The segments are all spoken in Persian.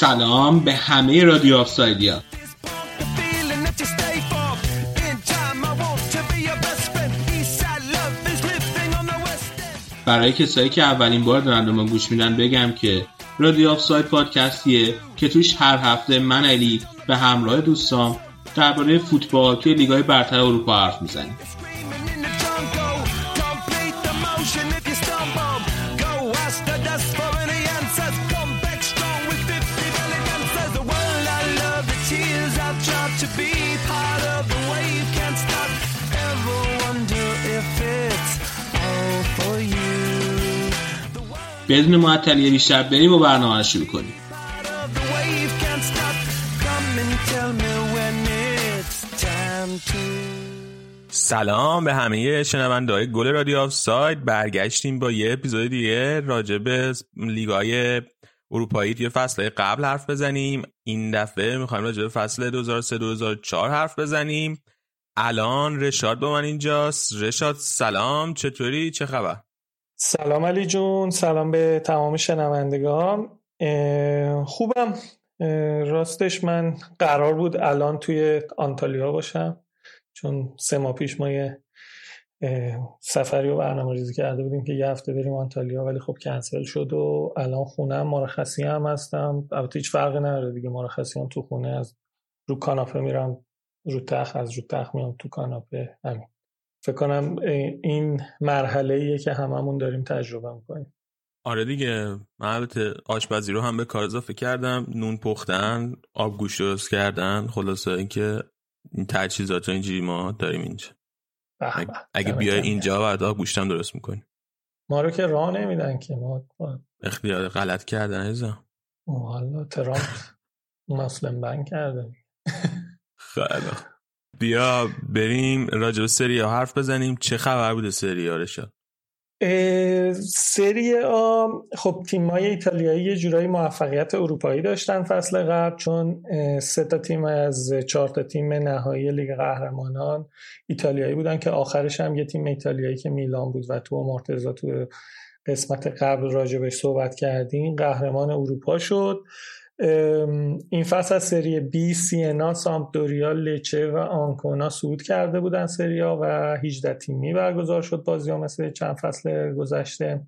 سلام به همه رادیو آفسایدیا. برای کسایی که اولین بار دارن به ما گوش میدن بگم که رادیو آفساید پادکستیه که توش هر هفته من علی به همراه دوستام درباره فوتبال توی لیگای برتر اروپا حرف می‌زنیم. بدون معطلی بیشتر بریم و برنامه رو شروع کنیم. سلام به همه شنونده های گل رادیو آف ساید برگشتیم با یه اپیزود دیگه راجع به لیگای اروپایی توی فصل قبل حرف بزنیم. این دفعه می‌خوایم راجع به فصل 2003-2004 حرف بزنیم. الان رشاد با من اینجاست. رشاد سلام. چطوری؟ چه خبر؟ سلام علی جون سلام به تمام شنوندگان. خوبم. راستش من قرار بود الان توی آنتالیا باشم چون سه ماه پیش ما یه سفری و برنامه ریزی کرده بودیم که یه هفته بریم آنتالیا ولی خب کنسل شد و الان خونم مرخصی هم هستم. البته هیچ فرقی نداره دیگه مرخصی هم تو خونه از رو کاناپه میرم رو تخت از رو تخت میام تو کاناپه. همین. فکر کنم این مرحله ایه که هممون داریم تجربه می‌کنیم. آره دیگه. من البته آشپزی رو هم به کار اضافه کردم. نون پختن آب گوشت درست کردن خلاصه اینکه این تجهیزات رو اینجوری ما داریم اینجا. اگه, اگه بیای اینجا بعد آب گوشتم درست می‌کنیم ما رو که راه نمیدن که ما. اختیار غلط کردن ایزا حالا ترامپ مسلم بند کرده. خیلی بیا بریم راجع به سری حرف بزنیم. چه خبر بوده سری ها سری آ خب تیم های ایتالیایی یه جورایی موفقیت اروپایی داشتن فصل قبل چون سه تا تیم از چهار تا تیم نهایی لیگ قهرمانان ایتالیایی بودن که آخرش هم یه تیم ایتالیایی که میلان بود و تو مرتضی تو قسمت قبل راجبش صحبت کردیم قهرمان اروپا شد. این فصل از سری بی سینا سامپدوریا لچه و آنکونا صعود کرده بودن سریا و 18 تیمی برگزار شد بازی ها مثل چند فصل گذشته.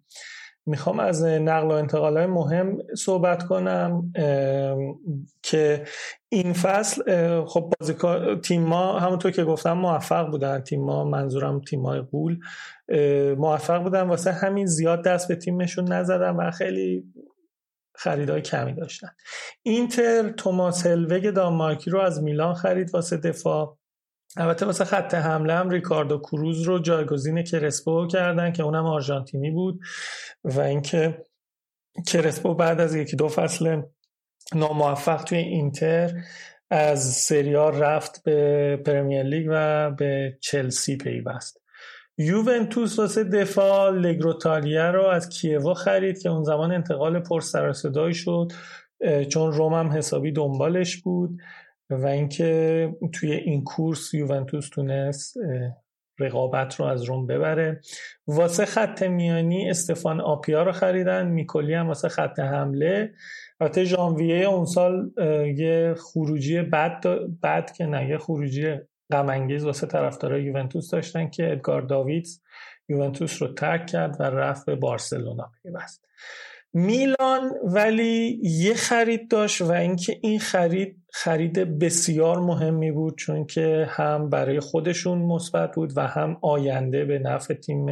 می‌خوام از نقل و انتقال های مهم صحبت کنم که این فصل خب بازیکن تیم ما همونطور که گفتم موفق بودن. تیم ما منظورم تیم های قول موفق بودن. واسه همین زیاد دست به تیمشون نزدن و خیلی خریدای کمی داشتن. اینتر توماس هلوگ دانمارکی رو از میلان خرید واسه دفاع. البته واسه خط حمله هم ریکاردو کروز رو جایگزین کرسپو کردن که اونم آرژانتینی بود و اینکه کرسپو بعد از یکی دو فصل ناموفق توی اینتر از سریال رفت به پرمیر لیگ و به چلسی پیوست. یوونتوس واسه دفاع لگروتالیا رو از کیوا خرید که اون زمان انتقال پر سر شد چون روم هم حسابی دنبالش بود و اینکه توی این کورس یوونتوس تونست رقابت رو از روم ببره. واسه خط میانی استفان آپیا رو خریدن میکولی هم واسه خط حمله. البته ژانویه اون سال یه خروجی بد بد که نه یه خروجی غم انگیز واسه طرفدارای یوونتوس داشتن که ادگار داویدز یوونتوس رو ترک کرد و رفت به بارسلونا پیوست. میلان ولی یه خرید داشت و اینکه این خرید خرید بسیار مهمی بود چون که هم برای خودشون مثبت بود و هم آینده به نفع تیم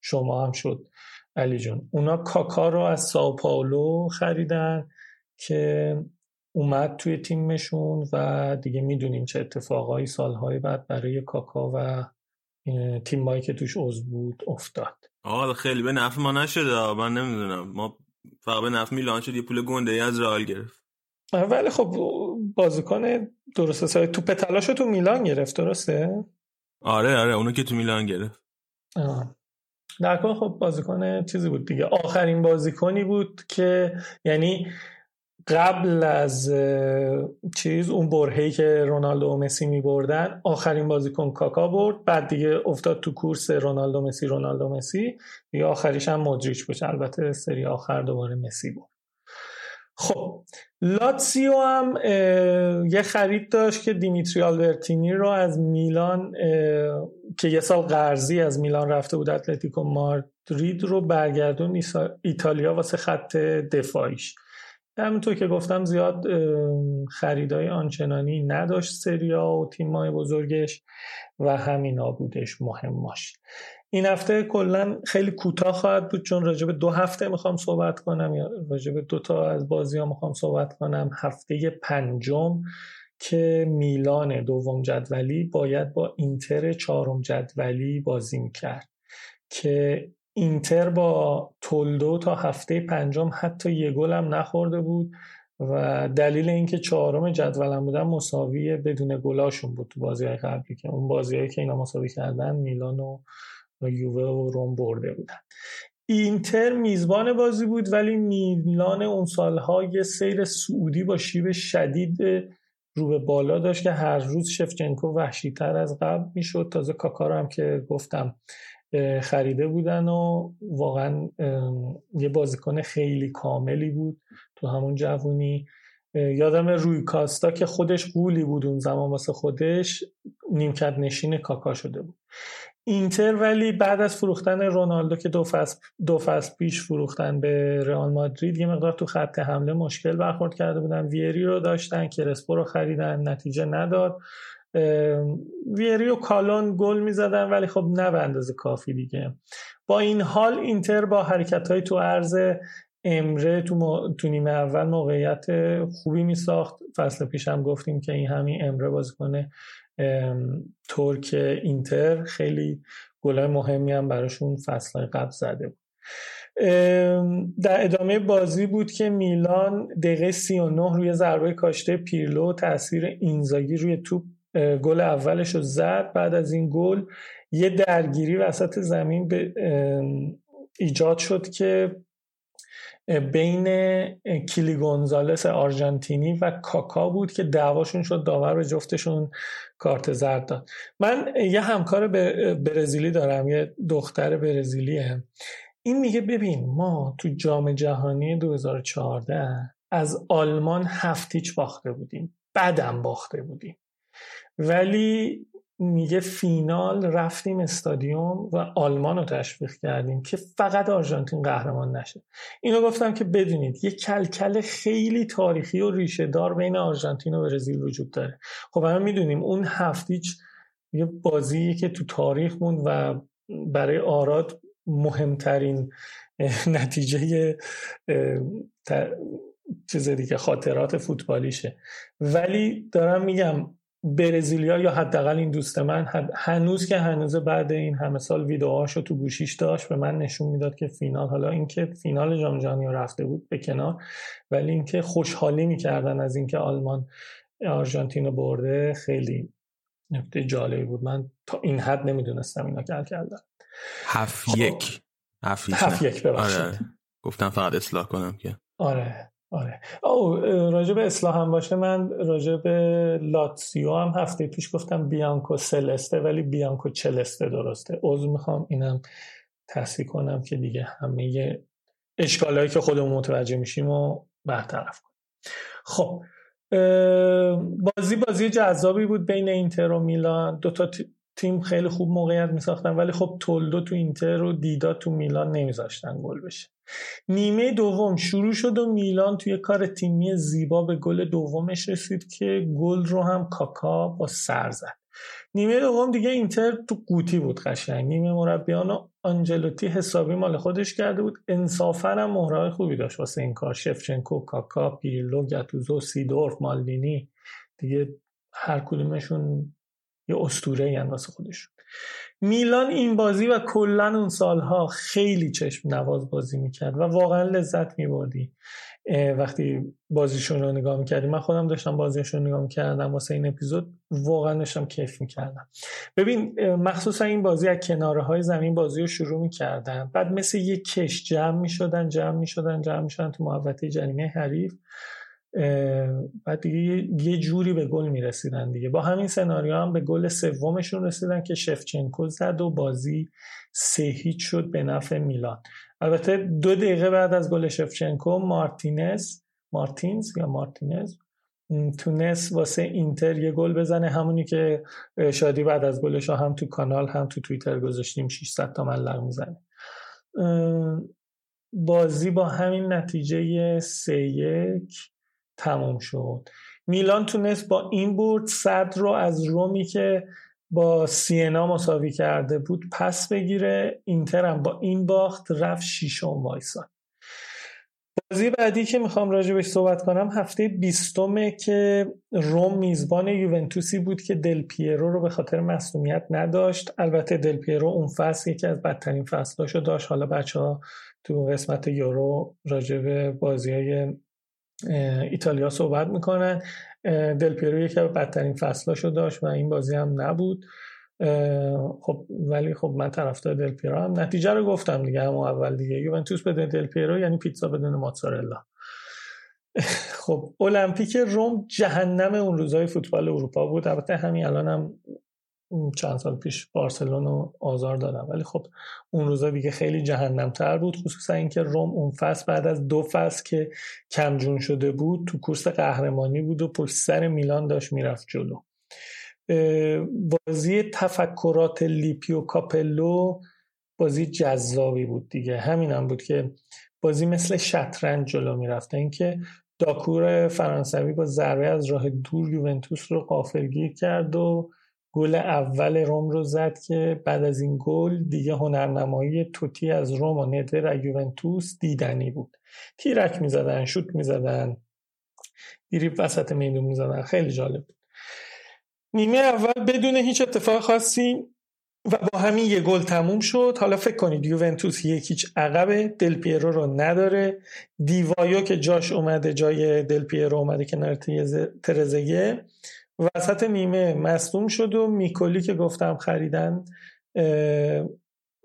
شما هم شد. علی جون اونا کاکا رو از ساو پاولو خریدن که اومد توی تیمشون و دیگه می‌دونیم چه اتفاقایی سالهای بعد برای کاکا و تیم که توش عضو بود افتاد. آه خیلی به نفع ما نشده. من نمی‌دونم. ما فقط به نفع میلان شد یه پول گنده ای از رئال گرفت. ولی خب بازیکن درست حسابی توپ تلاشو تو میلان گرفت درسته؟ آره آره اونو که تو میلان گرفت. آه. در کل خب بازیکن چیزی بود دیگه. آخرین بازیکنی بود که یعنی قبل از چیز اون برهی که رونالدو و مسی می بردن آخرین بازیکن کاکا برد. بعد دیگه افتاد تو کورس رونالدو مسی رونالدو مسی. دیگه آخریش هم مدریچ بود. البته سری آخر دوباره مسی بود خب لاتسیو هم یه خرید داشت که دیمیتری آلبرتینی رو از میلان که یه سال قرضی از میلان رفته بود اتلتیکو مادرید رو برگردون ایتالیا واسه خط دفاعیش. همینطور که گفتم زیاد خریدای آنچنانی نداشت سریا و تیمای بزرگش و همینا بودش مهماش این هفته کلا خیلی کوتاه خواهد بود چون راجب دو هفته می‌خوام صحبت کنم یا راجب دو تا از بازی ها می‌خوام صحبت کنم. هفته پنجم که میلان دوم جدولی باید با اینتر چهارم جدولی بازی می‌کرد که اینتر با تولدو تا هفته پنجم حتی یه گل هم نخورده بود و دلیل اینکه چهارم جدولم بودن مساوی بدون گلاشون بود تو بازی قبلی که اون بازی که اینا مساوی کردن میلان و یووه و روم برده بودن. اینتر میزبان بازی بود ولی میلان اون سالها یه سیر سعودی با شیب شدید رو به بالا داشت که هر روز شفچنکو وحشیتر از قبل می‌شد. تازه کاکارم که گفتم خریده بودن و واقعا یه بازیکن خیلی کاملی بود تو همون جوونی. یادم روی کاستا که خودش قولی بود اون زمان واسه خودش نیمکت نشین کاکا شده بود. اینتر ولی بعد از فروختن رونالدو که دو فصل, دو فصل پیش فروختن به رئال مادرید یه مقدار تو خط حمله مشکل برخورد کرده بودن. ویری رو داشتن که رسپو رو خریدن نتیجه نداد. ویری و کالون گل می‌زدن ولی خب نه به اندازه کافی دیگه. با این حال اینتر با حرکت های تو عرض امره تو, تو نیمه اول موقعیت خوبی می ساخت فصل پیش هم گفتیم که این همین امره بازیکن ترک اینتر. خیلی گلای مهمی هم براشون فصل قبل زده بود. در ادامه بازی بود که میلان دقیقه 39 روی ضربه کاشته پیرلو تاثیر اینزاگی روی توپ گل اولش رو زد. بعد از این گل یه درگیری وسط زمین به ایجاد شد که بین کیلی گونزالس آرژانتینی و کاکا بود که دعواشون شد داور به جفتشون کارت زرد داد. من یه همکار برزیلی دارم یه دختر برزیلیه. این میگه ببین ما تو جام جهانی 2014 از آلمان هفتیچ باخته بودیم. بعدم باخته بودیم. ولی میگه فینال رفتیم استادیوم و آلمان رو تشویق کردیم که فقط آرژانتین قهرمان نشه. اینو گفتم که بدونید یه کلکل خیلی تاریخی و ریشه دار بین آرژانتین و برزیل وجود داره. خب همه می‌دونیم اون هفتیچ یه بازی که تو تاریخ موند و برای آراد مهمترین نتیجه چیز دیگه خاطرات فوتبالیشه. ولی دارم میگم برزیلیا یا حداقل این دوست من هنوز که هنوز بعد این همه سال ویدیوهاشو تو گوشیش داشت به من نشون می‌داد که فینال حالا اینکه فینال جام جهانی رفته بود به کنار ولی اینکه خوشحالی می‌کردن از اینکه آلمان آرژانتین برده خیلی نکته جالبی بود. من تا این حد نمی‌دونستم اینا کل کردن. هفت. یک. هفت یک ببخشید. آره. گفتم فقط اصلاح کنم که. آره. آره. او راجع به اصلاح هم باشه من راجع به لاتسیو هم هفته پیش گفتم بیانکو سلسته ولی بیانکو چلسته درسته. عضو می‌خوام اینم تصحیح کنم که دیگه همه اشکالایی که خودمون متوجه میشیم و برطرف کنیم. خب بازی بازی جذابی بود بین اینتر و میلان. دو تا تیم خیلی خوب موقعیت میساختن ولی خب تولدو تو اینتر و دیدا تو میلان نمیذاشتن گل بشه. نیمه دوم شروع شد و میلان توی کار تیمی زیبا به گل دومش رسید که گل رو هم کاکا با سر زد. نیمه دوم دیگه اینتر تو قوطی بود قشنگ. نیمه مربیان و آنجلوتی حسابی مال خودش کرده بود. انصافا هم خوبی داشت واسه این کار. شفچنکو کاکا پیرلو گتوزو سیدورف مالدینی. دیگه هر کدومشون یه اسطوره واسه خودشون میلان این بازی و کلا اون سالها خیلی چشم نواز بازی می‌کرد و واقعا لذت میبردی. وقتی بازیشون رو نگاه می‌کردیم من خودم داشتم بازیشون رو نگاه می‌کردم واسه این اپیزود واقعا داشتم کیف می‌کردم. ببین مخصوصا این بازی از کناره های زمین بازی رو شروع می‌کردن. بعد مثل یه کش جمع می‌شدن جمع می‌شدن جمع می‌شدن تو محوطه جریمه حریف. بعد دیگه یه جوری به گل می‌رسیدن دیگه. با همین سناریو هم به گل سومشون رسیدن که شفچنکو زد و بازی سه هیچ شد به نفع میلان. البته دو دقیقه بعد از گل شفچنکو مارتینز مارتینز یا مارتینز تونست واسه اینتر یه گل بزنه. همونی که شادی بعد از گلش هم تو کانال هم تو توییتر گذاشتیم 600 تا ملق می‌زنه. بازی با همین نتیجه سه یک تموم شد. میلان تونست با این برد صد رو از رومی که با سینا مساوی کرده بود پس بگیره. اینتر هم با این باخت رفت شیشم وایساد بازی بعدی که می‌خوام راجع بهش صحبت کنم هفته بیستمه که روم میزبان یوونتوسی بود که دل پیرو رو به خاطر مصومیت نداشت. البته دل پیرو اون فصل یکی از بدترین فصلاشو داشت. حالا بچه ها تو قسمت یورو راجع به بازی های ایتالیا صحبت می‌کنن. دل پیرو یکی از بدترین فصلاشو داشت و این بازی هم نبود. خب ولی خب من طرفدار دل پیرو هم. نتیجه رو گفتم دیگه هم اول دیگه. یوونتوس بدون دل پیرو یعنی پیتزا بدون موتزارلا. خب المپیکو روم جهنم اون روزای فوتبال اروپا بود. البته همین الان هم چند سال پیش بارسلون آزار دادم. ولی خب اون روزا دیگه خیلی جهنم تر بود خصوصا اینکه روم اون فصل بعد از دو فصل که کمجون شده بود تو کورس قهرمانی بود و پشت سر میلان داشت می‌رفت جلو. بازی تفکرات لیپی و کاپلو بازی جذابی بود دیگه. همین هم بود که بازی مثل شطرنج جلو می‌رفته اینکه داکور فرانسوی با ضربه از راه دور یوونتوس رو قافلگیر کرد و گل اول روم رو زد که بعد از این گل دیگه هنرنمایی توتی از روم و ندر و یوونتوس دیدنی بود. تیرک می‌زدن شوت می‌زدن دیریب وسط میدون می‌زدن. خیلی جالب بود. نیمه اول بدون هیچ اتفاق خاصی و با همین یه گل تموم شد. حالا فکر کنید یوونتوس یک هیچ عقب دل پیرو رو نداره. دیوایو که جاش اومده جای دل پیرو اومده کنار ترزگه وسط نیمه مصدوم شد و میکولی که گفتم خریدن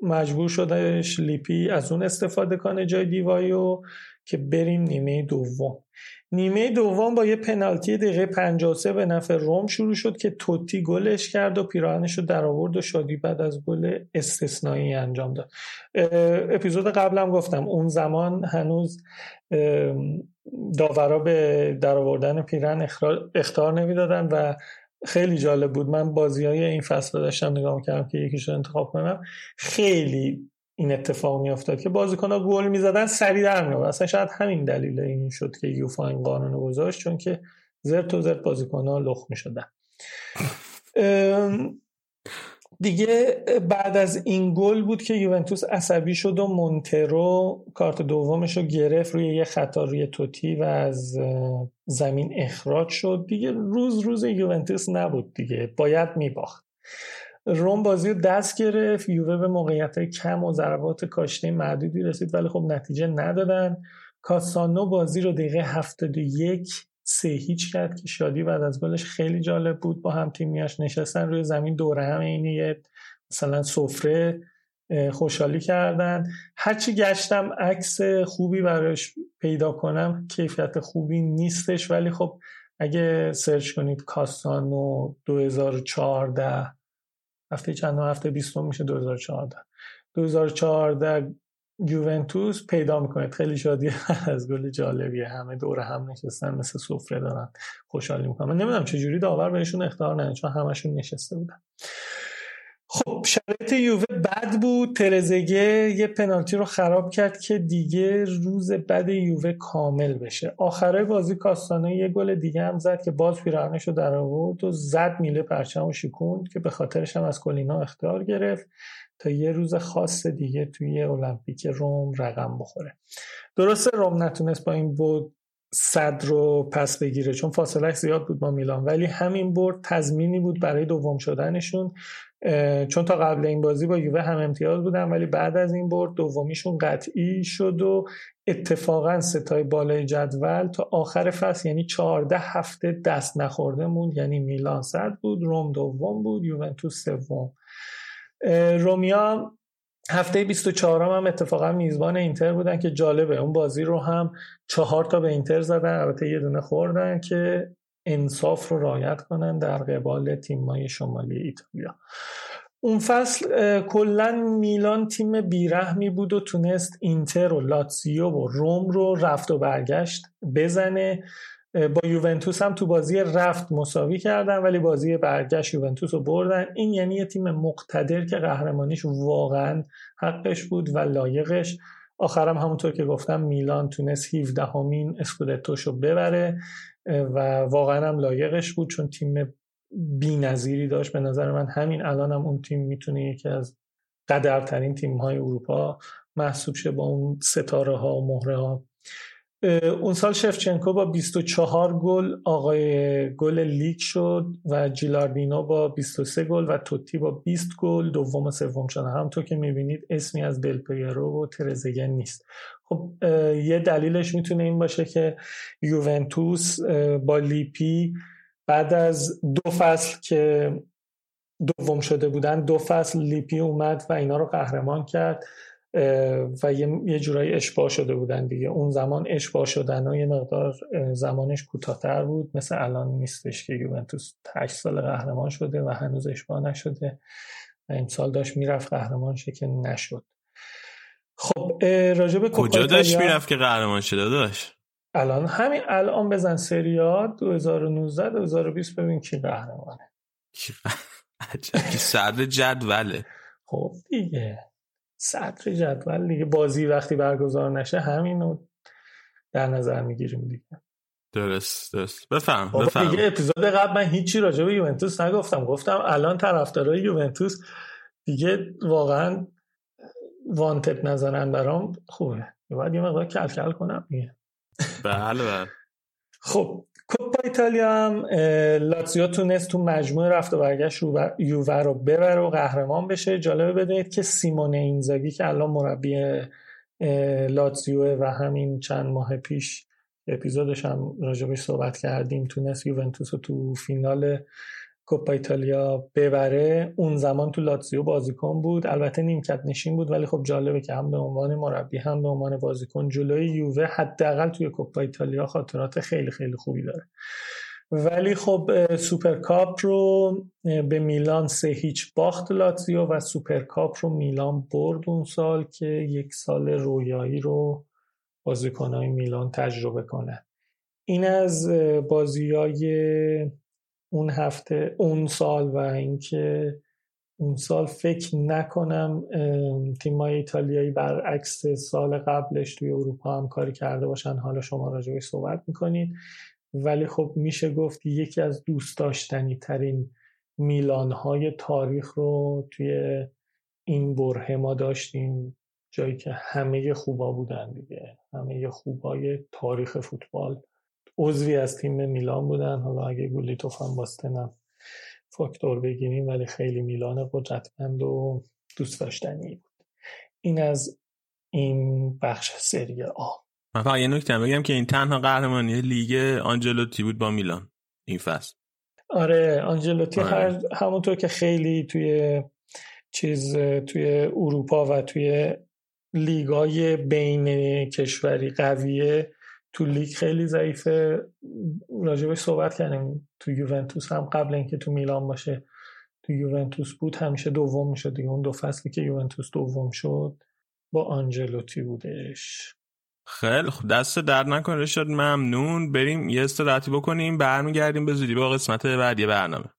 مجبور شدهش لیپی از اون استفاده کنه جای دیوایو که بریم نیمه دوم. نیمه دوم با یه پنالتی دقیقه 53 به نفع روم شروع شد که توتی گلش کرد و پیراهنش رو در آورد و شادی بعد از گل استثنایی انجام داد. اپیزود قبلم گفتم اون زمان هنوز داورا به در آوردن پیرن اختار نمی‌دادن و خیلی جالب بود. من بازی های این فصل داشتم نگاه کردم که یکیش رو انتخاب کنم. خیلی این اتفاق میافتاد که بازیکن‌ها گل می‌زدن سریع در میاد اصلا شاید همین دلیل این شد که یوفا این قانون گذاشت چون که زرت و زرت بازیکن‌ها لخ می‌شدن. دیگه بعد از این گل بود که یوونتوس عصبی شد و مونترو کارت دومش رو گرفت روی یه خطا روی توتی و از زمین اخراج شد. دیگه روز روز یوونتوس نبود دیگه باید میباخت. روم بازی رو دست گرفت یووه به موقعیت کم و ضربات کاشته معدودی رسید ولی خب نتیجه ندادن. کاسانو بازی رو دقیقه 71 سه هیچ کرد که شادی بعد از گلش خیلی جالب بود. با هم تیمیاش نشستن روی زمین دوره هم اینی مثلا سفره خوشحالی کردن. هرچی گشتم عکس خوبی براش پیدا کنم کیفیت خوبی نیستش ولی خب اگه سرچ کنید کاستانو 2014 هفته چند؟ هفته 20 میشه 2014 2014 یوونتوس پیدا می‌کنید خیلی شادی از گل جالبیه. همه دور هم نشستن مثل سفره دارن خوشحالی می‌کنن. من نمی‌دونم چجوری داور بهشون اختار نه چون همشون نشسته بودن. خب شرایط یووه بد بود. ترزگه یه پنالتی رو خراب کرد که دیگه روز بد یووه کامل بشه. آخره بازی کاستانه یه گل دیگه هم زد که باز پیراهنش رو در آورد و زد میله پرچم و شکوند که به خاطرش هم از کلینا اختیار گرفت. تا یه روز خاص دیگه توی المپیک روم رقم بخوره. درسته روم نتونست با این بود صد رو پس بگیره چون فاصله زیاد بود با میلان ولی همین برد تضمینی بود برای دوم شدنشون. چون تا قبل این بازی با یووه هم امتیاز بودن ولی بعد از این برد دومیشون قطعی شد و اتفاقا ستای بالای جدول تا آخر فصل یعنی 14 هفته دست نخورده موند یعنی میلان صد بود روم دوم بود یوونتوس سوم. رومیا هفته 24 هم, هم اتفاقا میزبان اینتر بودن که جالبه. اون بازی رو هم چهار تا به اینتر زدن. البته یه دونه خوردن که انصاف رو رعایت کنن در قبال تیمای شمالی ایتالیا. اون فصل کلا میلان تیم بیرحمی بود و تونست اینتر و لاتزیو و روم رو رفت و برگشت بزنه. با یوونتوس هم تو بازی رفت مساوی کردن ولی بازی برگشت یوونتوس رو بردن. این یعنی یه تیم مقتدر که قهرمانیش واقعا حقش بود و لایقش. آخرم همونطور که گفتم میلان تونست 17 همین اسکودتوش رو ببره و واقعا هم لایقش بود چون تیم بی داشت. به نظر من همین الان هم اون تیم می‌تونه یکی از قدرترین تیم های اروپا محسوب شه با اون ستاره ها و مهره ها اون سال شفچنکو با 24 گل آقای گل لیگ شد و جیلاردینو با 23 گل و توتی با 20 گل دوم و سوم شدن همونطور که می‌بینید اسمی از دل پیرو و ترزگن نیست. خب یه دلیلش می‌تونه این باشه که یوونتوس با لیپی بعد از دو فصل که دوم شده بودن دو فصل لیپی اومد و اینا رو قهرمان کرد. و یه جورایی اشباه شده بودن دیگه. اون زمان اشباه شدن و یه مقدار زمانش کوتاهتر بود. مثل الان نیستش که یوونتوس 8 سال قهرمان شده و هنوز اشباه نشده و این سال داشت می‌رفت قهرمان شه که نشد. خب راجب کجا داشت می‌رفت که قهرمان شده داشت؟ الان همین الان بزن سریا 2019 2020 ببین کی قهرمانه. عجب که صدر جدوله. خب دیگه. صدر جدول دیگه. بازی وقتی برگزار نشه همینو در نظر می‌گیریم دیگه. درست درست. بفهم بفهم دیگه اپیزود قبل من هیچی راجع به یوونتوس نگفتم. گفتم الان طرفدارای یوونتوس دیگه واقعا وانتد نزنن برام خوبه. باید یه مقدار کلکل کنم دیگه. بله بله. خب کوپا ایتالیا هم لاتزیو تونست تو مجموعه رفت و برگشت یووه رو ببره و قهرمان بشه. جالبه بدونید که سیمون اینزاگی که الان مربی لاتزیو و همین چند ماه پیش اپیزودش هم راجبش صحبت کردیم تونست یوونتوس رو تو فینال کوپا ایتالیا ببره اون زمان تو لاتزیو بازیکن بود. البته نیمکت نشین بود ولی خب جالبه که هم به عنوان مربی هم به عنوان بازیکن جلوی یووه حداقل توی کوپا ایتالیا خاطرات خیلی خیلی خوبی داره. ولی خب سوپرکاپ رو به میلان سه هیچ باخت لاتزیو و سوپرکاپ رو میلان برد اون سال که یک سال رویایی رو بازیکنهای میلان تجربه کنه. این از بازی های اون هفته اون سال و اینکه اون سال فکر نکنم تیمای ایتالیایی برعکس سال قبلش توی اروپا هم کاری کرده باشن. حالا شما راجبش صحبت می‌کنید. ولی خب میشه گفت یکی از دوست داشتنی ترین میلان های تاریخ رو توی این بره ما داشتیم. جایی که همه خوبا بودن دیگه. همه خوبای تاریخ فوتبال. عضوی از تیم میلان بودن. حالا اگه گولیتوف هم باستنم فاکتور بگیریم ولی خیلی میلان قدرتمند و دوست داشتنی بود. این از این بخش سری آ. من فقط یه نکته بگم که این تنها قهرمانی لیگ آنجلوتی بود با میلان. این فصل. آره آنجلوتی آره. هر همونطور که خیلی توی چیز توی اروپا و توی لیگای بین کشوری قویه تو لیگ خیلی ضعیفه. راجبش صحبت کردیم. تو یوونتوس هم قبل اینکه تو میلان باشه. تو یوونتوس بود همیشه دوم می‌شد دیگه. اون دو فصلی که یوونتوس دوم شد با آنجلوتی بودش. خیلی خب دست درد نکنه شد ممنون. بریم یه استراحتی بکنیم. برمیگردیم به زودی با قسمت بعدی برنامه.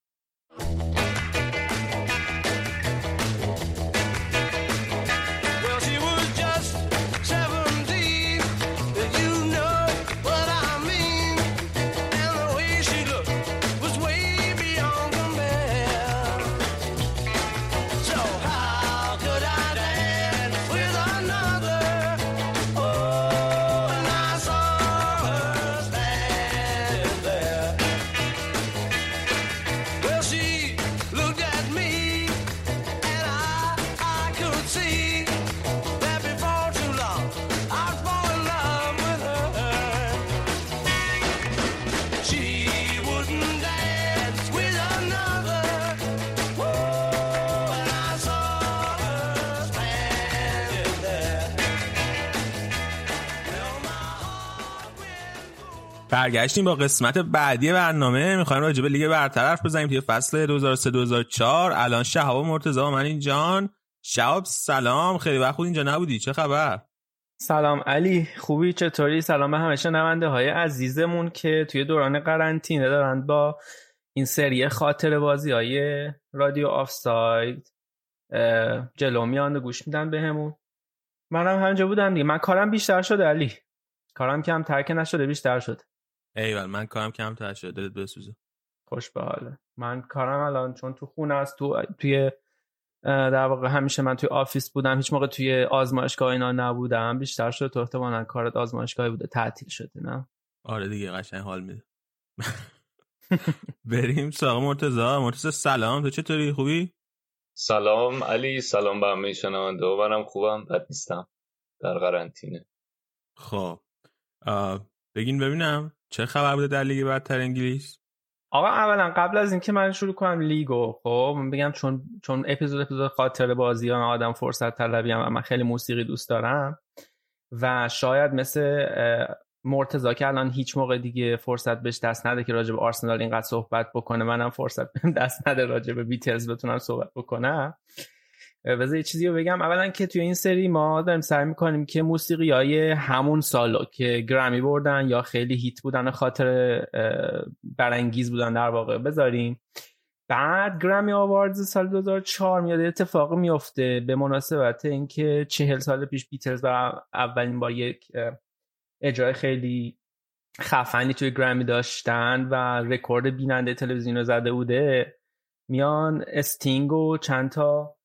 برگشتیم با قسمت بعدی برنامه. می‌خوایم راجع به لیگ برتر حرف بزنیم توی فصل 2003 2004 الان شهاب مرتضی من اینجان شهاب سلام. خیلی وقت بود اینجا نبودی. چه خبر؟ سلام علی. خوبی؟ چطوری؟ سلام به همه شنونده های عزیزمون که توی دوران قرنطینه دارن با این سری خاطره بازی های رادیو آف ساید جلو میان گوش میدن بهمون. منم همینجا بودم دیگه. من کارم بیشتر شده علی. کارم کمتر که نشده بیشتر شده. ایول من کارم کمتر شده دلت بسوزه. خوش به حالت. من کارم الان چون تو خونه است تو توی در واقع همیشه من توی office بودم هیچ موقع توی آزمایشگاه اینا نبودم. بیشتر شده تو احتمالا کارت آزمایشگاهی بوده تعطیل شده نه؟ آره دیگه قشنگ حال میده. بریم سراغ مرتضی. مرتضی سلام. تو چطوری؟ خوبی؟ سلام علی سلام به همه شنونده. و منم خوبم بد نیستم. در قرنطینه. خب. بگین ببینم چه خبر بوده در لیگ برتر انگلیس؟ آقا اولا قبل از اینکه من شروع کنم لیگو خب من بگم چون چون اپیزود اپیزود خاطر بازی ها آدم فرصت طلبی و من خیلی موسیقی دوست دارم و شاید مثل مرتضا که الان هیچ موقع دیگه فرصت بهش دست نده که راجع به آرسنال اینقدر صحبت بکنه منم فرصت بهم دست نده راجع به بیتلز بتونم صحبت بکنم. بذار یه چیزی رو بگم. اولا که توی این سری ما داریم سعی می‌کنیم که موسیقی های همون سالو که گرمی بردن یا خیلی هیت بودن خاطر برانگیز بودن در واقع بذاریم. بعد گرمی آواردز سال 2004 میاد اتفاق میفته به مناسبت اینکه چهل سال پیش بیتلز و اولین بار یک اجرای خیلی خفنی توی گرمی داشتن و رکورد بیننده تلویزیون رو زده بوده. میان استینگ و چند تا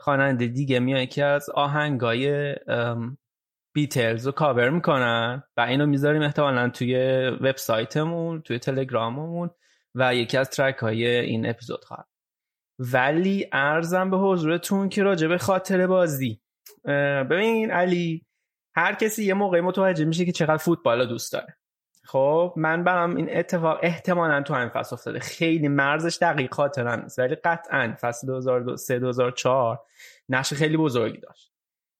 خواننده دیگه میان یکی از آهنگای بیتلز رو کاور می‌کنن و اینو می‌ذاریم احتمالا توی وبسایتمون توی تلگراممون و یکی از track های این اپیزود خواهد. ولی عرضم به حضورتون که راجع به خاطره بازی ببین علی هر کسی یه موقعی متوجه میشه که چقدر فوتبال دوست داره. خب من برام این اتفاق احتمالا تو همین فصل افتاده. خیلی مرزش دقیق خاطرم نیست ولی قطعا فصل 2003 2004 نقش خیلی بزرگی داشت.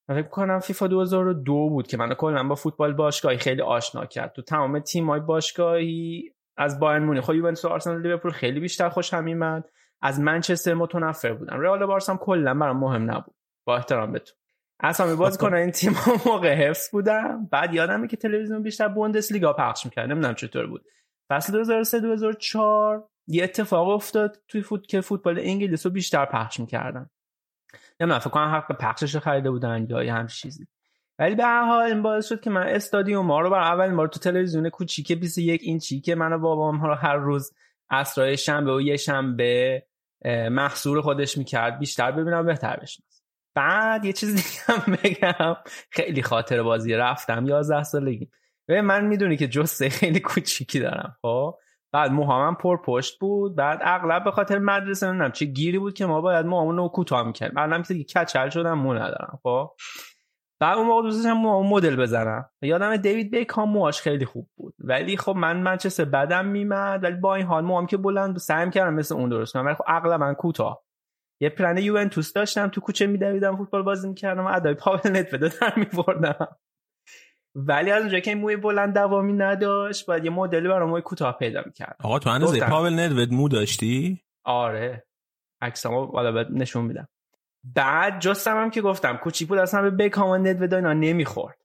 من فکر کنم فیفا 2002 بود که منو کلا با فوتبال باشگاهی خیلی آشنا کرد. تو تمام تیم‌های باشگاهی از بایرن مونیخ خب یوونتوس آرسنال لیورپول خیلی بیشتر خوشم میمد از منچستر متنفر بودم. رئال بارسا هم کلا برام مهم نبود. با احترام به تو. اسامی باز کنه این تیم موقع حفظ بودم بعد یادمه که تلویزیون بیشتر لیگا پخش می‌کرد. نمی‌دونم چطور بود. فصل 2003 2004 یه اتفاق افتاد توی فوت که فوتبال انگلیس رو بیشتر پخش می‌کردن. نمی‌دونم فکر کنم حق پخشش خریده بودن یا یه همچین چیزی. ولی به هر حال این باعث شد که من استادیوم ما رو بر اولین بار تو تلویزیون کوچیک 21 اینچی که من و بابام رو هر روز عصرهای شنبه و یه شنبه محصور خودش می‌کرد بیشتر ببینم بهتر بشنم بعد یه چیز دیگه هم بگم. خیلی خاطر بازی رفتم. 11 سالگی. ببین من می‌دونی که جسه خیلی کوچیکی دارم خب؟ بعد موهامم پر پشت بود. بعد اغلب به خاطر مدرسه نمی‌دونم چه گیری بود که ما باید موهامون رو کوتاه می‌کردیم. بعدم که کچل شدم مو ندارم خب؟ بعد اون موقع دوست داشتم مدل بزنم. یادم دیوید بیکام موهاش خیلی خوب بود. ولی خب من منچستر بدم میمد. ولی با این حال موهام که بلند سعی کردم مثل اون درست کنم. ولی خب اغلب من کوتاه. یه پلن یوونتوس داشتم تو کوچه میدویدم فوتبال بازی می‌کردم و ادای پاول نت بده در میبردم. ولی از اونجا که موی بلند دوامی نداشت باید یه مدلی برای موی کوتاه پیدا می‌کرد آقا تو اندازه پاول ندوید مو داشتی؟ آره. عکسامو بالا نشون میدم. بعد جستم هم که گفتم کوچیک بود اصلا به بکام و ندوید اینا نمی‌خورد.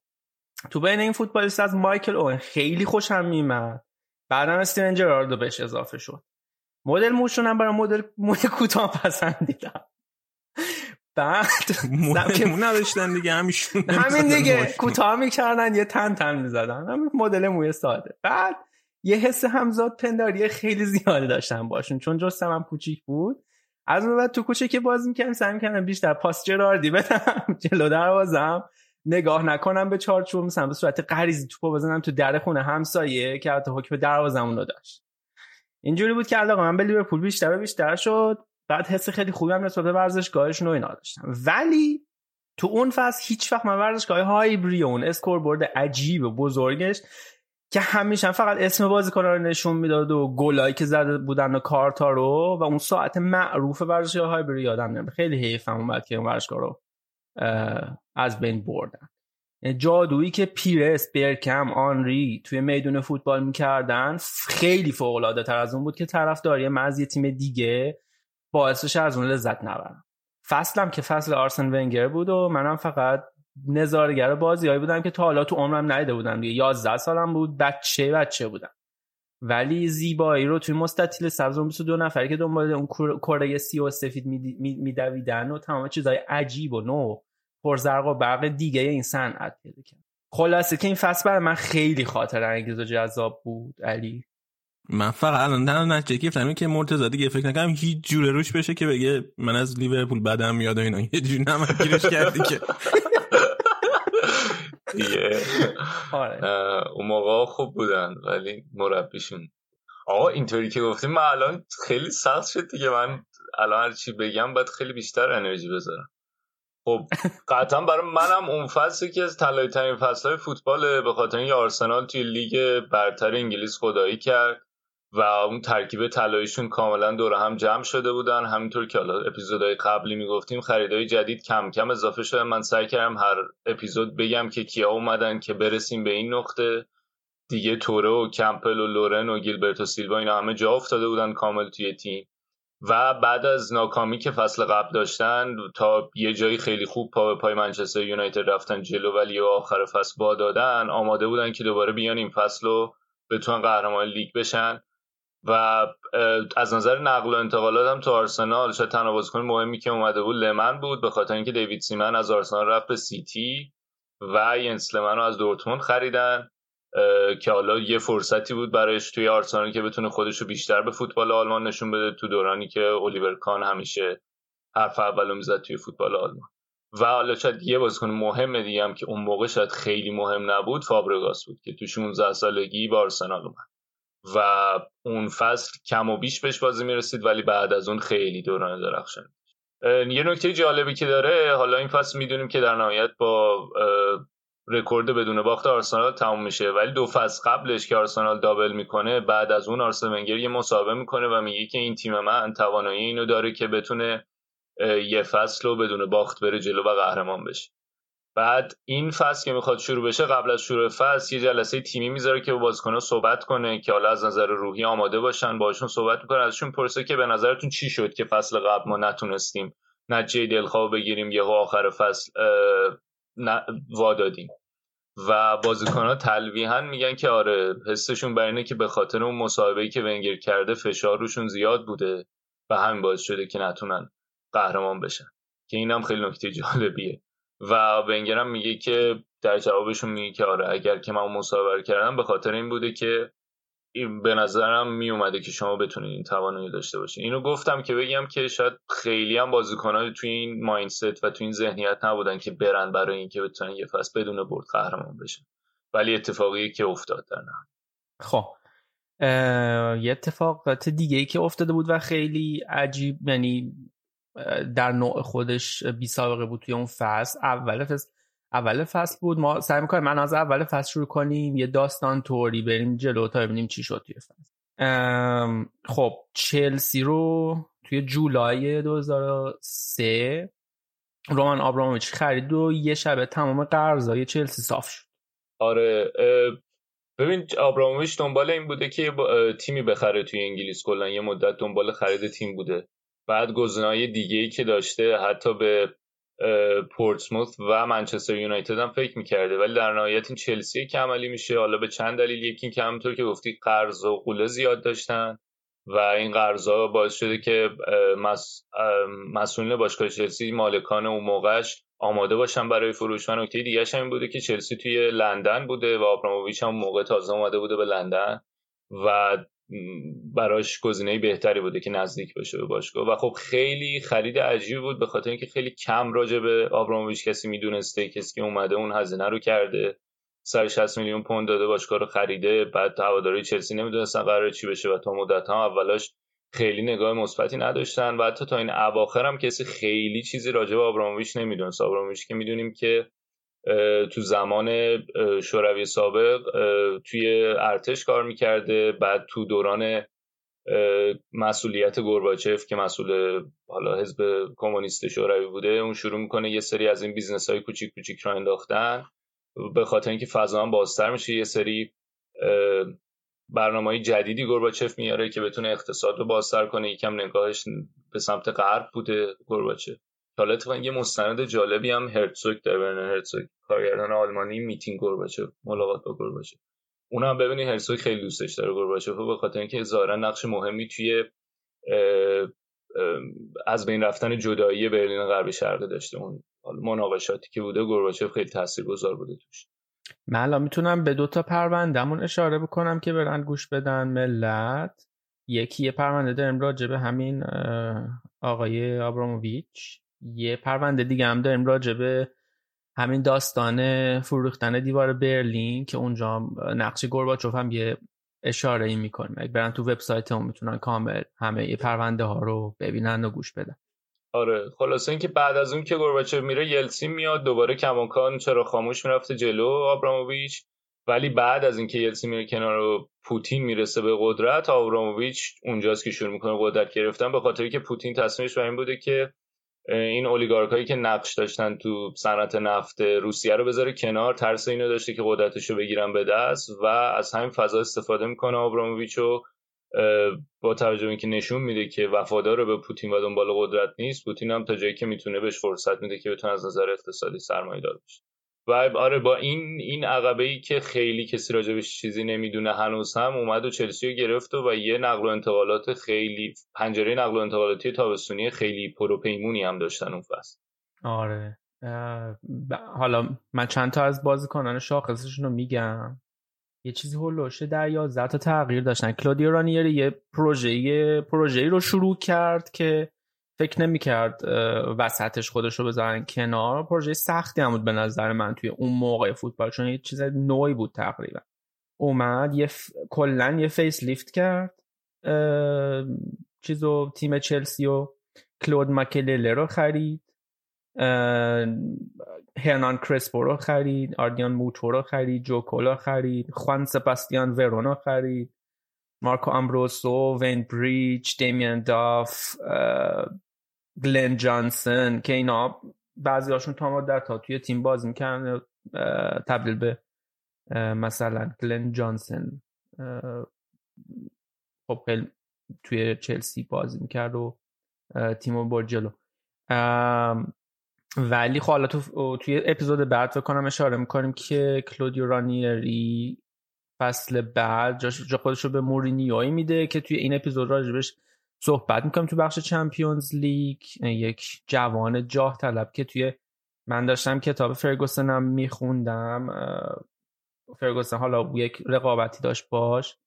تو بین این فوتبالیست از مایکل اون خیلی خوشم میمد بعدم استیون جراردو بهش اضافه شد. مدل موشون هم برای مدل موی کوتاه پسندیدم. بعد مدل نداشتن دیگه همیشون همین دیگه کوتاه می‌کردن یه تن تن می‌زدن. همین مدل موی ساده. بعد یه حس همزاد پنداری خیلی زیاده داشتم باشون چون جستم هم کوچیک بود. از اون بعد تو کوچه که بازی می‌کردم سعی می‌کردم بیشتر پاس جراردی بدم جلو دروازم. نگاه نکنم به چارچوب مثلا به صورت قریزی توپو بزنم تو در خونه همسایه که حتی حکم دروازمون رو داشت. اینجوری بود که علاقه من به لیورپول بیشتر و بیشتر شد. بعد حس خیلی خوبی هم نسبت به ورزشگاهشون و اینا داشتم. ولی تو اون فصل هیچ وقت من ورزشگاه هایبری اون اسکور برد عجیب و بزرگش که همیشه فقط اسم بازیکن رو نشون می‌داد و گلایی که زده بودن و کارتا رو و اون ساعت معروف ورزشگاه هایبری یادم نمیاد. خیلی حیفم اومد که اون ورزشگاه رو از بین بردن. جادویی که پیرس برکم آنری توی میدون فوتبال می‌کردن خیلی فوق العاده تر از اون بود که طرفداری از یه تیم دیگه باعثش از اون لذت نبرم فصلم که فصل آرسن ونگر بود و منم فقط نظارگر بازیایی بودم که تا حالا تو عمرم ندیده بودم دیگه. 11 سالم بود بچه بچه بودم. ولی زیبایی رو توی مستطیل سبز اون 22 نفری که دنبال اون کره و سفید میدویدن و تمام چیزای عجیب و نو پرزرق و برق دیگه این صنعت پیدا کرد. خلاصه که این فصل برای من خیلی خاطر انگیز و جذاب بود علی. من فقط الان نه نتیجه گرفتم که مرتضی دیگه فکر نکنم هیچ جوره روش بشه که بگه من از لیورپول بدم میاد و اینا. یه جوری نمک کردی که. دیگه. آره. اون موقع خوب بودن ولی مربیشون. آقا اینطوری که گفتیم من الان خیلی سخت شد دیگه. من الان هر چی بگم باید خیلی بیشتر انرژی بذارم. خب قطعا برای منم اون فصلی که از طلایی ترین فصل های فوتبال به خاطر اینکه آرسنال توی لیگ برتر انگلیس خدایی کرد و اون ترکیب طلاییشون کاملا دور هم جمع شده بودن. همینطور که حالا اپیزودهای قبلی می‌گفتیم خریدای جدید کم کم اضافه شده. من سعی کردم هر اپیزود بگم که کیا اومدن که برسیم به این نقطه. دیگه توره و کمپل و لورن و گیلبرت سیلوا اینا همه جا افتاده بودن کامل توی تیم. و بعد از ناکامی که فصل قبل داشتن تا یه جایی خیلی خوب پا به پای منچستر یونایتد رفتن جلو ولی آخر فصل وا دادن آماده بودن که دوباره بیان این فصل رو بتونن قهرمان لیگ بشن. و از نظر نقل و انتقالات هم تو آرسنال شاید تنها بازیکن مهمی که اومده بود لمن بود به خاطر اینکه دیوید سیمن از آرسنال رفت به سیتی و ینس لمن رو از دورتموند خریدن. که حالا یه فرصتی بود برایش توی آرسنال که بتونه خودش رو بیشتر به فوتبال آلمان نشون بده تو دورانی که الیور کان همیشه حرف اولو می‌زد توی فوتبال آلمان. و حالا شاید یه بازیکن مهم دیگه هم که اون موقع شاید خیلی مهم نبود فابرگاس بود که تو 16 سالگی با آرسنال اومد. و اون فصل کم و بیش بهش بازی می‌رسید ولی بعد از اون خیلی دوران درخشان. یه نکته جالبی که داره حالا این فصل می‌دونیم که در نهایت با رکورد بدون باخت آرسنال تموم میشه. ولی دو فصل قبلش که آرسنال دابل می‌کنه بعد از اون آرسن ونگر یه مسابقه می‌کنه و میگه که این تیم من توانایی اینو داره که بتونه یه فصل رو بدون باخت بره جلو و قهرمان بشه. بعد این فصل که می‌خواد شروع بشه قبل از شروع فصل یه جلسه تیمی می‌ذاره که با بازیکن‌ها صحبت کنه که حالا از نظر روحی آماده باشن باشون صحبت می‌کنه ازشون پرسه که به نظرتون چی شد که فصل قبل ما نتونستیم نتیجه دلخواه بگیریم یهو آخر فصل وادادیم و بازیکنها تلویحا میگن که آره حسشون بر اینه که به خاطر اون مصاحبه‌ای که ونگر کرده فشار روشون زیاد بوده و همین باعث شده که نتونن قهرمان بشن که اینم خیلی نکته جالبیه. و ونگر میگه که در جوابشون میگه که آره اگر که من مصاحبه کردم به خاطر این بوده که به نظرم می اومده که شما بتونید این توانایی داشته باشین. اینو گفتم که بگم که شاید خیلی هم بازیکنان توی این مایندست و توی این ذهنیت نبودن که برن برای اینکه بتونن یه فصل بدون برد قهرمان بشن. ولی اتفاقی که افتاد در نه خب. یه اتفاقات دیگه ای که افتاده بود و خیلی عجیب یعنی در نوع خودش بی سابقه بود توی اون فصل. اول فصل اول فصل بود. ما سعی می‌کنیم من از اول فصل شروع کنیم. یه داستان توری بریم جلو تا ببینیم چی شد توی فصل. خب چلسی رو توی جولای 2003 رومان آبرامویچ خرید و یه شب تمام قرضای چلسی صاف شد. آره ببین آبرامویچ دنبال این بوده که تیمی بخره توی انگلیس. کلا یه مدت دنبال خرید تیم بوده. بعد گزینه‌های دیگه ای که داشته حتی به پورتسموث و منچستر یونایتد هم فکر می‌کرده. ولی در نهایت این چلسی که عملی میشه. حالا به چند دلیل. یکی که همونطور که گفتی قرض و قوله زیاد داشتن و این قرضا باعث شده که مس... مسئولین باشگاه چلسی مالکان اون موقعش آماده باشن برای فروش. و نکته دیگه هم بوده که چلسی توی لندن بوده و آبراموویچ هم موقع تازه اومده بوده به لندن و براش گزینه بهتری بوده که نزدیک بشه به باشگاه. و خب خیلی خرید عجیبی بود به خاطر اینکه خیلی کم راجع به آبراموویچ کسی می‌دونسته کسی که اومده اون هزینه رو کرده. 160 میلیون پوند داده باشگاه رو خریده بعد هواداری چلسی نمی‌دونستن قرار چی بشه و تا مدت هم اولاش خیلی نگاه مثبتی نداشتن. و حتی تا این اواخر هم کسی خیلی چیزی راجع به آبراموویچ نمی‌دونست. آبراموویچ که می‌دونیم که تو زمان شوروی سابق توی ارتش کار می‌کرده. بعد تو دوران مسئولیت گورباچف که مسئول حالا حزب کمونیست شوروی بوده اون شروع می‌کنه یه سری از این business های کوچیک کوچیک راه انداختن. به خاطر اینکه فضا هم بازتر میشه یه سری برنامه های جدیدی گورباچف میاره که بتونه اقتصاد رو بازتر کنه. یکم نگاهش به سمت غرب بوده گورباچف. حالا اتفاقا یه مستند جالبی هم هرتسوک در هرتسوک کارگردان آلمانی میتینگ گورباچف ملاقات با گورباچف اون هم ببینید هرسوی خیلی دوستش داره گورباچف به خاطر اینکه ظاهرا نقش مهمی توی از بین رفتن جدایی برلین غربی شرقی داشته. اون مناقشاتی که بوده گورباچف خیلی تاثیرگذار بوده توش. من الان می‌تونم به دو تا پروندهمون اشاره بکنم که برن گوش بدن. ملت یکی یه پرونده داریم راجع به همین آقای آبراموویچ. یه پرونده دیگه هم داریم راجع به همین داستان فروختن دیوار برلین که اونجا نقش گورباچوف هم یه اشاره ای می‌کنه. اگه برن تو وبسایت هم می‌تونن کامل همه یه پرونده ها رو ببینن و گوش بدن. آره خلاصه اینکه بعد از اون که گورباچوف میره یلسین میاد دوباره کماکان چرا خاموش می‌رفته جلو آبراموویچ. ولی بعد از اینکه یلسین میره کنار پوتین می‌رسه به قدرت آبراموویچ اونجاست که شروع می‌کنه قدرت گرفتن به خاطری که پوتین تصمیمش این بوده که این اولیگارک هایی که نقش داشتن تو صنعت نفت روسیه رو بذاره کنار ترس اینو داشته که قدرتش رو بگیرن به دست و از همین فضا استفاده می‌کنه آبراموویچ و با توجه اینکه نشون میده که وفادار به پوتین و دنبال قدرت نیست پوتین هم تا جایی که می‌تونه بهش فرصت میده که بتونه از نظر اقتصادی سرمایه دار بشه و آره با این این عقبه ای که خیلی کسی راجبش چیزی نمی‌دونه هنوز هم اومد و چلسی رو گرفت و, یه نقل و انتقالات خیلی پنجره نقل و انتقالاتی تابستونی خیلی پروپیمونی هم داشتن اون فصل. آره. حالا من چند تا از بازیکنان شاخصشون رو میگم. یه چیزی هلوشه در یازده تا تغییر داشتن. کلودیو رانیری یه پروژه پروژه‌ای رو شروع کرد که فکر نمی‌کرد وسطش خودش رو بذارن کنار. پروژه سختی هم بود به نظر من توی اون موقع فوتبال چون یه چیز نویی بود تقریبا. اومد یه ف... کلا یه facelift کرد. چیزو تیم چلسی و کلود مکلله رو خرید. هرنان کرسپو رو خرید. آدریان موتو رو خرید. جو کولو خرید. خوان سباستیان ورونو خرید. مارکو امبروسو وین بریچ دیمین داف گلن جانسن که اینا بعضی هاشون تا مدت ها توی تیم بازی می‌کنن تبدیل به مثلا گلن جانسن. خب توی چلسی بازی می‌کرد و تیمو برد جلو. ولی خب حالا تو توی اپیزود بعد فکر کنم اشاره می‌کنیم که کلودیو رانیری فصل بعد جا خودش رو به مورینیوی میده که توی این اپیزود راجبش صحبت می‌کنم تو بخش چمپیونز لیگ. یک جوان جاه طلب که توی من داشتم کتاب فرگوسنم میخوندم فرگوسن حالا یک رقابتی داشت باش.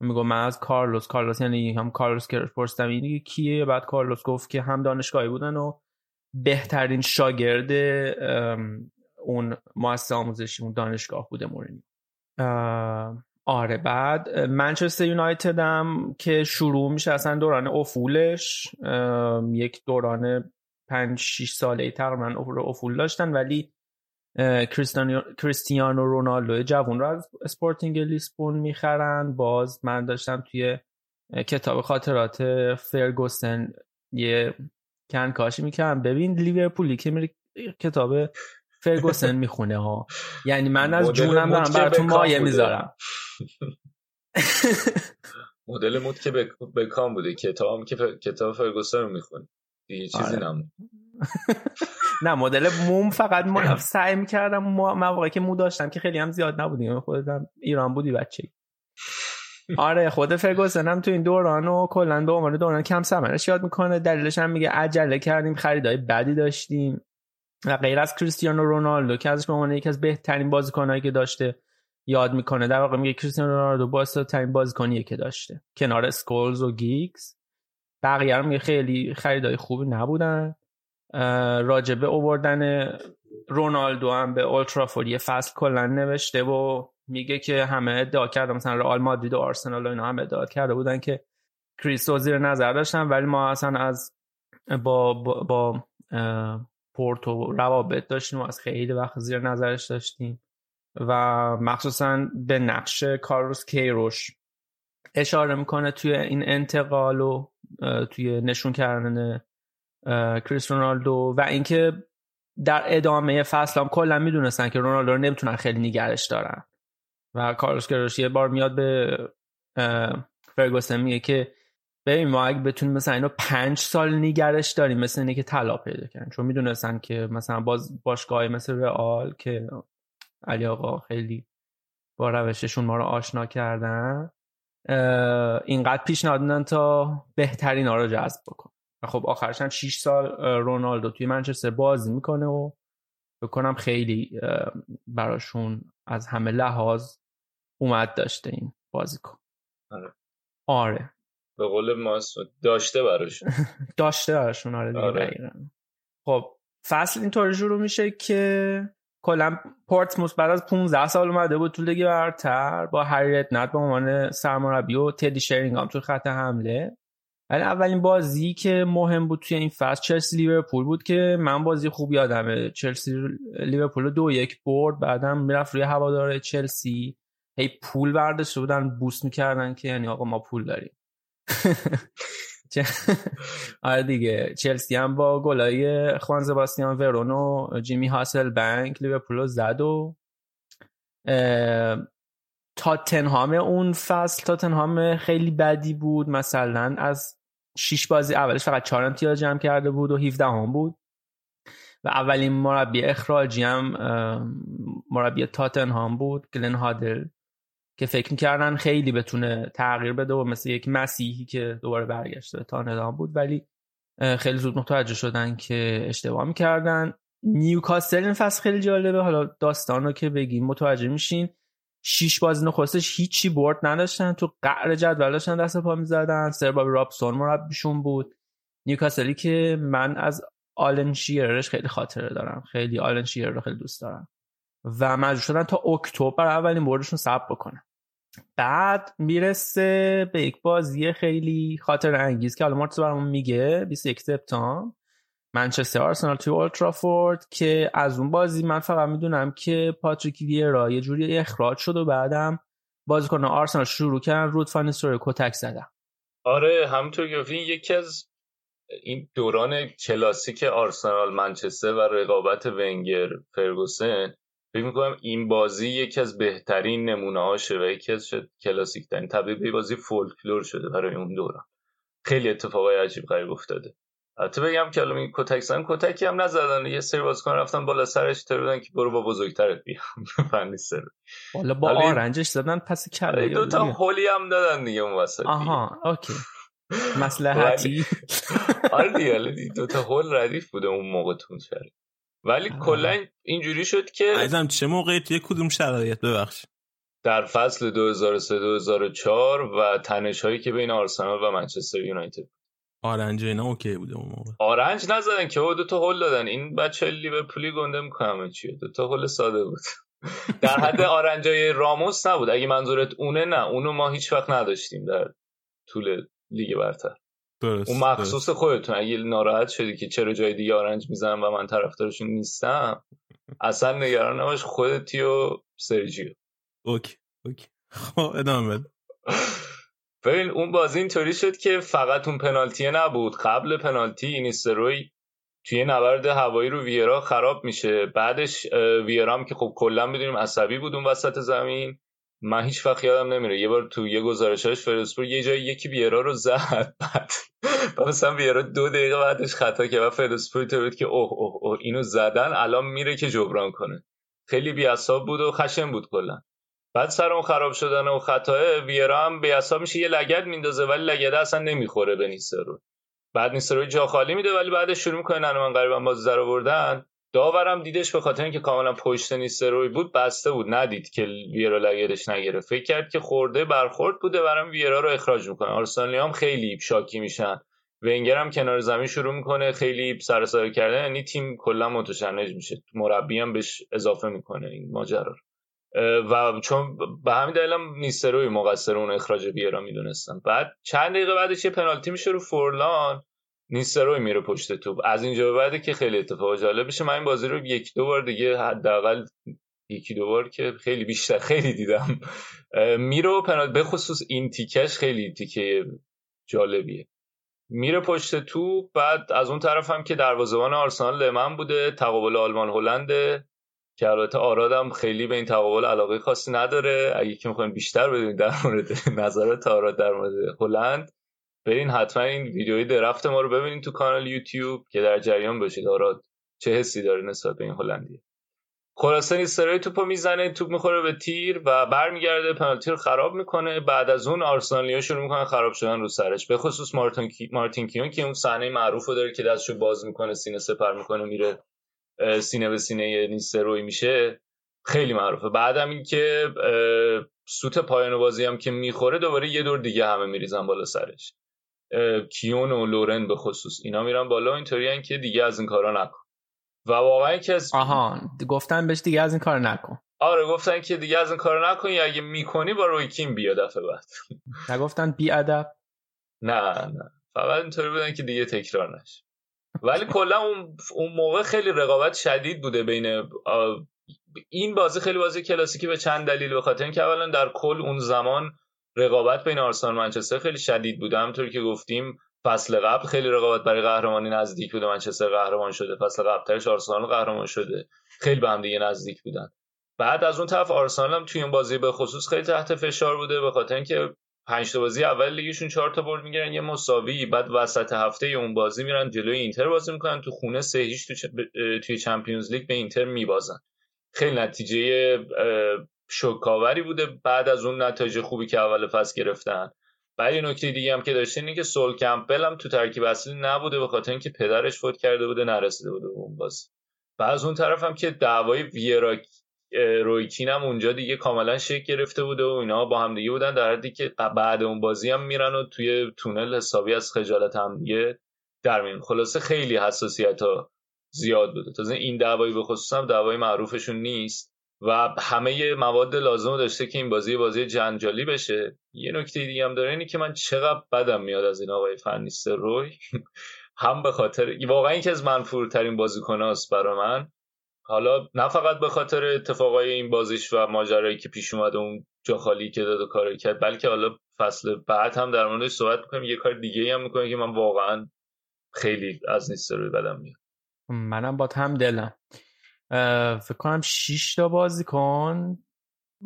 میگو من از کارلوس کارلوس یعنی هم کارلوس که پرستم این کیه؟ بعد کارلوس گفت که هم دانشگاهی بودن و بهترین شاگرد اون مؤسسه آموزشی اون دانشگاه بوده مورینیو. آره بعد منچستر یونایتد هم که شروع میشه اصلا دوران افولش یک دوران پنج 6 ساله تقریبا افول داشتن ولی کریستیانو رونالدو جوون رو از اسپورتینگ لیسبون می‌خرن. باز من داشتم توی کتاب خاطرات فرگوسن یه کنکاشی می‌کردم. ببین لیورپولی که میره کتاب فرگوسن می‌خونه ها. یعنی من از جونم دارم براتون مایه می‌ذارم. مدل مود که بکام بوده. کتاب که کتاب فرگوسن رو می‌خونی دیگه چیزی آره. نه مدل موم فقط ما سعی می‌کردم مواقعی که مو داشتم که خیلی هم زیاد نبودیم خودم ایران بودی بچه. آره خود فرگوسن هم تو این دوران و کلا به عنوان دوران کم سمرش یاد می‌کنه. دلیلش هم میگه عجله کردیم خریدای بدی داشتیم. و غیر از کریستیانو رونالدو که ازش به عنوان یکی از بهترین بازیکنایی که داشته یاد می‌کنه. در واقع میگه کریستیانو رونالدو باعث ترین بازیکنیه که داشته. کنار اسکولز و گیگز. بقیه هم خیلی خریدای خوبی نبودن. راجبه اووردن رونالدو هم به اولترافورد یه فصل کلا نوشته و میگه که همه ادعا کرده مثلا رئال مادرید و آرسنال و اینا هم ادعا کرده بودن که کریستو زیر نظر داشتن ولی ما اصلا از با با, با پورتو روابط داشتیم و از خیلی وقت زیر نظرش داشتیم. و مخصوصا به نقش کاروس کیروش اشاره می‌کنه توی این انتقال و توی نشون کردن کریس رونالدو و اینکه در ادامه فصل هم کلا می‌دونستن که رونالدو رو نمی‌تونن خیلی نگرش دارن. و کارلوس کیروش یه بار میاد به فرگوسن میگه که ببین ما اگه بتونیم مثلا اینو پنج سال نگرش داریم مثل اینه که طلا پیدا کردن. چون می‌دونستن که مثلا باز باشگاه مثل رئال که علی آقا خیلی با روششون ما رو آشنا کردن اینقدر پیشنهاد دادن تا بهترین ها رو جذب بکن. و خب آخرش هم 6 سال رونالدو توی منچستر بازی می‌کنه و بکنم خیلی براشون از همه لحاظ اومد داشته این بازیکن. آره. آره. به قول ما داشته براشون داشته براشون آره دیگه آره. خب فصل اینطوری شروع میشه که کلا پورتسموث بعد از 15 سال اومده بود تو لیگ برتر با هری نت به عنوان سرمربی و تدی شرینگام تو خط حمله. ولی اولین بازی که مهم بود توی این فصل چلسی لیورپول بود که من بازی خوب یادمه. چلسی لیورپول دو یک برد بعدم می‌رفت روی هوادار چلسی. هی پول برداشته بودن بوست می‌کردن که یعنی آقا ما پول داریم. آره دیگه چلسی هم با گلای خوان زباستیان ورون و جیمی هاسل بنک لیورپول زد و تاتنهام اون فصل تاتنهام خیلی بدی بود. مثلا از شیش بازی اولش فقط چهار امتیاز جمع کرده بود و 17 هم بود. و اولین مربی اخراجی هم مربی تاتنهام بود گلن هادل که فکر می‌کردن خیلی بتونه تغییر بده و مثل یک مسیحی که دوباره برگشته تا ندام بود ولی خیلی زود متوجه شدن که اشتباه می‌کردن. نیوکاسل این فصل خیلی جالبه. حالا داستان رو که بگیم متوجه میشین. شیش بازی نخستش هیچی برد نداشتن. تو قعر جدول داشتن دست پا می‌زدن. سر بابی رابسون مربیشون بود. نیوکاسلی که من از آلن شیرش خیلی خاطره دارم. خیلی آلن شیر رو خیلی دوست دارم. و مجبور شدن تا اکتبر اولین بردشون ثبت بکنن. بعد می‌رسه به یک بازی خیلی خاطر انگیز که حالا مارتز برامون میگه 21 سپتامبر منچستر آرسنال توی اولترافورد که از اون بازی من فقط می‌دونم که پاتریک ویرا یه جوری اخراج شد و بعدم بازیکن آرسنال شروع کردن رود فانیستور کتک زدن. آره همونطور که یکی از این دوران کلاسیک آرسنال منچستر و رقابت ونگر فرگوسن فکر می‌کنم این بازی یکی از بهترین نمونه هاشه و یکی از کلاسیک ترین تبدیل به بازی فولکلور شده برای اون دوران. خیلی اتفاقای عجیب غریب افتاده. البته بگم که الان کتک زن کتکی هم نزدن. یه سری بازیکن رفتن بالا سرش بودن که برو با بزرگترت بیا. فنی سر. والا با آرنجش زدن پس کله دو تا هولی هم دادن دیگه اون وسط آها اوکی. مصلحتی. آره دیگه دو تا هول ردیف بوده اون موقع تون شد ولی کلا اینجوری شد که عزیزم چه موقعی توی کدوم شرایط؟ ببخش در فصل 2003-2004 و تنش هایی که بین آرسنال و منچستر یونایتد آرنج اینا اوکی بوده اون موقع. آرنج نزدن که دو تا هول دادن. این بچه لیورپولی گنده می‌کنم چیه دو تا هول ساده بود. در حد آرنجای راموس نبود. اگه منظورت اونه نه. اونو ما هیچ وقت نداشتیم در طول لیگ برتر. درست اون مخصوص خودتون اگه ناراحت شدی که چرا جای دیگه آرنج می‌زنم و من طرفدارشون نیستم اصلا نگران نباش خودتی و سرجیو. اوکی اوکی. خب ادامه ببین اون بازی اینطوری شد که فقط اون پنالتیه نبود. قبل پنالتی نیستلروی توی نبرد هوایی رو ویرا خراب میشه. بعدش ویرام که خب کلا می‌دونیم عصبی بود اون وسط زمین. من هیچ وقت یادم نمیره. یه بار تو یه گزارشش فرسپور یه جایی یکی ویرا رو زد. بعد مثلا ویرا دو دقیقه بعدش خطا کرد و فرسپور تو که اوه اوه اوه اینو زدن الان میره که جبران کنه. خیلی بیاساب بود و خشن بود کلا. بعد سر اون خراب شدن و خطاه ویرا هم بیاساب میشه. یه لگد میندازه ولی لگده اصلا نمی‌خوره به نیسترو بعد نیسترو جا خالی میده ولی بعدش شروع می‌کنه نه من قریبا باز در آوردن. داورم دیدش به خاطر اینکه کاملا پشت نیستروی بود بسته بود. ندید که ویرا لگرش نگیره فکر کرد که خورده برخورد بوده برام ویرا رو اخراج می‌کنه. آرسنالی هم خیلی شاکی میشن. ونگر هم کنار زمین شروع می‌کنه خیلی سر کردن. یعنی تیم کلا متشنج میشه. مربی هم بهش اضافه می‌کنه این ماجرا و چون به همین دلیل هم نیستروی مقصر اون اخراج بیرا می‌دونستم بعد چند دقیقه بعدش یه پنالتی میشه رو فورلان. نیستروی میره پشت توپ. از اینجا به بعد که خیلی اتفاق جالب بشه من این بازی رو یک دو بار دیگه حداقل یکی دو بار که خیلی بیشتر خیلی دیدم. میره پنالتی به خصوص این تیکش خیلی تیکه جالبیه. میره پشت توپ بعد از اون طرف هم که دروازه‌بان آرسنال لمن بوده تقابل آلمان هلند که البته آرادم خیلی به این تقابل علاقه خاصی نداره. اگه که می‌خواین بیشتر بدونید در مورد نظرات آراد در مورد هلند برین حتما این ویدیوی درفت ما رو ببینید تو کانال یوتیوب که در جریان باشید آراد چه حسی داره نسبت به این هلندی؟ خلاصه نیسترای توپو می‌زنه توپ می‌خوره به تیر و برمیگرده پنالتی رو خراب می‌کنه. بعد از اون آرسنالیا شروع می‌کنن خراب شدن رو سرش. به خصوص مارتین, کی... مارتین کیون که اون صحنه معروف رو داره که دستشو باز می‌کنه سینه سپر می‌کنه میره سینه به سینه نیستروی میشه. خیلی معروفه. بعدم این که سوت پایان بازی هم که می‌خوره دوباره یه دور دیگه همه میریزن بالا سرش. کیون و لورن به خصوص. اینا میرن بالا اینطوری که دیگه از این کارا نکن. و واقعا که از آها گفتن بهش دیگه از این کار نکن. آره گفتن که دیگه از این کار نکن یا اگه می‌کنی با روی کیم بیا دفعه بعد. نگفتن بی ادب؟ نه نه. فقط اینطوری بودن که دیگه تکرار نشه. ولی کلا اون اون موقع خیلی رقابت شدید بوده بین این بازی خیلی بازی کلاسیکی به چند دلیل به خاطر اینکه اولا در کل اون زمان رقابت بین آرسنال و منچستر خیلی شدید بوده. همونطوری که گفتیم فصل قبل خیلی رقابت برای قهرمانی نزدیک بوده. منچستر قهرمان شده. فصل قبلترش آرسنال قهرمان شده. خیلی به هم دیگه نزدیک بودن. بعد از اون طرف آرسنال هم توی این بازی به خصوص خیلی تحت فشار بوده. به خاطر اینکه پنج بازی اول لیگشون چهار تا برد می‌گیرن یه مساوی. بعد وسط هفته اون بازی میرن جلوی اینتر بازی می‌کنن. تو خونه سه هیچ تو توی چمپیونز لیگ به اینتر میبازن. خیلی نتیجه شوکاوری بوده بعد از اون نتایج خوبی که اول فصل گرفتن. یه نکته دیگه هم که داشته اینه که سول کمپل هم تو ترکیب اصلی نبوده به خاطر اینکه پدرش فوت کرده بوده نرسیده بوده اون بازی بعد از اون طرف هم که دعوای ویرا رویکین هم اونجا دیگه کاملا شکل گرفته بوده و اینا با هم دیگه بودن در حدی که بعد اون بازی هم میرن و توی تونل حسابی از خجالت هم دیگه در میون خلاصه خیلی حساسیت ها زیاد بوده. تازه این دعوایی به خصوص هم دعوای معروفشون نیست. و همه مواد لازم داشته که این بازی بازی جنجالی بشه. یه نکته دیگه هم داره اینه که من چقدر بدم میاد از این آقای فنیست روی. هم به خاطر واقعا یکی از منفورترین بازیکناست برای من. حالا نه فقط به خاطر اتفاقای این بازیش و ماجرایی که پیش اومده اون جا خالی که داد و کاری کرد بلکه حالا فصل بعد هم در موردش صحبت می‌کنیم. یه کار دیگه هم می‌کنه که من واقعا خیلی از نیست روی بدم میاد. منم با هم دلم. فکر کنم 6 تا بازی کن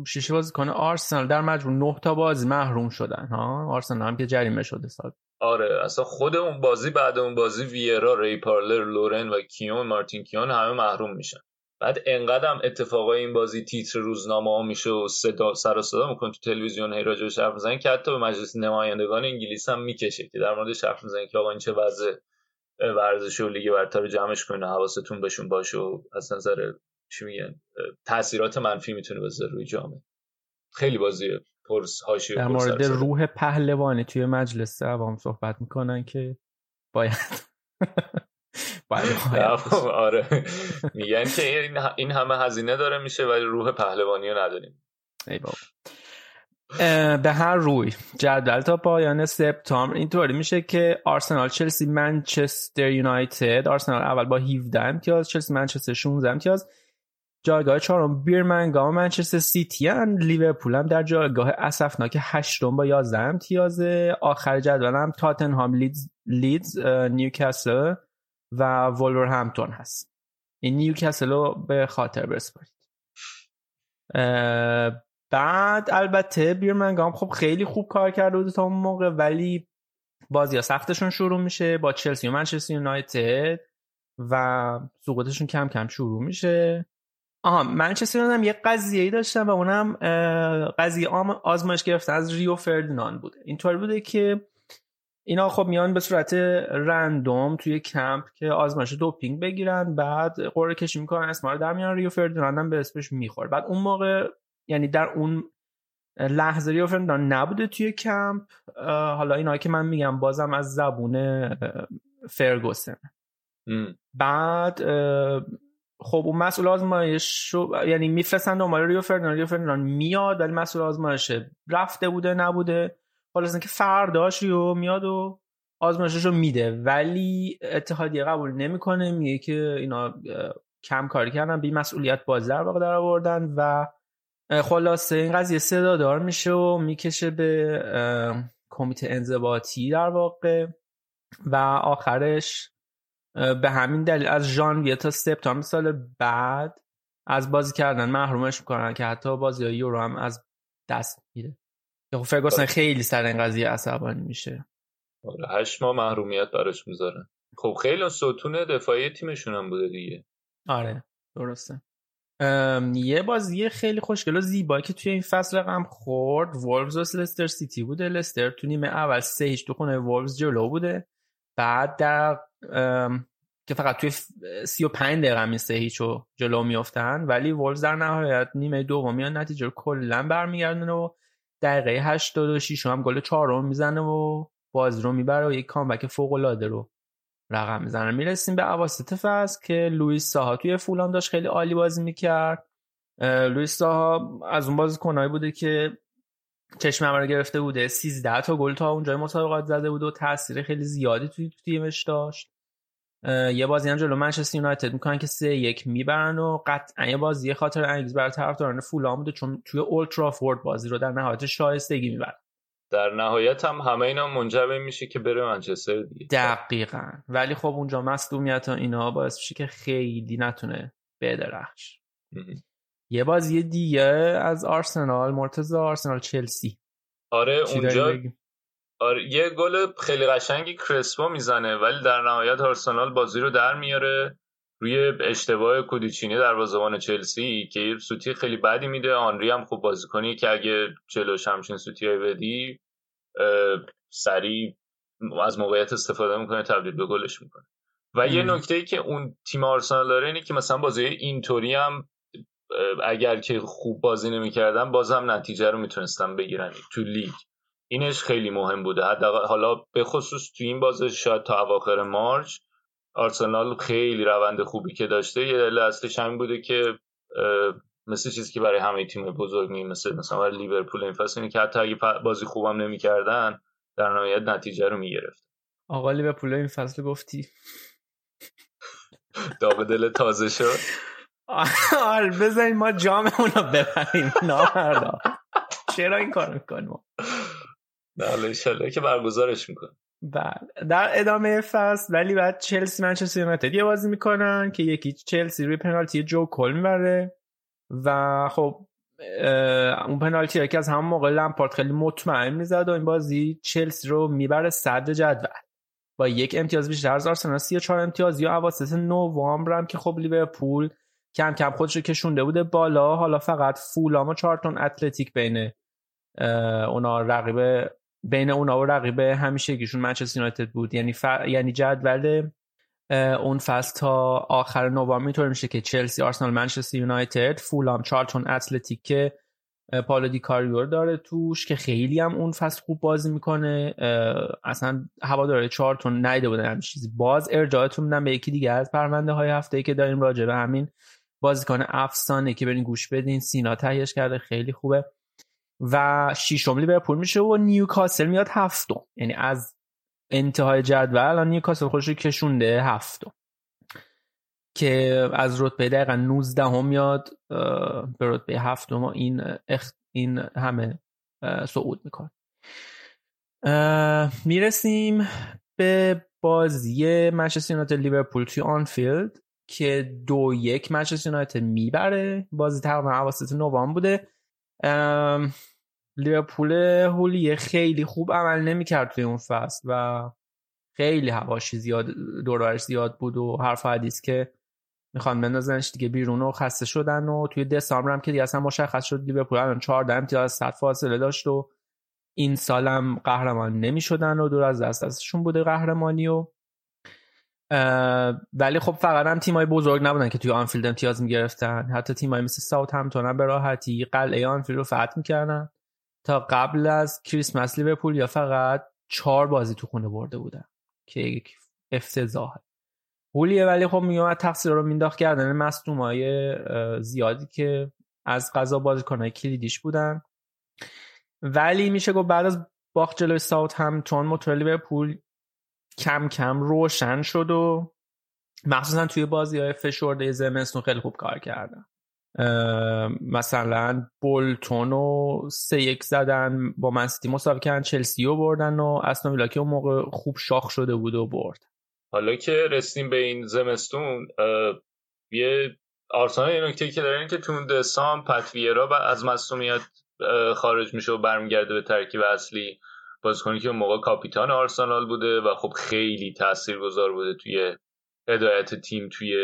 6 بازی کنه آرسنال در مجموع 9 تا بازی محروم شدن ها؟ آرسنال هم که جریمه شده سال. آره اصلا خود اون بازی بعد اون بازی ویرا ری پارلر لورن و کیون مارتین کیون همه محروم میشن. بعد انقدرم اتفاقای این بازی تیتر روزنامه ها میشه و صدا سر و صدا می‌کنه تو تلویزیون هی راجع حرف می‌زنن که حتی به مجلس نمایندگان انگلیس هم می‌کشه که در مورد حرف می‌زنن که آقا این چه وضع ورزش و لیگ برتر رو جمعش کنه حواستون بهشون باشه و از نظر چی میگن تاثیرات منفی می‌تونه بذاره روی جامعه. خیلی بازی پرس هاشی در مورد روح پهلوانی توی مجلس عوام صحبت می‌کنن که باید آره. میگن که این همه هزینه داره میشه ولی روح پهلوانی رو نداریم. ای بابا. به هر روی. جدول تا پایان سپتامبر اینطوری میشه که آرسنال چلسی منچستر یونایتد. آرسنال اول با 17 امتیاز چلسی منچستر 16 امتیاز. جایگاه چهارم بیرمنگام منچستر سیتی ان لیورپول هم در جایگاه اسفناک هشتم با 11 امتیاز. آخر جدول هم تاتنهام لیدز, لیدز نیوکاسل ولورهمپتون هست. این نیوکاسل رو به خاطر بسپارید بعد البته بیرمنگام خب خیلی خوب کار کرده بود تا اون موقع ولی بازی ها سختشون شروع میشه با چلسی و منچستر یونایتد و سقوطشون کم کم شروع میشه. آها منچستر هم یه قضیه ای داشتم و اونم قضیه آزمایش گرفتن از ریو فردیناند بوده اینطور بوده که اینا خب میان به صورت رندوم توی کمپ که آزمایش دوپینگ بگیرن بعد قرعه کشی می‌کنن اسم رو در میان ریو فردیناند هم به اسمش می‌خوره. بعد اون موقع یعنی در اون لحظه فردیناند نبوده توی کمپ. حالا اینا که من میگم بازم از زبون فرگوسن. بعد خب اون مسئول آزمایش یعنی میفرستن دنبال ریو فرناند ریو میاد ولی مسئول آزمایش رفته بوده نبوده. حالا که فرداش ریو میاد و آزمایشش رو میده. ولی اتحادیه قبول نمی‌کنه میگه که اینا کم کاری کردن بی مسئولیت بازی در واقع در آوردن و خلاصه این قضیه صدا دار میشه و می‌کشه به کمیته انضباطی در واقع و آخرش به همین دلیل از ژانویه تا سپتامبر سال بعد از بازی کردن محرومش می‌کنن که حتی بازی های یورو هم از دست میره خب فرگوسن خیلی سر این قضیه عصبانی میشه. آره هشت ماه محرومیت براش می‌ذارن خب خیلی ستون دفاعی تیمشون هم بوده دیگه. آره درسته. یه بازی خیلی خوشگل و زیبایی که توی این فصل رقم خورد. وولفز و لستر سیتی بوده. لستر تو نیمه اول سه هیچ تو خونه وولفز جلو بوده. بعد در که فقط توی سی و پنج دقیقه این سه هیچو جلو میافتن. ولی وولفز در نهایت نیمه دوم میان نتیجه رو کلا برمیگردن و دقیقه 86 هم گل چهارم می‌زنه و باز رو می‌بره و یک کامبک فوق العاده رو رقم می‌زنه. می‌رسیم به اواسط فصل که لوئیس ساها توی فولان داشت خیلی عالی بازی می‌کرد. لوئیس ساها از اون بازیکنایی بوده که چشم رو گرفته بوده. 13 تا گل تا اونجای مسابقات زده بود و تاثیر خیلی زیادی توی تیمش داشت. یه بازی هم جلو منچستر یونایتد می‌کنن که سه یک می‌برن و قطعا یه بازی خاطر انگیز برای طرفداران فولان بوده چون توی اولترافورد بازی رو در نهایت شایستگی می‌برن. در نهایت هم همه اینا منجر میشه که بره منچستر دیگه. دقیقا. ولی خب اونجا مصدومیت اینا باعث میشه که خیلی نتونه بدرخش. یه بازی دیگه از آرسنال مرتضی آرسنال چلسی. آره اونجا آره یه گل خیلی قشنگی کرسپو می‌زنه ولی در نهایت آرسنال بازی رو در میاره. روی اشتباه کودیچینی در بازوان چلسی که یه سوتی خیلی بدی میده. آنری هم خوب بازی کنی که اگه جلوش همچین سوتی های بدی سریع از موقعیت استفاده می‌کنه تبدیل به گلش می‌کنه. و یه نکته ای که اون تیم آرسنال داره اینه که مثلا بازی اینطوری هم اگر که خوب بازی نمی‌کردن بازم نتیجه رو می‌تونستن بگیرن تو لیگ. اینش خیلی مهم بوده. حالا به خصوص تو این بازی شاید تا اواخر مارچ آرسنال خیلی روند خوبی که داشته یه دلیل اصلیش همین بوده که مثل چیزی که برای همه تیم بزرگ می مثل مثلا برای لیورپول این فصل که حتی اگه بازی خوبم نمی‌کردن در نهایت نتیجه رو می‌گرفت. آقا لیورپول این فصل گفتی. داغ دل تازه شد. آره بزنین ما جاممون رو ببریم. نامردا چرا این کار می‌کنیم؟ نه که برگزارش می‌کنیم. بله در ادامه فصل ولی بعد چلسی منچستر یونایتد یه بازی می‌کنن که یکی چلسی روی پنالتی جو کل می‌بره و خب اون پنالتی که از همون موقع لمپارت خیلی مطمئن می‌زد و این بازی چلسی رو می‌بره صد جدول. با یک امتیاز بیشتر از آرسنال 34 امتیاز یا اواسط نوامبر هم که خب لیورپول کم کم خودش رو کشونده بوده بالا. حالا فقط فولام و چارتون اتلتیک بین اونا رقیب بین اونا و رقیب همیشگیشون منچستر یونایتد بود. یعنی ف... یعنی جدول اون فصل تا آخر نوامبر اینطور میشه که چلسی آرسنال منچستر یونایتد فولام چارتون اتلتیک که پالو دی کاریور داره توش که خیلی هم اون فصل خوب بازی می‌کنه. اصلا هوا داره چارتون نیده بودن همین چیزی. باز ارجاعتون میدم به یکی دیگه از پرونده های هفته ای که داریم راجع به همین بازیکن افسانه که برین گوش بدین. سینا تهیهش کرده خیلی خوبه. و ششم لیورپول میشه و نیوکاسل میاد هفتم. یعنی از انتهای جدول الان نیوکاسل خودش رو کشونده هفتم. که از رتبه دقیقا 19 هم میاد به رتبه هفتم این اخ... این همه صعود میکن می‌رسیم به بازی منچستر یونایتد لیورپول توی آنفیلد که دو یک منچستر یونایتد می‌بره. بازی تقریبا اواسط نوامبر بوده. لیورپول هولیه خیلی خوب عمل نمی‌کرد توی اون فصل و خیلی حواشی زیاد دورورش زیاد بود و حرف حدیث که می‌خوان بندازنش دیگه بیرون و خسته شدن و توی دسامبر هم که دیگه اصلا مشخص شد لیورپول الان 14 امتیاز 100 فاصله داشت و این سالم قهرمان نمی‌شدن و دور از دسترسشون بوده قهرمانی و ولی خب فقط هم تیمای بزرگ نبودن که توی آنفیلد امتیاز می‌گرفتن. حتی تیمای مثل ساوتهمپتون هم به راحتی قلعه آنفیلد رو فتح می‌کردن. تا قبل از کریسمس لیورپول یا فقط چهار بازی تو خونه برده بودن که یک افتضاح پولیه ولی خب میومد تقصیر رو مینداخت کردن مصدومای زیادی که از قضا بازیکنهای کلیدیش بودن. ولی میشه گفت بعد از باخت جلوی ساوت هم چون موتور پول کم کم روشن شد و مخصوصا توی بازی های فشرده زمستون خیلی خوب کار کردن. مثلا بولتون و سه یک زدن با منسیتی مسابقه کردن چلسی رو بردن و اصلا ویلا که اون موقع خوب شاخ شده بود و برد. حالا که رسیم به این زمستون یه آرسنال یه نکته که داره که تو دسام پتویرا از مصومیت خارج میشه و برمیگرده به ترکیب اصلی بازیکنی که اون موقع کاپیتان آرسنال بوده و خب خیلی تاثیرگذار بوده توی هدایت تیم توی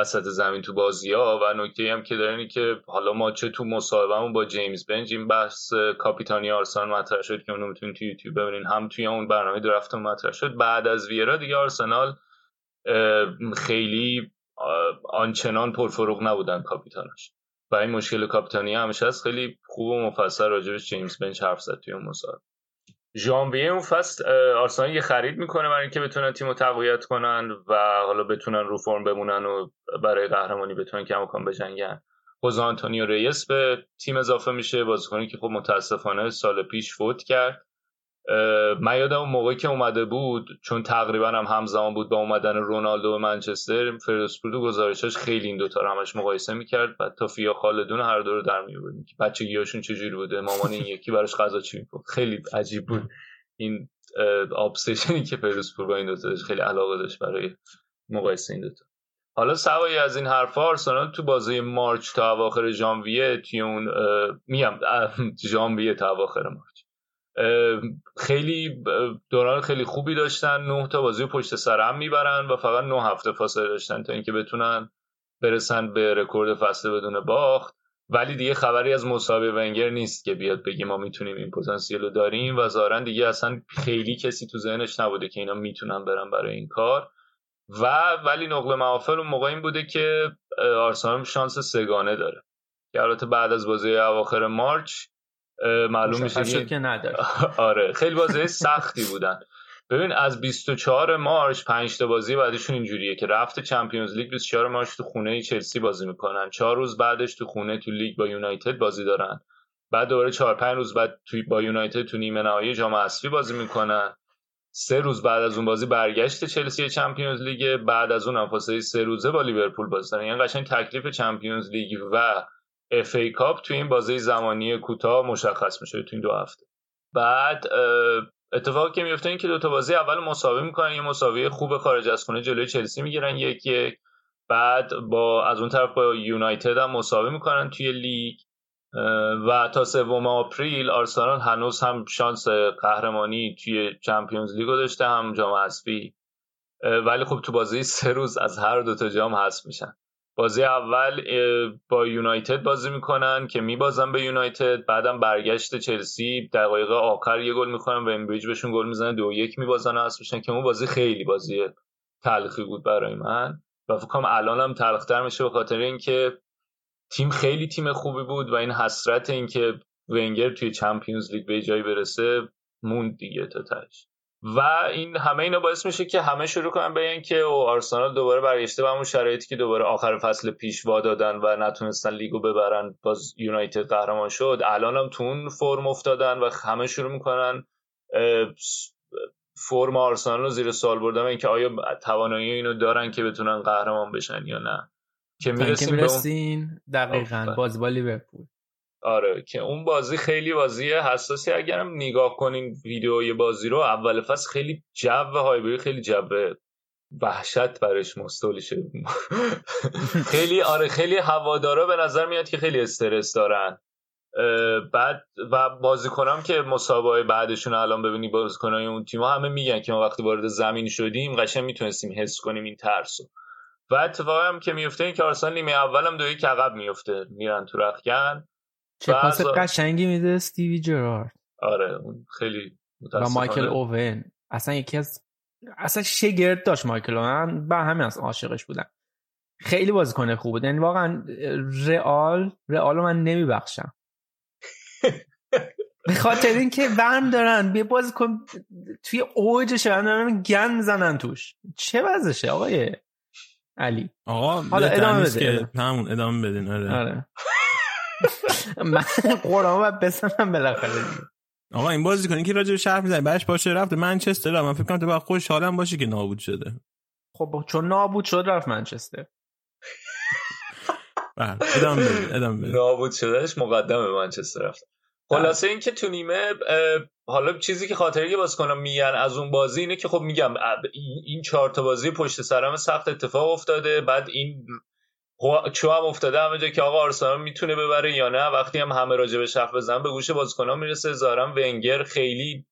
وسط زمین تو بازی ها و نکته هم که داره که حالا ما چه تو مصاحبهمون با جیمز بنج این بحث کاپیتانی آرسنال مطرح شد که اونو می‌تونید تو یوتیوب ببینین. هم توی اون برنامه درفت مطرح شد. بعد از ویرا دیگه آرسنال خیلی آنچنان پرفروغ نبودن کاپیتانش و این مشکل کاپیتانی همیشه هست. خیلی خوب و مفصل راجبش جیمز بنچ حرف زد توی اون مصاحبه. ژانویه اون فصل آرسنال یه خرید می‌کنه برای اینکه بتونن تیمو تقویت کنن و حالا بتونن رو فرم بمونن و برای قهرمانی بتونن کم بجنگن. خوزه آنتونیو ریس به تیم اضافه میشه. بازیکنی که خب متاسفانه سال پیش فوت کرد. من یادم اون موقعی که اومده بود چون تقریبا هم همزمان بود با اومدن رونالدو به منچستر فردوسپورت و گزارشاش خیلی این دوتا رو همش مقایسه می‌کرد و تا فیها خالدون هر دو رو در میوردیم که بچگیاشون چجوری بوده مامان این یکی براش غذا چی می‌کنه خیلی عجیب بود. این ابسشنی که فردوسپورت با این دوتا داشت خیلی علاقه داشت برای مقایسه این دوتا. حالا سوایی از این حرفا آرسنال تو بازی مارچ تا اواخر ژانویه توی اون میام ژانویه تا اواخر مارچ. خیلی دوران خیلی خوبی داشتن. نه تا بازی پشت سر هم می‌برن و فقط نه هفته فاصله داشتن تا اینکه بتونن برسن به رکورد فصل بدون باخت. ولی دیگه خبری از مسابقه ونگر نیست که بیاد بگی ما می‌تونیم این پتانسیل رو داریم و ظاهرا دیگه اصلا خیلی کسی تو ذهنش نبوده که اینا می‌تونن برن برای این کار. و ولی نقل محافل اون موقع این بوده که آرسنال شانس سگانه داره. که البته بعد از بازی اواخر مارچ معلوم میشه که نداره آره خیلی بازی سختی بودن. ببین از 24 مارچ 5 تا بازی بعدشون اینجوریه که رفت چمپیونز لیگ 24 مارچ تو خونه چلسی بازی می‌کنن. 4 روز بعدش تو خونه تو لیگ با یونایتد بازی دارن. بعد دوباره 4 5 روز بعد تو با یونایتد تو نیمه نهایی جام حذفی بازی می‌کنن. سه روز بعد از اون بازی برگشت چلسی Champions League بعد از اون فاصله سه روزه با لیورپول بازی دارن. یعنی قشنگ تکلیف Champions League و FA Cup تو این بازی زمانی کوتاه مشخص میشه تو این دو هفته. بعد اتفاقی که میفته این که دو تا بازی اول مساوی می‌کنن یه مساوی خوب خارج از خونه جلوی چلسی می‌گیرن یک یک. بعد با از اون طرف با یونایتد هم مساوی می‌کنن توی لیگ. و تا سوم آپریل آرسنال هنوز هم شانس قهرمانی توی چمپیونز لیگو داشته هم جام حذفی. ولی خب تو بازی سه روز از هر دو تا جام حذف میشن. بازی اول با یونایتد بازی می‌کنن که میبازن به یونایتد بعدم برگشت چلسی دقایق آخر یه گل می‌کنن و امبریج بهشون گل می‌زنن دو یک میبازن و میشن که اون بازی خیلی بازی تلخی بود برای من. و فکر کنم الانم تلختر میشه به خاطر اینکه تیم خیلی تیم خوبی بود و این حسرت اینکه ونگر توی چمپیونز لیگ به جایی برسه موند دیگه تا تاش و این همه اینا باعث میشه که همه شروع کنن به که او آرسنال دوباره برگشته به همون شرایطی که دوباره آخر فصل پیش دادن و نتونستن لیگو ببرن باز یونایتد قهرمان شد. الان هم تو اون فرم افتادن و همه شروع می‌کنن فرم آرسنال رو زیر سوال بردن و اینکه آیا توانایی اینو دارن که بتونن قهرمان بشن یا نه. که می‌رسیم دقیقا باز با لیورپول. آره که اون بازی خیلی بازی حساسی اگرم نگاه کنین ویدیوی بازی رو اول فصل خیلی جو هایبری خیلی جو وحشت برش مستولی شد. خیلی آره خیلی هوادارا به نظر میاد که خیلی استرس دارن. بعد و بازیکنام که مسابقه بعدشون الان ببینی بازیکنای اون تیم‌ها همه میگن که ما وقتی وارد زمین شدیم قشنگ می‌تونستیم حس کنیم این ترسو و اتفاقی هم که میفته این که آرسنال نیمه اولم دو یک عقب میفته میرن تو رختکن چه پاس قشنگی میده استیوی جرارد. آره اون خیلی و مایکل اوون. اصلا یکی از اصلا شگرد داشت مایکل اوون. با همین از عاشقش بودن خیلی بازیکن خوب بود. یعنی واقعا رئال رئال من نمیبخشم. به خاطر اینکه برم دارن. بیا باز کن توی اوجش دارن گن می‌زنن توش. چه وضعشه آقای علی؟ آقا حالا ادامه بده. همون ادامه بدین. آره, آره. من قرآن باید بسنم بالاخره آقا این بازی کنی که راجع به شرف می‌زنی. بعدش باشه رفته منچستر. من فکر کنم تو باید خوشحالم باشی که نابود شده. خب چون نابود شد رفت منچستر. بله، ادامه بده ادامه نابود شدهش مقدم به منچستر رفت. خلاصه این که تو نیمه حالا چیزی که خاطری باز کنم میگن از اون بازی اینه که خب میگم این چهار تا بازی پشت سرم سخت اتفاق افتاده. بعد این چو هم افتاده همه جا که آقا آرسنال می‌تونه ببره یا نه وقتی هم همه راجع به شف بزن به گوش بازیکنان می‌رسه. زارم ونگر خیلی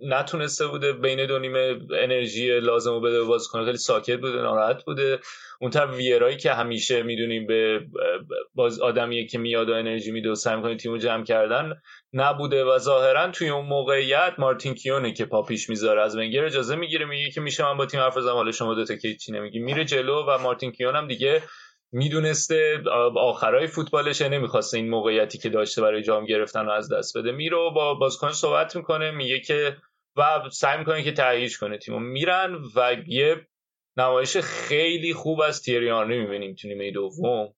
نتونسته بوده بین دو نیمه انرژی لازم رو بده بازیکن خیلی ساکت بوده ناراحت بوده. اون تا ویرایی که همیشه می‌دونیم به باز آدمیه که میاد و انرژی میده و سعی می‌کنه تیمو جمع کردن نبوده و ظاهرا توی اون موقعیت مارتین کیونه که پا پیش می‌ذاره. از ونگر اجازه می‌گیره میگه که میشه من با تیم حرف بزنم حالا شما دو تا که چی نمیگی. میره جلو و مارتین کیون هم دیگه می‌دونسته آخرای فوتبالشه نمی‌خواسته این موقعیتی که داشته برای جام گرفتن رو از دست بده. میره با بازیکن صحبت می‌کنه میگه که و سعی می‌کنه که تهییج کنه تیمو. میرن و یه نمایش خیلی خوب از تیریانی می‌بینیم تو نیمه دوم.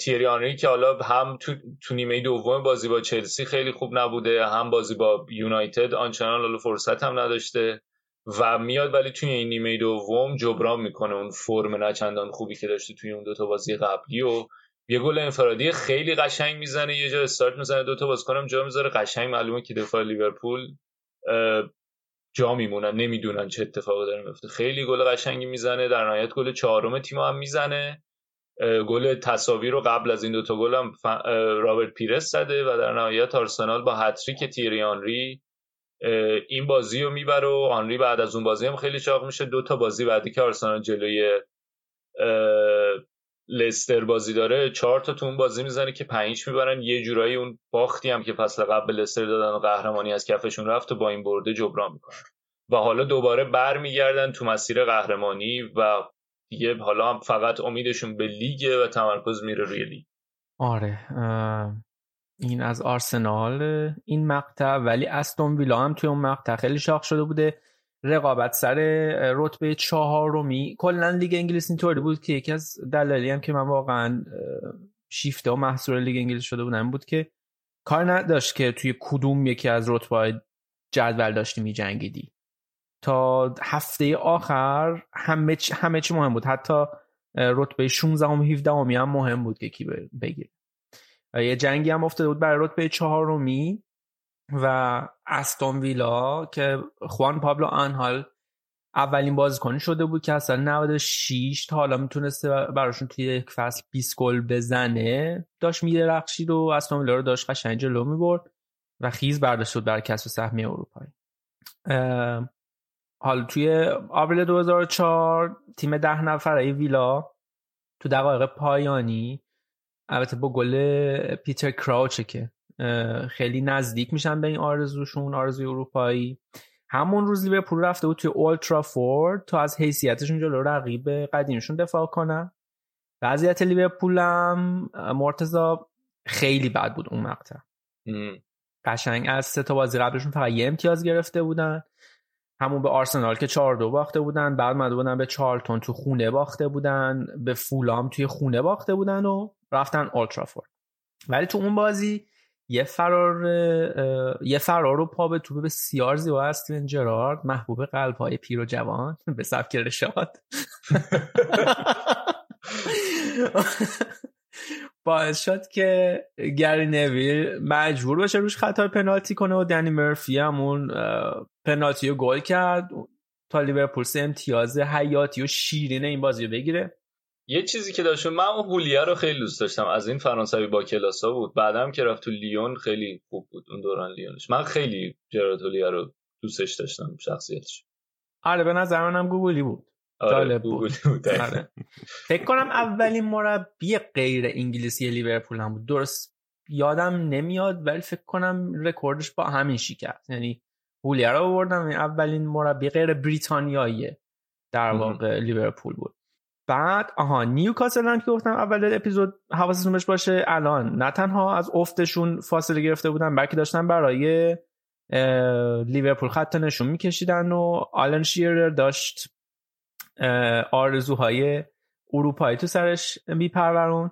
تیریانی که حالا هم تو, تو نیمه دوم بازی با چلسی خیلی خوب نبوده هم بازی با یونایتد آنچنان فرصت هم نداشته. و میاد ولی توی این نیمه دوم جبران می‌کنه اون فرم نچندان خوبی که داشته توی اون دوتا بازی قبلی و یه گل انفرادی خیلی قشنگ می‌زنه یه جا استارت می‌زنه دوتا بازیکنم جا می‌ذاره. قشنگ معلومه که دفاع لیورپول جا میمونن نمی‌دونن چه اتفاقی داره میفته. خیلی گل قشنگی می‌زنه در نهایت گل چهارم تیم هم می‌زنه. گل تساوی رو قبل از این دوتا گل هم رابرت پیرس زده و در نهایت آرسنال با هتریک تیری آنری این بازی رو می‌بره و آنری بعد از اون بازی هم خیلی چاق میشه. دو تا بازی بعدی که آرسنال جلوی لستر بازی داره چهار تا تو اون بازی می‌زنه که پنج می‌برن. یه جورایی اون باختی هم که فصل قبل لستر دادن و قهرمانی از کفشون رفت و با این برده جبران می‌کنن. و حالا دوباره برمیگردن تو مسیر قهرمانی و دیگه حالا هم فقط امیدشون به لیگه و تمرکز میره روی لیگ. آره این از آرسنال این مقطع. ولی استون ویلا هم توی اون مقطع خیلی شاخ شده بوده. رقابت سر رتبه چهارمی. کلا لیگ انگلیس اینطوری بود که یکی از دلایلی هم که من واقعا شیفته و محصول لیگ انگلیس شده بودم بود که کار نداشت که توی کدوم یکی از رتبه جدول داشتی می جنگیدی تا هفته آخر همه چی, همه چی مهم بود. حتی رتبه 16 و 17 هم مهم بود که کی بگیر یه جنگی هم افتاده بود برای رتبه چهارمی و استون ویلا که خوان پابلو آنهال اولین بازیکن شده بود که اصلا 96 تا حالا می‌تونسته براشون توی یک فصل 20 گل بزنه داشت رخشید و استون ویلا رو داشت قشنگ جلو می‌برد و خیز برداشت بود برای کسب سهمیه اروپایی. حالا توی آوریل 2004 تیم ده نفره ویلا تو دقایق پایانی البته با گل پیتر کراوچه که خیلی نزدیک میشن به این آرزوشون آرزوی اروپایی. همون روز لیورپول رفته بود توی اولترا فورد تا از حیثیتشون جلو رقیب قدیمشون دفاع کنن. وضعیت لیورپول هم مرتضا خیلی بد بود اون مقطع. قشنگ از سه تا بازی قبلشون فقط یه امتیاز گرفته بودن. همون به آرسنال که 4 دو باخته بودن بعد مده بودن به چارلتون تو خونه باخته بودن به فولام توی خونه باخته بودن و رفتن اولترافورد ولی تو اون بازی یه فرار یه فرار رو پا به توپ بسیار زیبا استیون جرارد محبوب قلب های پیر و جوان به سبک رشاد باعث شد که گری نویل مجبور بشه روش خطای پنالتی کنه و دنی مرفی همون پنالتی رو گل کرد. تا لیورپول سه امتیاز حیاتی و شیرین این بازی رو بگیره. یه چیزی که داشت من اون هولیه رو خیلی دوست داشتم. از این فرانسوی با کلاسا بود. بعدم که رفت تو لیون خیلی خوب بود. اون دوران لیونش. من خیلی جرارد هولیه رو دوستش داشتم شخصیتش. آره به نظر منم گوگلی بود. آره بود, بود. آره. فکر کنم اولین مربی غیر انگلیسی لیورپول هم بود. درست یادم نمیاد ولی فکر کنم رکوردش با همین شکست یعنی هولیه رو آوردم اولین مربی غیر بریتانیایی در واقع لیورپول بود. بعد آها نیوکاسل هم که گفتم اول اپیزود حواستون بهش باشه. الان نه تنها از افتشون فاصله گرفته بودن بلکه داشتن برای لیورپول خط نشون میکشیدن و آلن شیرر داشت آرزوهای اروپایی تو سرش میپرورون.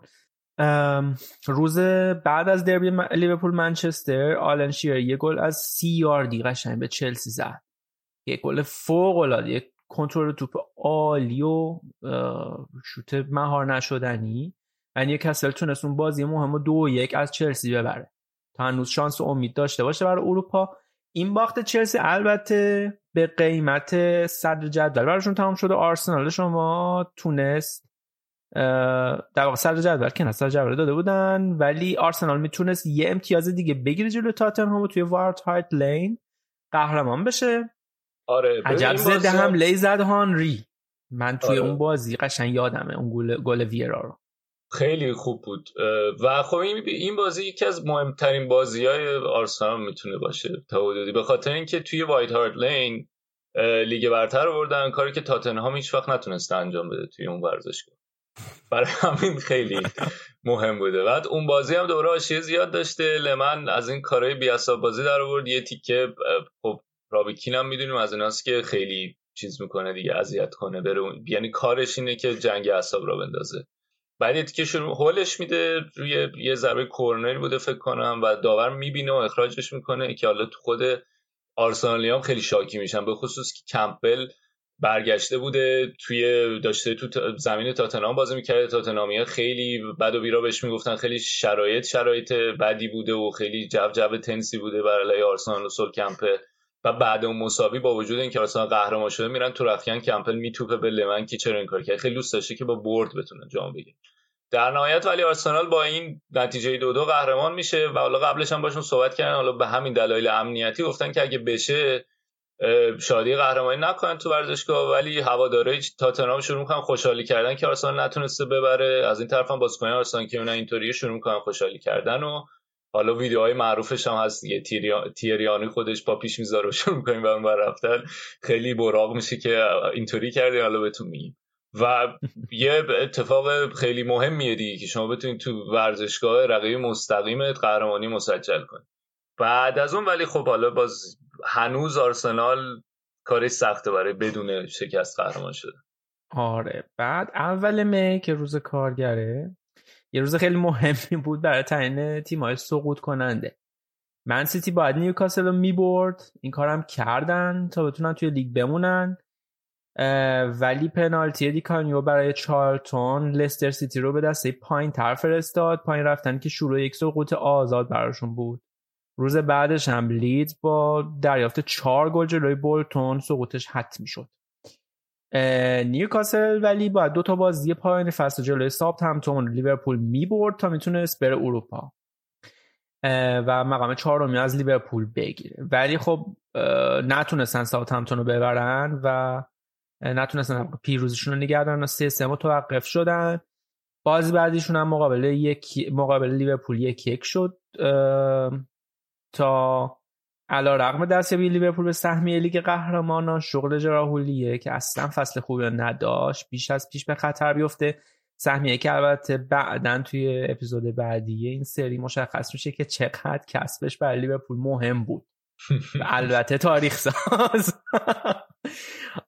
روز بعد از دربی لیورپول منچستر آلن شیرر یه گل از سی یاردی قشنگ به چلسی زد. یه گل فوق العاده کنترل توپ عالی و شوت مهار نشدنی. یعنی کسل تونست اون بازی مهم دو یک از چلسی ببره. تا هنوز شانس و امید داشته باشه برای اروپا. این باخت چلسی البته به قیمت صدر جدول. براشون تمام شده آرسنال. شما تونست در واقع صدر جدول که صدر جدول داده بودن. ولی آرسنال می‌تونست یه امتیاز دیگه بگیره جلو تاتنهام توی وارد هایت لین. قهرمان بشه. آره عجب زده هم لی زد هانری. من توی آره. اون بازی قشنگ یادمه اون گل گل ویرا رو. خیلی خوب بود. و خب این بازی یکی از مهمترین بازی های آرسنال می‌تونه باشه تا حدودی. به خاطر اینکه توی وایت هارت لین لیگ برتر آوردن کاری که تاتنهام هیچ وقت نتونسته انجام بده توی اون ورزشگاه. برای همین خیلی مهم بوده. بعد اون بازی هم دوره آشیه زیاد داشته. لمن از این کارهای بیاساب بازی در آورد. یه تیکه خب رابیکین هم می‌دونیم از ایناست که خیلی چیز می‌کنه دیگه اذیت کنه بره یعنی کارش اینه که جنگ اعصاب را بندازه. بعد یه تیکه شروع هولش میده روی یه ضربه کورنری بوده فکر کنم و داور می‌بینه و اخراجش می‌کنه که حالا تو خود آرسنالی هم خیلی شاکی میشن به خصوص که کمپل برگشته بوده توی داشته تو زمین تاتنام بازی می‌کرده. تاتنامی خیلی بد و بیرا بهش می‌گفتن خیلی شرایط شرایط بدی بوده و خیلی جو جو تنسی بوده برای آرسنال و سول کمپل و بعد اون مساوی با وجود اینکه آرسنال قهرمان شده میرن تو رخکن کمپل میتوپه به لمن که چرا این کار کرد؟ خیلی دوست داشته که با برد بتونه جام بگیره. در نهایت ولی آرسنال با این نتیجه دو دو قهرمان میشه و حالا قبلش هم باشون صحبت کردن حالا به همین دلایل امنیتی گفتن که اگه بشه شادی قهرمانی نکنن تو ورزشگاه. ولی هوادارهای تاتنهام شروع می‌کنن خوشحالی کردن که آرسنال نتونسته ببره. از این طرف هم بازیکنان آرسنال که اونها اینطوری شروع می‌کنن خوشحالی کردن و حالا ویدیوهای معروفش هم هست دیگه. تیریانی خودش پا پیش می‌ذاره و شروع می‌کنیم برون بر رفتن. خیلی براغ میشه که اینطوری کردی حالا بهتون میگیم. و یه اتفاق خیلی مهمیه دیگه که شما بتونید تو ورزشگاه رقیب مستقیمت قهرمانی مسجل کنید. بعد از اون ولی خب حالا باز هنوز آرسنال کاری سخته برای بدون شکست قهرمان شده آره. بعد اول می که روز کارگره یه روز خیلی مهمی بود برای تعیین تیم‌های سقوط کننده. من سیتی باید نیوکاسل رو می‌برد. این کارم کردن تا بتونن توی لیگ بمونن. ولی پنالتی دیکانیو برای چارلتون لستر سیتی رو به دسته پایین تر فرستاد. پایین رفتن که شروع یک سقوط آزاد براشون بود. روز بعدش هم لیدز با دریافت چهار گل جلوی بولتون سقوطش حتمی شد. نیوکاسل ولی باید دو تا بازی پایان فصل جلوی سابت همتون لیورپول می‌برد تا می‌تونست بره اروپا. و مقام چهارمی از لیورپول بگیره. ولی خب نتونستن ساوت همتون رو ببرن و نتونستن پیروزیشون رو نگردن و سه سه متوقف شدن. بازی بعدیشون هم مقابل یک مقابل لیورپول یک یک شد. تا علا رقم دستیابی لیورپول به سهمیه لیگ قهرمانان شغل جراحولیه که اصلا فصل خوبی نداشت بیش از پیش به خطر بیفته. سهمیه که البته بعدا توی اپیزود بعدی این سری مشخص میشه که چقدر کسبش برای لیورپول مهم بود. البته تاریخ ساز.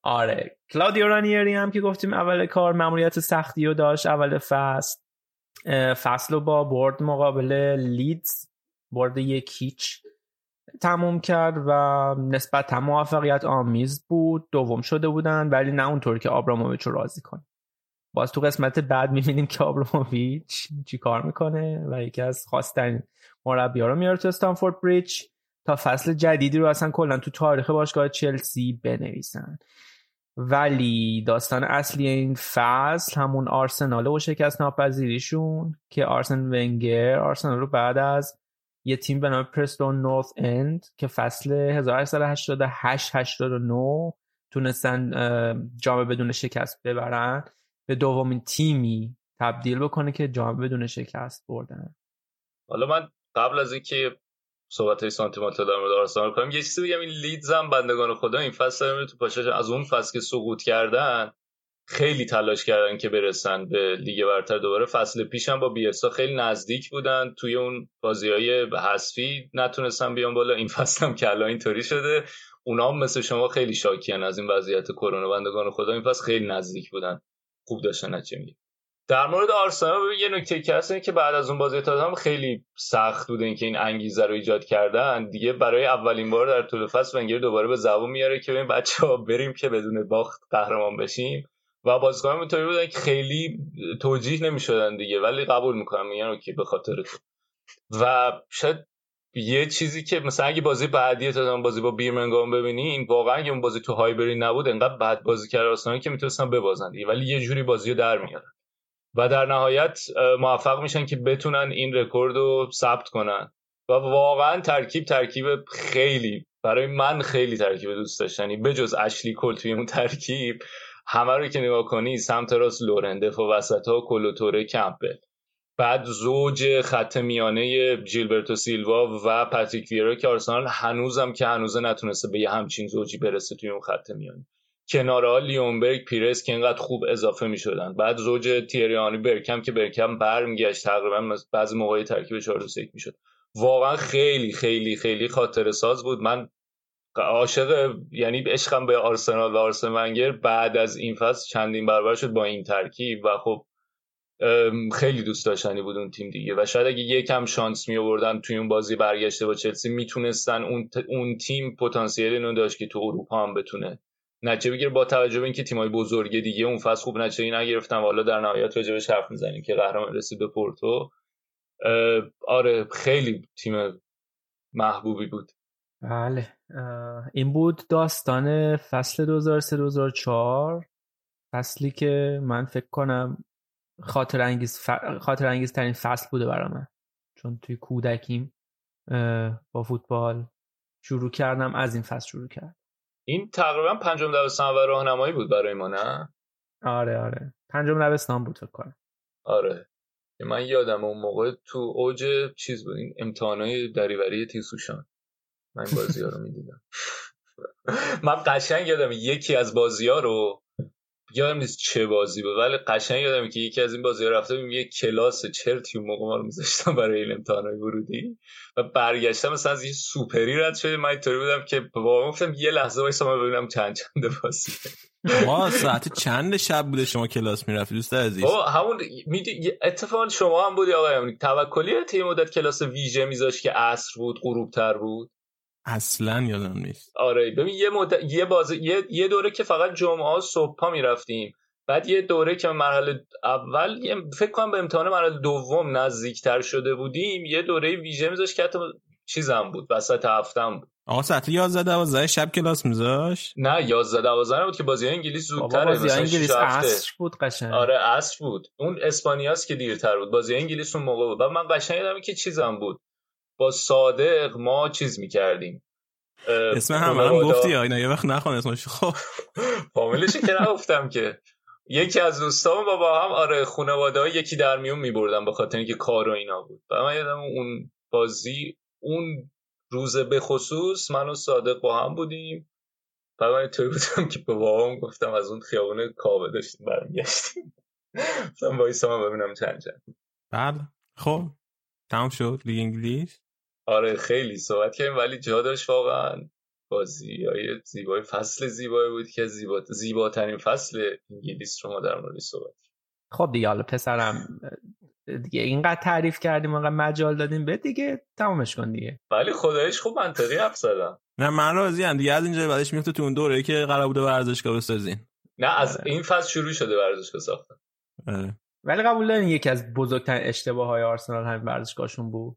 آره. کلاودیو رانیری هم که گفتیم اول کار مموریت سختی رو داشت اول فصل. فصل رو با برد مقابل لیدز. برد یک هیچ. تموم کرد و نسبت موفقیت آمیز بود دوم شده بودن ولی نه اونطور که آبراموویچ رو راضی کنه. باز تو قسمت بعد می‌بینیم که آبراموویچ چی کار می‌کنه و یکی از خواستن مربی ها رو میاره تو استانفورد بریج تا فصل جدیدی رو اصلا کلا تو تاریخ باشگاه چلسی بنویسن. ولی داستان اصلی این فصل همون آرسنال و شکست ناپذیریشون که آرسن ونگر آرسنال رو بعد از یه تیم به نام پرستون نورث اند که فصل 1888 89 تونستن جام بدون شکست ببرن. به دومین تیمی تبدیل بکنه که جام بدون شکست بردن. حالا من قبل از اینکه صحبت های سانتیمانتال در مورد آرسنال کنم یه چیزی بگم این لیدز هم بندگان خدا این فصل تو پاشش از اون فصل که سقوط کردن خیلی تلاش کردن که برسن به لیگ برتر دوباره. فصل پیشم با بیلسا خیلی نزدیک بودن. توی اون بازی های حذفی نتونستن بیان بالا. این فصل هم که الان اینطوری شده. اونا هم مثل شما خیلی شاکیان از این وضعیت کرونا. بندگان خدا این فصل خیلی نزدیک بودن. خوب داشتن چه میگه در مورد آرسنال یه نکته که هست که بعد از اون بازی تاتنهام خیلی سخت بوده اینکه این انگیزه رو ایجاد کردن. دیگه برای اولین بار در طول فصل ونگر دوباره به زبون میاره که ببین بچه‌ها بریم که بدون باخت قهرمان بشیم. و بازیکنان اینطوری بودن که خیلی توجیه نمی‌شدن دیگه ولی قبول می‌کنم میگن که به خاطر تو. و شاید یه چیزی که مثلا اگه بازی بعدی تا بازی با بیرمنگام ببینی این واقعا اگه اون بازی تو هایبری نبود انقدر بد بازی کرد آرسنال که می‌تونستن ببازن دیگه ولی یه جوری بازی رو در میارن. و در نهایت موفق میشن که بتونن این رکورد رو ثبت کنن. و واقعا ترکیب ترکیب خیلی برای من خیلی ترکیب دوست داشتنی بجز اشلی کل توی اون ترکیب همه رو که نگاه کنی سمت راست لورنده و وسط ها کلوتوره کمپل. بعد زوج خط میانه جیلبرتو سیلوا و پاتریک ویرا که آرسنال هنوزم که هنوزه نتونسته به یه همچین زوجی برسه توی اون خط میانه. کنارها لیونبرگ پیرس که اینقدر خوب اضافه می شدن بعد زوج تیریانی برکم که برکم برمیگشت تقریبا بعضی موقعی ترکیب 4 2 می شد واقعا خیلی خیلی خیلی خاطر ساز بود. من عاشق یعنی عشقم به آرسنال و آرسن ونگر بعد از این فصل چندین برابر شد با این ترکیب و خب خیلی دوست داشتنی بود اون تیم دیگه. و شاید اگه یکم شانس می آوردن توی اون بازی برگشته با چلسی می‌تونستن اون, اون تیم پتانسیلی اینو داشت که تو اروپا هم بتونه نتیجه بگیر با توجه به اینکه تیمای بزرگ دیگه اون فصل خوب نتیجه نگرفتن و حالا در نهایت راجبش حرف می‌زنیم که قهرمان رسید به پورتو آره خیلی تیم محبوبی بود. بله. این بود داستان فصل 2003 2004 فصلی که من فکر کنم خاطر انگیز, ف... خاطر انگیز ترین فصل بوده برای من. چون توی کودکیم با فوتبال شروع کردم از این فصل شروع کرد این تقریبا پنجم دبستان و راهنمایی بود برای ما نه؟ آره آره. پنجم دبستان بود فکر کنم. آره. من یادم اون موقع تو اوج چیز بود این امتحانای دریوری تیسوشان من بازی ها رو می‌دیدم. من قشنگ یادم یکی از بازی ها رو یادم نیست چه بازی بود ولی قشنگ یادم که یکی از این بازی ها رفته بیم یه کلاس چرتی اون موقع ما رو میذاشتم برای این امتحانای ورودی و برگشتم مثلا از یه سوپری رد شده من اینطوری بودم که با گفتم یه لحظه وایسا من ببینم چند چند بازی. ما ساعت چند شب بوده شما کلاس می‌رفتی دوست عزیز؟ همون اتفاقا شما هم بودی آقای توکلی تیم مدت کلاس ویژه میذاشت که عصر بود غروب تر بود. اصلا یادم نیست. آره ببین یه مد... یه بازه یه... یه دوره که فقط جمعه ها صبح ها می‌رفتیم. بعد یه دوره که مرحله اول یه فکر کنم به امتحان مرحله دوم نزدیکتر شده بودیم یه دوره ویژه میذاشت که حتی چیزم بود وسط هفتم بود. آقا ساعت 11 12 شب کلاس میذاش نه 11 12 بود که بازی انگلیس زودتره بازی انگلیس عصر بود قشنگ. آره عصر بود. اون اسپانیاست که دیرتر بود. بازی انگلیس اون موقع بود. و من قشنگ یادم که چیزم بود. با صادق ما چیز می‌کردیم. اسم هم هم گفتی اینا؟ یه وقت نخوان اسمش. خب. فامیلش که نگفتم که. یکی از دوستان با با هم آره خانواده یکی در میون میبردن به خاطر اینکه کار و اینا بود. و من یادم اون بازی اون روز به خصوص من و صادق با هم بودیم. و من توی بودم که به بابام گفتم از اون خیابون کابه داشتیم برمیگشتیم. گفتم وایسا من ببینم چند چند بله. خب. تمام شد لیگ انگلیس؟ آره خیلی صحبت کردیم ولی جا داشت واقعا بازی های زیبای فصل زیبایی بود که زیبا... زیباترین فصل انگلیس رو ما در مورد صحبت خب دیگه حالا پسرم دیگه اینقدر تعریف کردیم اینقدر مجال دادیم به دیگه تمامش کن دیگه. ولی خدایش خوب منطقی حرف زدم. نه من راضی ام دیگه از اینجا بعدش میفته تو اون دوره که قرار بوده ورزشگاه بسازین. نه از آره. این فصل شروع شده ورزشگاه ساختن. آره. ولی قبول دارین یکی از بزرگترین اشتباه های آرسنال همین ورزشگاهشون بود؟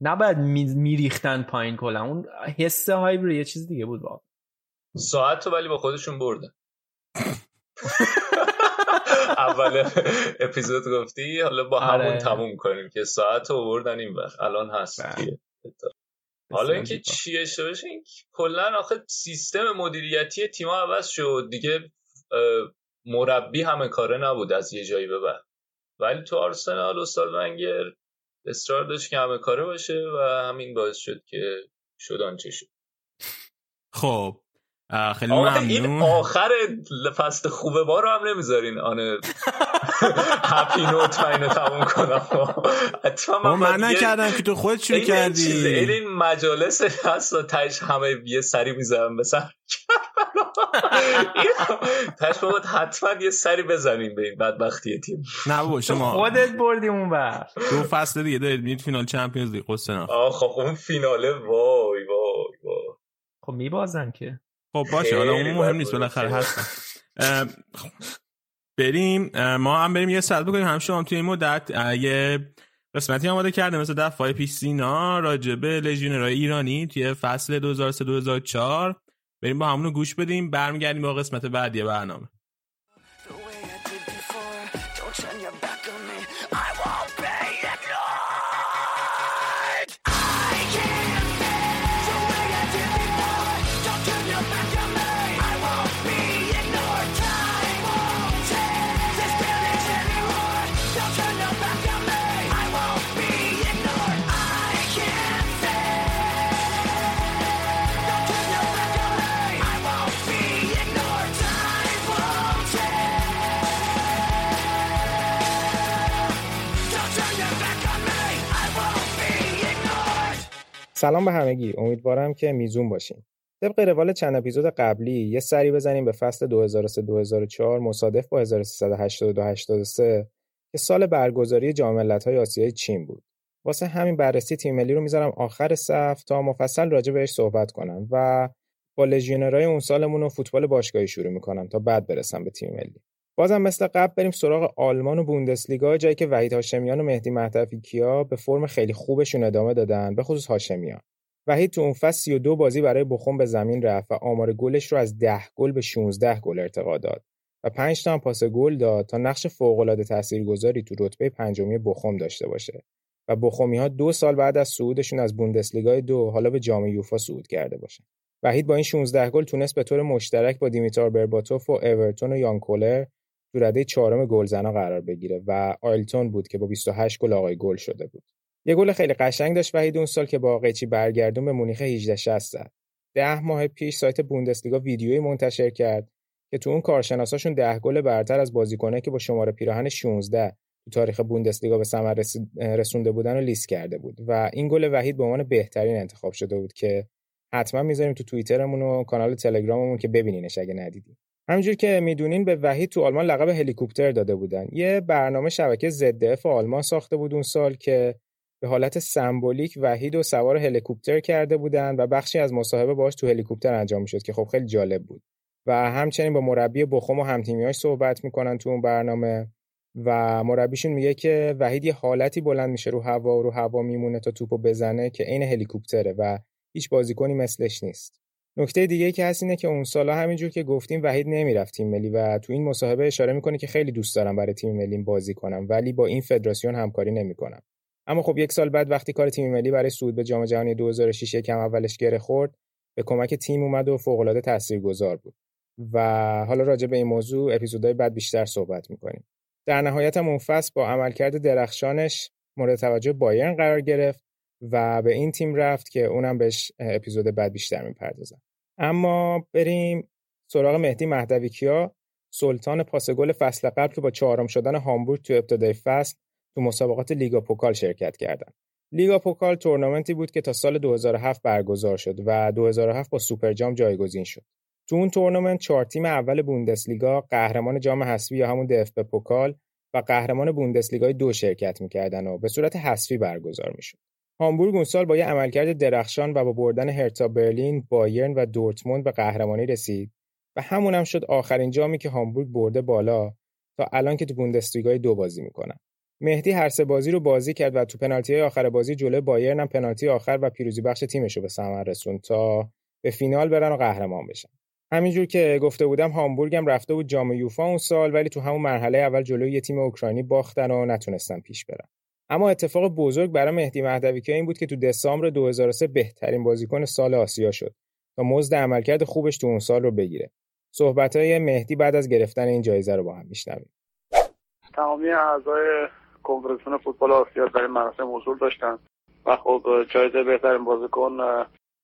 نباید میریختن پایین کلا. اون حس هایبر یه چیز دیگه بود واقعا. ساعت تو ولی با خودشون بردن. اول اپیزود گفتی حالا با همون آره. تموم کنیم که ساعت رو بردن این وقت الان هست بله. حالا اینکه چی اشتباهش این کلا آخه سیستم مدیریتی تیم عوض شد. دیگه مربی همه کاره نبود از یه جایی به بعد. ولی تو آرسنال استاد ونگر اصرار داشت که همه کاره باشه و همین باعث شد که شد آنچه شد. خب خیلی ممنون این آخر فصل خوبه ما رو هم نمی‌ذارین آن هپی نوت من تموم کنم. حتما من نکردم که تو خود شروع کردی این مجالس هست و تش همه یه سری می‌ذارم بسن تش بابت حتما یه سری بزنیم به این بدبختی تیم. نه بابا شما خودت بردی اون بر دو فصل دیگه دارید میرید فینال چمپیونز لیگ قصه آه خب اون فیناله وای وای وای. خب میبازن که. خب باشه حالا اون مهم نیست بالاخره هستن. بریم. ما هم بریم یه ساعت بکنیم هم شما توی این مدت یه قسمتی آماده کرده مثل دفعه پیش سینا راجبه لژیونرهای ایرانی توی فصل 2003-2004 بریم با همونو گوش بدیم. برمیگردیم با قسمت بعدی برنامه. سلام به همگی. امیدوارم که میزون باشین. طبق روال چند اپیزود قبلی یه سری بزنیم به فصل 2003-2004 مصادف با 1382-83 که سال برگزاری جام ملت‌های آسیای چین بود. واسه همین بررسی تیم ملی رو می‌ذارم آخر صف تا مفصل راجع بهش صحبت کنم و با لژیونرهای اون سالمون و فوتبال باشگاهی شروع می‌کنم تا بعد برسم به تیم ملی. بازم مثل قبل بریم سراغ آلمان و بوندسلیگا جایی که وحید هاشمیان و مهدی مهدوی کیا به فرم خیلی خوبشون ادامه دادن به خصوص هاشمیان. وحید تو اون فصل 32 بازی برای بخوم به زمین رفت و آمار گلش رو از 10 گل به 16 گل ارتقا داد و 5 تا پاس گل داد تا نقش فوق‌العاده تاثیرگذاری تو رتبه پنجمی بخوم داشته باشه و بخومی ها دو سال بعد از صعودشون از بوندسلیگای دو حالا به جام یوفا صعود کرده باشن. وحید با این 16 گل تونست به طور مشترک با دیمیتار برباتوف و اورتون و یانکولر تو رده چهارم گلزنا قرار بگیره و آیلتون بود که با 28 گل آقای گل شده بود. یه گل خیلی قشنگ داشت وحید اون سال که با قیچی برگردون به مونیخ 1860 زد. ده ماه پیش سایت بوندسلیگا ویدیویی منتشر کرد که تو اون کارشناساشون ده گل برتر از بازیکنه که با شماره پیراهن 16 تو تاریخ بوندسلیگا به ثمر رسونده بودن رو لیست کرده بود و این گل وحید به عنوان بهترین انتخاب شده بود که حتما می‌ذاریم تو توییترمون و کانال تلگراممون که ببینینش اگه ندیدین همینجور که می‌دونین به وحید تو آلمان لقب هلیکوپتر داده بودن. یه برنامه شبکه ZDF آلمان ساخته بود اون سال که به حالت سمبولیک وحید و سوار هلیکوپتر کرده بودن و بخشی از مصاحبه باش تو هلیکوپتر انجام می‌شد که خب خیلی جالب بود. و همچنین با مربی بخوم و همتیمیاش صحبت می‌کنن تو اون برنامه و مربیشون میگه که وحید یه حالتی بلند میشه رو هوا و رو هوا میمونه تا توپو بزنه که عین هلیکوپتره و هیچ بازیکنی مثلش نیست. نکته دیگه که هست اینه که اون سالا همینجور که گفتیم وحید نمی‌رفت تیم ملی و تو این مصاحبه اشاره می‌کنه که خیلی دوست دارم برای تیم ملی بازی کنم ولی با این فدراسیون همکاری نمی‌کنم. اما خب یک سال بعد وقتی کار تیم ملی برای صعود به جام جهانی 2006 یکم اولش گره خورد به کمک تیم اومد و فوق العاده تاثیرگذار بود. و حالا راجع به این موضوع اپیزودهای بعد بیشتر صحبت می‌کنیم. در نهایت هم اون فصل با عملکرد درخشانش مورد توجه بایرن قرار گرفت. و به این تیم رفت که اونم بهش اپیزود بعد بیشتر می‌پردازم اما بریم سراغ مهدی مهدوی کیا سلطان پاس گل فصل قبل که با چهارم شدن هامبورگ تو ابتدای فصل تو مسابقات لیگا پوکال شرکت کردند. لیگا پوکال تورنمنتی بود که تا سال 2007 برگزار شد و 2007 با سوپر جام جایگزین شد. تو اون تورنمنت چهار تیم اول بوندسلیگا قهرمان جام حذفی یا همون DFB پوکال و قهرمان بوندسلیگای دو شرکت می‌کردن و به صورت حذفی برگزار می‌شد. هامبورگ اون سال با یه عملکرد درخشان و با بردن هرتا برلین، بایرن و دورتموند به قهرمانی رسید و همون هم شد آخرین جامی که هامبورگ برده بالا تا الان که تو بوندسلیگای دو بازی می‌کنن. مهدی هر سه بازی رو بازی کرد و تو پنالتی آخر بازی جلوی بایرن هم پنالتی آخر و پیروزی بخش تیمش رو به ثمر رسوند تا به فینال برن و قهرمان بشن. همینجور که گفته بودم هامبورگ هم رفته بود جام یوفا اون سال ولی تو همون مرحله اول جلوی یه تیم اوکراینی باختن و نتونستن پیش برن. اما اتفاق بزرگ برای مهدی مهدوی این بود که تو دسامبر 2003 بهترین بازیکن سال آسیا شد تا مزد عملکرد خوبش تو اون سال رو بگیره. های مهدی بعد از گرفتن این جایزه رو با هم میشنویم. تمامی اعضای کنفرانسیون فوتبال آسیا در این مراسم حضور داشتن و خب جایزه بهترین بازیکن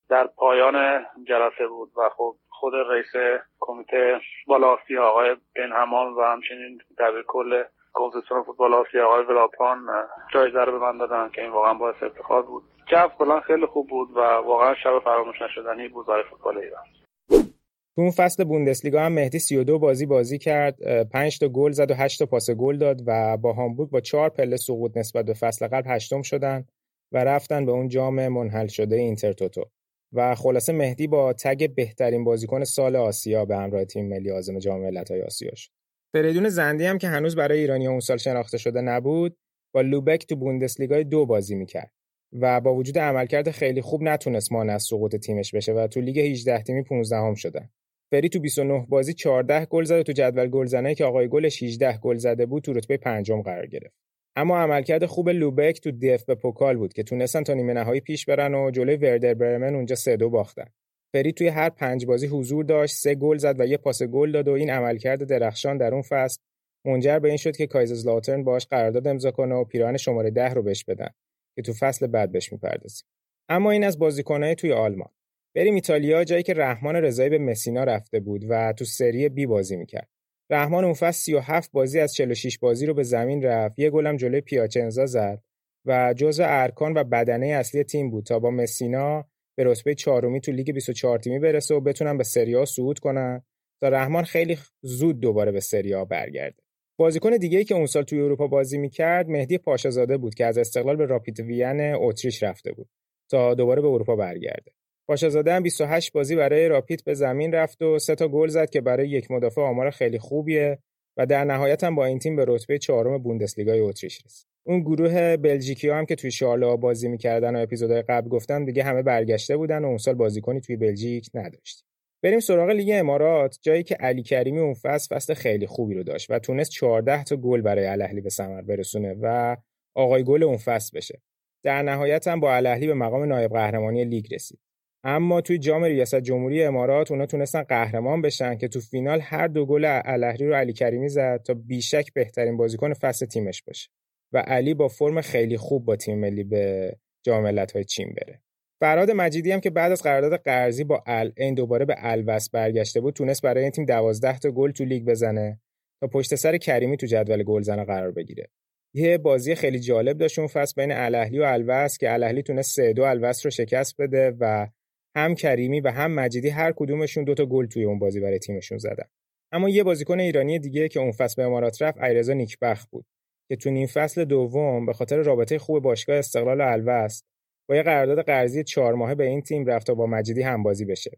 در پایان جلسه بود و خب خود رئیس کمیته بالا آسیا آقای بن همان و همچنین در کل کمیسیون فوتبال آسیا آقای ولاپان جایزه رو به من دادن که این واقعا باعث افتخار بود. جو کلا خیلی خوب بود و واقعا شب فراموش نشدنی بود برای فوتبال ایران. تو اون فصل بوندسلیگا هم مهدی 32 بازی بازی کرد 5 تا گل زد و 8 تا پاس گل داد و با هامبورگ با 4 پله سقوط نسبت به فصل قبل هشتم شدن و رفتن به اون جام منحل شده اینتر توتو. و خلاصه مهدی با تگ بهترین بازیکن سال آسیا به همراه تیم ملی عازم جام ملت‌های آسیا شد. فریدون زندی هم که هنوز برای ایرانی اون سال شناخته شده نبود با لوبک تو بوندسلیگای دو بازی می‌کرد و با وجود عملکرد خیلی خوب نتونست مانع از سقوط تیمش بشه و تو لیگ 18 تیمی 15 هم شدن. فری تو 29 بازی 14 گل زد و تو جدول گلزنایی که آقای گلش 18 گل زده بود تو رتبه پنجم قرار گرفت. اما عملکرد خوب لوبک تو DFB پوکال بود که تونستن تا نیمه نهایی پیش برن و جلوی وردر برمن اونجا سه دو باختن. فری توی هر پنج بازی حضور داشت، سه گل زد و یه پاس گل داد و این عملکرد درخشان در اون فصل منجر به این شد که کایزرلاترن باهاش قرارداد امضا کنه و پیراهن شماره ده رو بهش بدن که تو فصل بعد بهش می‌پردازیم. اما این از بازیکنهای توی آلمان. بریم ایتالیا جایی که رحمان رضایی به مسینا رفته بود و تو سری بی بازی می‌کرد. رحمان اون فصل 37 بازی از 46 بازی رو به زمین رفت یه گلم جلوی پیاچنزا زد و جزو ارکان و بدنه اصلی تیم بود تا با مسینا به رتبه چهارمی تو لیگ 24 تیمی برسه و بتونن به سری صعود کنن تا رحمان خیلی زود دوباره به سری برگرده. بازیکن دیگه ای که اون سال توی اروپا بازی می‌کرد مهدی پاشازاده بود که از استقلال به راپید وین اتریش رفته بود تا دوباره به اروپا برگرده. پاشازاده هم 28 بازی برای راپید به زمین رفت و سه تا گل زد که برای یک مدافع آمار خیلی خوبیه. و در نهایت هم با این تیم به رتبه چهارم بوندسلیگای اتریش رسید. اون گروه بلژیکی هم که توی شارلوا بازی می‌کردن و اپیزودهای قبل گفتم دیگه همه برگشته بودن و اون سال بازیکنی توی بلژیک نداشت. بریم سراغ لیگ امارات جایی که علی کریمی اون فصل فصل خیلی خوبی رو داشت و تونست 14 تا گل برای الاهلی به ثمر برسونه و آقای گل اون فصل بشه. در نهایت هم با الاهلی به مقام نایب قهرمانی لیگ رسید. اما توی جام ریاست جمهوری امارات اونا تونستن قهرمان بشن که تو فینال هر دو گل الاهلی رو علی کریمی زد تا بیشک بهترین بازیکن فصل تیمش باشه و علی با فرم خیلی خوب با تیم ملی به جام ملت‌های چین بره. فرهاد مجیدی هم که بعد از قرارداد قرضی با العین دوباره به الوصل برگشته بود تونست برای این تیم 12 تا گل تو لیگ بزنه تا پشت سر کریمی تو جدول گلزنه قرار بگیره. یه بازی خیلی جالب داشت اون فصل بین الاهلی و الوس که الاهلی تونست 3 2 الوس رو شکست بده و هم کریمی و هم مجیدی هر کدومشون دوتا گل توی اون بازی برای تیمشون زدن. اما یه بازیکن ایرانی دیگه که اون فصل به امارات رفت ایرزا نیکبخت بود که تو نیم فصل دوم به خاطر رابطه خوب باشگاه استقلال الوست با یه قرارداد قرضی چهار ماهه به این تیم رفت تا با مجیدی هم بازی بشه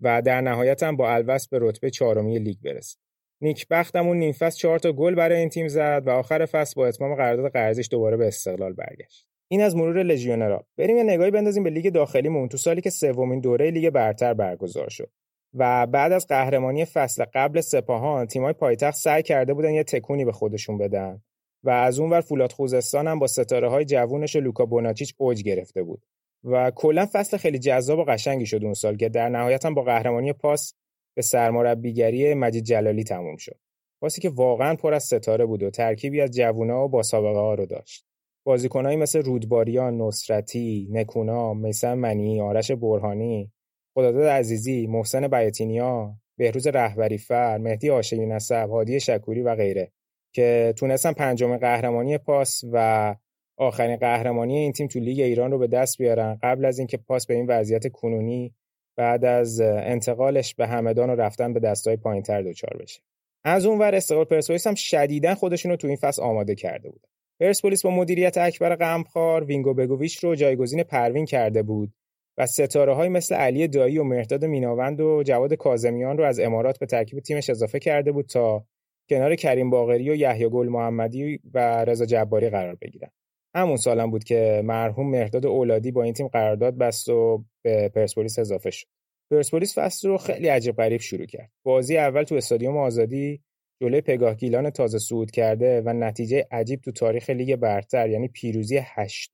و در نهایت هم با الوصل به رتبه چهارمی لیگ رسید نیکبخت اون نیم فصل چهار تا گل برای این تیم زد و آخر فصل با اتمام قرارداد قرضیش دوباره به استقلال برگشت. این از مرور لژیونرا. بریم یه نگاهی بندازیم به لیگ داخلیمون تو سالی که سومین دوره لیگ برتر برگزار شد و بعد از قهرمانی فصل قبل سپاهان تیمای پایتخت سعی کرده بودن یه تکونی به خودشون بدن و از اونور فولاد خوزستان هم با ستاره های جوونش لوکا بوناچیچ اوج گرفته بود و کلا فصل خیلی جذاب و قشنگی شد اون سال که در نهایت هم با قهرمانی پاس به سرمربیگری مجید جلالی تموم شد. پاسی که واقعا پر از ستاره بود و ترکیبی از جوونا و با سابقه ها رو داشت. بازیکنایی مثل رودباریان، نصرتی، نکونا، میسم منی، آرش برهانی، خداداد عزیزی، محسن بیاتینیا، بهروز رهبری فر، مهدی آشی نسب، هادی شکوری و غیره که تونستن پنجم قهرمانی پاس و آخرین قهرمانی این تیم تو لیگ ایران رو به دست بیارن. قبل از اینکه پاس به این وضعیت کنونی بعد از انتقالش به همدان و رفتن به دسته‌های پایینتر دچار بشه. از اون ور استقلال پرسپولیس هم شدیدا خودشون رو تو این فصل آماده کرده بود پرسپولیس با مدیریت اکبر غمخوار وینکو بگوویچ رو جایگزین پروین کرده بود و ستاره های مثل علی دایی و مهرداد میناوند و جواد کاظمیان رو از امارات به ترکیب تیمش اضافه کرده بود تا کنار کریم باقری و یحیی گل محمدی و رضا جباری قرار بگیرن. همون سالم بود که مرحوم مرداد اولادی با این تیم قرارداد بست و به پرسپولیس اضافه شد. پرسپولیس فصل رو خیلی عجیب غریب شروع کرد. بازی اول تو استادیوم آزادی جلوی پگاه گیلان تازه صعود کرده و نتیجه عجیب تو تاریخ لیگ برتر یعنی پیروزی 8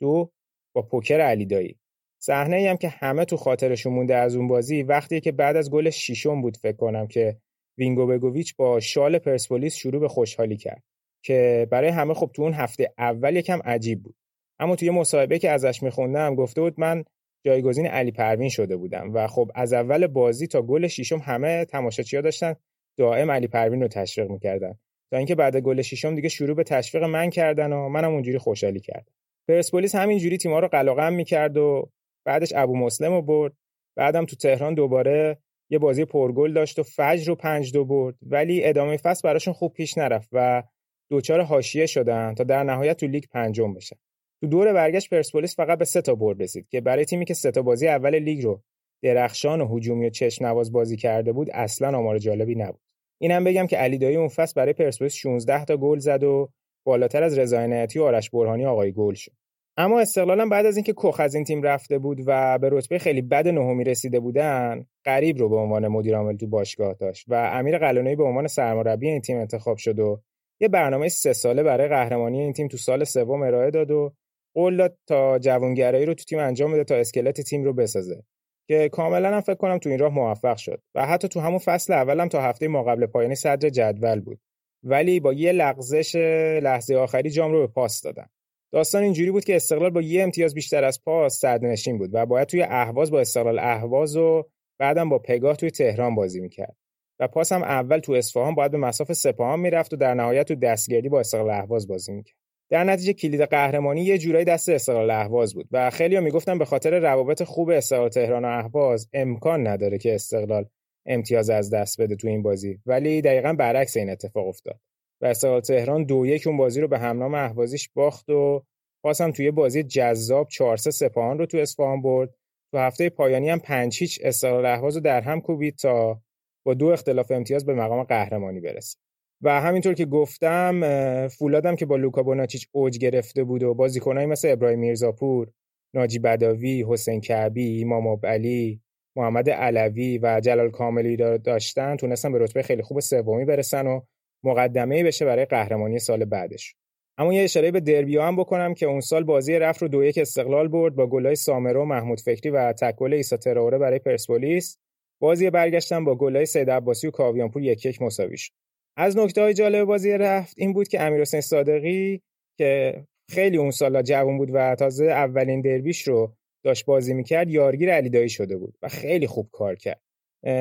با پوکر علیدایی صحنه هم که همه تو خاطرشون مونده از اون بازی وقتی که بعد از گل ششم بود فکر کنم که وینکو بگوویچ با شال پرسپولیس شروع به خوشحالی کرد که برای همه خب تو اون هفته اول یکم عجیب بود. اما توی مصاحبه که ازش میخوندم گفته بود من جایگزین علی پروین شده بودم و خب از اول بازی تا گل ششم همه تماشاچی‌ها داشتن دائم علی پروین رو تشویق می‌کردن. تا اینکه بعد گل ششم دیگه شروع به تشویق من کردن و منم اونجوری خوشحالی کردم. پرسپولیس همینجوری تیم‌ها رو قلقم می‌کرد و بعدش ابو مسلم رو برد. بعدم تو تهران دوباره یه بازی پرگل داشت و فجر رو پنج دو برد. ولی ادامه فصل براشون خوب پیش نرفت و دوچار حاشیه شدن تا در نهایت تو لیگ پنجم بشن. تو دور برگشت پرسپولیس فقط به سه تا برد رسید که برای تیمی که سه تا بازی اول لیگ رو درخشان و هجومی و چشم نواز بازی کرده بود اصلا آمار جالبی نبود. اینم بگم که علی دایی اون فصل برای پرسپولیس 16 تا گل زد و بالاتر از رضا عنایتی و آرش برهانی آقای گل شد. اما استقلالا بعد از اینکه کخ از این تیم رفته بود و به رتبه خیلی بد نهمی رسیده بودن قریب رو به عنوان مدیر عامل تو باشگاه داشت و امیر قلونی به عنوان سرمربی این تیم انتخاب شد و یه برنامه سه ساله برای قهرمانی این تیم تو سال سوم ارائه داد و قول داد تا جوانگرایی رو تو تیم انجام بده تا اسکلت تیم رو بسازه. که کاملا هم فکر کنم تو این راه موفق شد و حتی تو همون فصل اولم تا هفته ما قبل پایانی صدر جدول بود. ولی با یه لغزش لحظه آخری جام رو به پاس دادن. داستان اینجوری بود که استقلال با یه امتیاز بیشتر از پاس صدرنشین بود و باید توی اهواز با استقلال اهواز و بعدم با پگاه توی تهران بازی می‌کرد. و پاس هم اول تو اصفهان باید به مسافت سپاهان می‌رفت و در نهایت تو دستگیری با استقلال اهواز بازی می‌کرد. در نتیجه کلید قهرمانی یه جورایی دست استقلال اهواز بود و خیلی می‌گفتن به خاطر روابط خوب استقلال تهران و اهواز امکان نداره که استقلال امتیاز از دست بده تو این بازی. ولی دقیقا برعکس این اتفاق افتاد و استقلال تهران دو یک اون بازی رو به همنام اهوازیش باخت و پاسم توی بازی جذاب 4 3 سپاهان رو تو اصفهان برد. تو هفته پایانی هم 5 هیچ استقلال اهواز رو در هم کوبید تا با دو اختلاف امتیاز به مقام قهرمانی برسه. و همینطور که گفتم فولادم که با لوکا بوناچیچ اوج گرفته بود و بازیکنایی مثل ابراهیم میرزاپور، ناجی بداوی، حسین کعبی، امام علی، محمد علوی و جلال کاملی داشتن تونستن به رتبه خیلی خوب سومی برسن و مقدمه بشه برای قهرمانی سال بعدش. اما یه اشاره به دربی هم بکنم که اون سال بازی رفت رو دو یک استقلال برد با گلای سامرو محمود فکری و تکل ایسا تراوره برای پرسپولیس بازی برگشتن با گلای سید عباسی و کاویانپور یک یک مساوی شد از نکته های جالب بازی رفت این بود که امیر حسین صادقی که خیلی اون سالا جوان بود و تازه اولین دربیش رو داشت بازی می‌کرد یارگیر علی دایی شده بود و خیلی خوب کار کرد.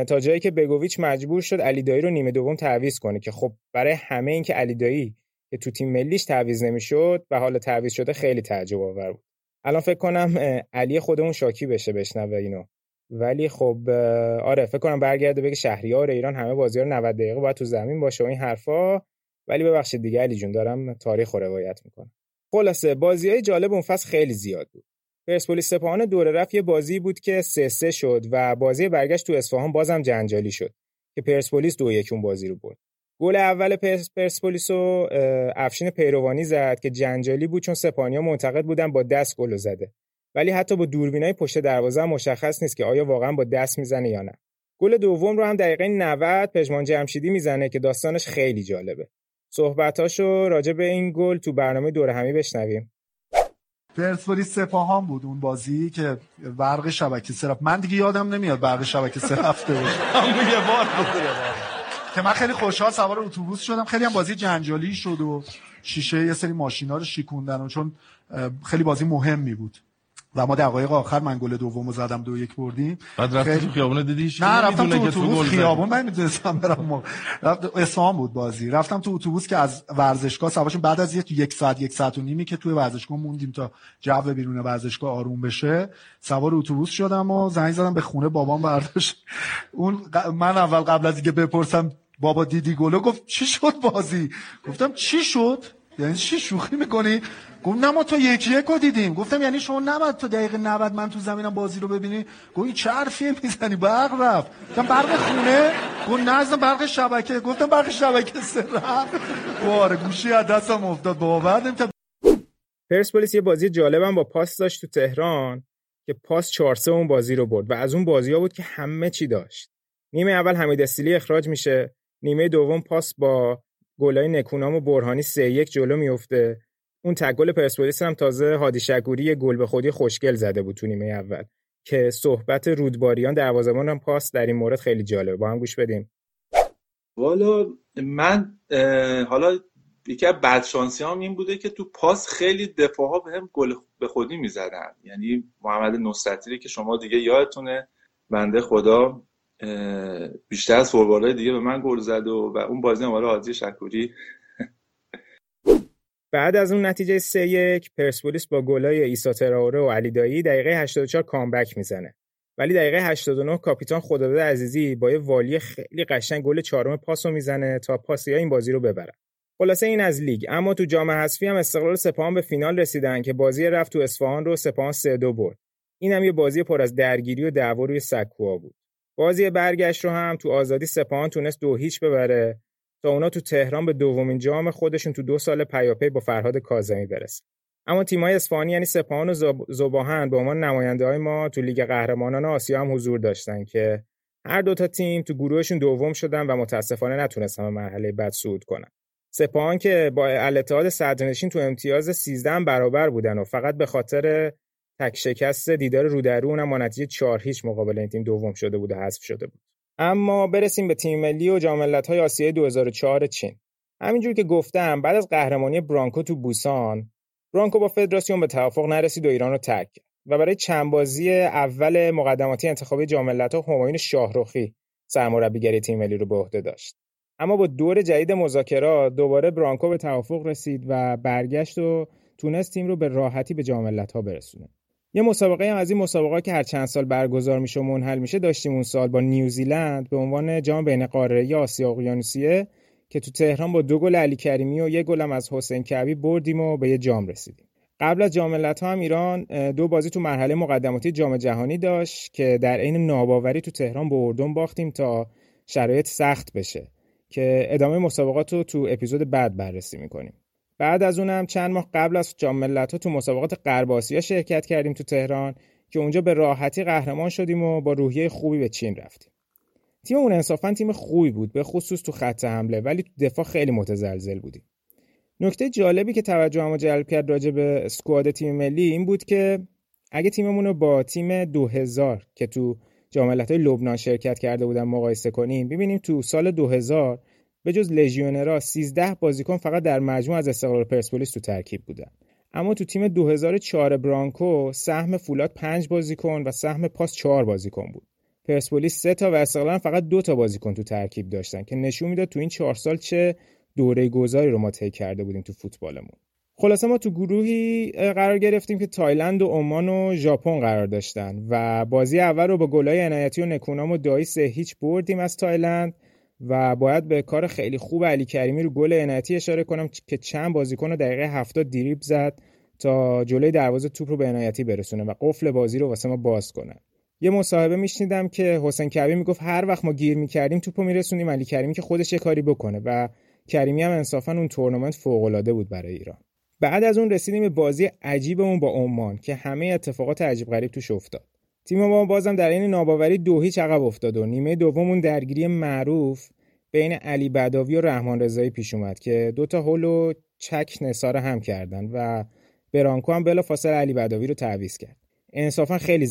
تا جایی که بگوویچ مجبور شد علی دایی رو نیمه دوم تعویض کنه که خب برای همه این که علی دایی که تو تیم ملیش تعویض نمی‌شد و حالا تعویض شده خیلی تعجب آور بود. الان فکر کنم علی خودمون شاکی بشه بشنوه اینو. ولی خب آره فکر کنم برگرده بگه شهریار ایران همه بازی رو 90 دقیقه باید تو زمین باشه و این حرفا. ولی ببخشید دیگه علی جون دارم تاریخ رو روایت می‌کنم. خلاصه بازی های جالب اون فصل خیلی زیاد بود. پرسپولیس سپاهان دوره رفت یه بازی بود که سه سه شد و بازی برگشت تو اصفهان بازم جنجالی شد که پرسپولیس دو یک اون بازی رو برد. گل اول پرس پرسپولیس رو افشین پیروانی زد که جنجالی بود چون سپانیا معتقد بودن با دست گل زده. ولی حتی با دوربینای پشت دروازه هم مشخص نیست که آیا واقعا با دست می‌زنه یا نه. گل دوم رو هم دقیقه 90 پژمان جمشیدی می‌زنه که داستانش خیلی جالبه. صحبتاشو راجع به این گل تو برنامه دور همی بشنویم. پرسپولیس سپاهان بود اون بازی که برق شبکه سرف من دیگه یادم نمیاد برق شبکه سه رفته باشه یه بار که من خیلی خوشحال سوار اتوبوس شدم. خیلی هم بازی جنجالی شد و شیشه یه سری ماشینا رو شیکوندن و چون خیلی بازی مهمی بود. و ما دقایق آخر من گل دومو زدم دو یک بردیم. بعد رفتی تو خیابون دیدی نه رفتم تو اتوبوس. خیابون من می‌دونستم برم رفت اسفان بود بازی. رفتم تو اتوبوس که از ورزشگاه سوارشون بعد از یک یک ساعت یک ساعت و نیمی که توی ورزشگاه موندیم تا جو بیرون ورزشگاه آروم بشه سوار اتوبوس شدم و زنگ زدم به خونه بابام برداشت. اون من اول قبل از اینکه بپرسم بابا دیدی گلو؟ گفت چی شد بازی؟ گفتم چی شد؟ یعنی چی شوخی می‌کنی؟ گفت نه ما تا یکی یک دیدیم. گفتم یعنی شما نباید تا دقیقه 90 من تو زمینم بازی رو ببینی. گفت این چه حرفی می‌زنی؟ برق رفت. گفتم برق خونه؟ گفت نه برق شبکه. گفتم برق شبکه سر باره گوشی از دستم افتاد. بابا بعد پرسپولیس یه بازی جالبم با پاس داشت تو تهران که پاس 4 اون بازی رو برد و از اون بازی ها بود که همه چی داشت. نیمه اول حمید استیلی اخراج میشه. نیمه دوم پاس با گلای نکونام و برهانی سه یک جلو میفته اون تک گل پرسپولیس هم تازه هادی شکوری گل به خودی خوشگل زده بود تو نیمه اول که صحبت رودباریان دروازه‌بان هم پاس در این مورد خیلی جالبه. با هم گوش بدیم. والا من حالا یکی از بدشانسی هم این بوده که تو پاس خیلی دفاع ها به هم گل به خودی می‌زدن. یعنی محمد نصرتی که شما دیگه یادتونه. بنده خدا بیشتر از فوروارد دیگه به من گل زد و, و اون بازی هم حاجی شکوری. بعد از اون نتیجه 3 1 پرسپولیس با گلای ایسا تراوره و علی دایی دقیقه 84 کامبک می‌زنه. ولی دقیقه 89 کاپیتان خداداد عزیزی با یه والی خیلی قشنگ گل چهارم پاسو می‌زنه تا پاسیا این بازی رو ببرن. خلاصه این از لیگ. اما تو جام حذفی هم استقلال سپاهان به فینال رسیدن که بازی رفت تو اصفهان رو سپاهان 3 2 برد. این هم یه بازی پر از درگیری و دعوا روی سکوها بود. بازی برگشت رو هم تو آزادی سپاهان تونست دو هیچ ببره. تا اونا تو تهران به دومین جام خودشون تو دو سال پیاپی با فرهاد کاظمی برسن اما تیمای اصفهانی یعنی سپاهان و زباهن به عنوان نماینده های ما تو لیگ قهرمانان آسیا هم حضور داشتن که هر دوتا تیم تو گروهشون دوم شدن و متاسفانه نتونستن به مرحله بعد صعود کنن. سپاهان که با الاتحاد صدرنشین تو امتیاز 13 برابر بودن و فقط به خاطر تک شکست دیدار رودرو اونم با نتیجه 4 هیچ مقابل این تیم دوم شده بود و حذف شده بود. اما برسیم به تیم ملی و جام های آسیای 2004 چین. همینجور که گفتم بعد از قهرمانی برانکو تو بوسان برانکو با فدراسیون به توافق نرسید و ایران رو ترک کرد. و برای چند بازی اول مقدماتی انتخابی جام ملت‌ها همایون شاهرخی سرمربیگری تیم ملی رو به عهده داشت. اما با دور جدید مذاکرات دوباره برانکو به توافق رسید و برگشت و تونست تیم رو به راحتی به جام ملت‌ها برسونه. یه مسابقه هم از این مسابقه که هر چند سال برگزار میشه و منحل میشه داشتیم اون سال با نیوزیلند به عنوان جام بین قاره آسیا اقیانوسیه که تو تهران با دو گل علی کریمی و یه گلم از حسین کعبی بردیم و به یه جام رسیدیم. قبل از جام ملت‌ها هم ایران دو بازی تو مرحله مقدماتی جام جهانی داشت که در عین ناباوری تو تهران به اردن باختیم تا شرایط سخت بشه که ادامه مسابقات رو تو اپیزود بعد بررسی می‌کنیم. بعد از اونم چند ماه قبل از جام ملت‌ها تو مسابقات غرب آسیا شرکت کردیم تو تهران که اونجا به راحتی قهرمان شدیم و با روحیه خوبی به چین رفتیم. تیممون انصافا تیم خوبی بود به خصوص تو خط حمله ولی تو دفاع خیلی متزلزل بودیم. نکته جالبی که توجهمو جلب کرد راجع به اسکواد تیم ملی این بود که اگه تیممون رو با تیم 2000 که تو جام لبنان شرکت کرده بودن مقایسه کنیم ببینیم تو سال 2000 به جز لژیونرا 13 بازیکن فقط در مجموع از استقلال پرسپولیس تو ترکیب بودن. اما تو تیم 2004 برانکو سهم فولاد 5 بازیکن و سهم پاس 4 بازیکن بود. پرسپولیس 3 تا و استقلال فقط 2 تا بازیکن تو ترکیب داشتن که نشون می‌داد تو این 4 سال چه دوره گذاری رو ما طی کرده بودیم تو فوتبالمون. خلاصه ما تو گروهی قرار گرفتیم که تایلند و عمان و ژاپن قرار داشتن و بازی اول رو با گلای عنایتی و نکونام و دایی هیچ بردیم از تایلند. و باید به کار خیلی خوب علی کریمی رو گل عنایتی اشاره کنم که چند بازیکن رو دقیقه 70 دریب زد تا جلوی دروازه توپ رو به عنایتی برسونه و قفل بازی رو واسه ما باز کنه. یه مصاحبه میشنیدم که حسین کبی می‌گفت هر وقت ما گیر می‌کردیم توپو میرسونیم. علی کریمی که خودش یه کاری بکنه و کریمی هم انصافا اون تورنمنت فوق العاده بود برای ایران. بعد از اون رسیدیم به بازی عجیبمون با عمان که همه اتفاقات عجیب غریب توش افتاد. تیم ما بازم در این ناباوری دو هیچ عقب افتاد و نیمه دوم درگیری معروف بین علی بداوی و رحمان رضایی پیش اومد که دوتا هول و چک نثار هم کردن و برانکو هم بلا فاصله علی بداوی رو تعویض کرد. انصافا خیلی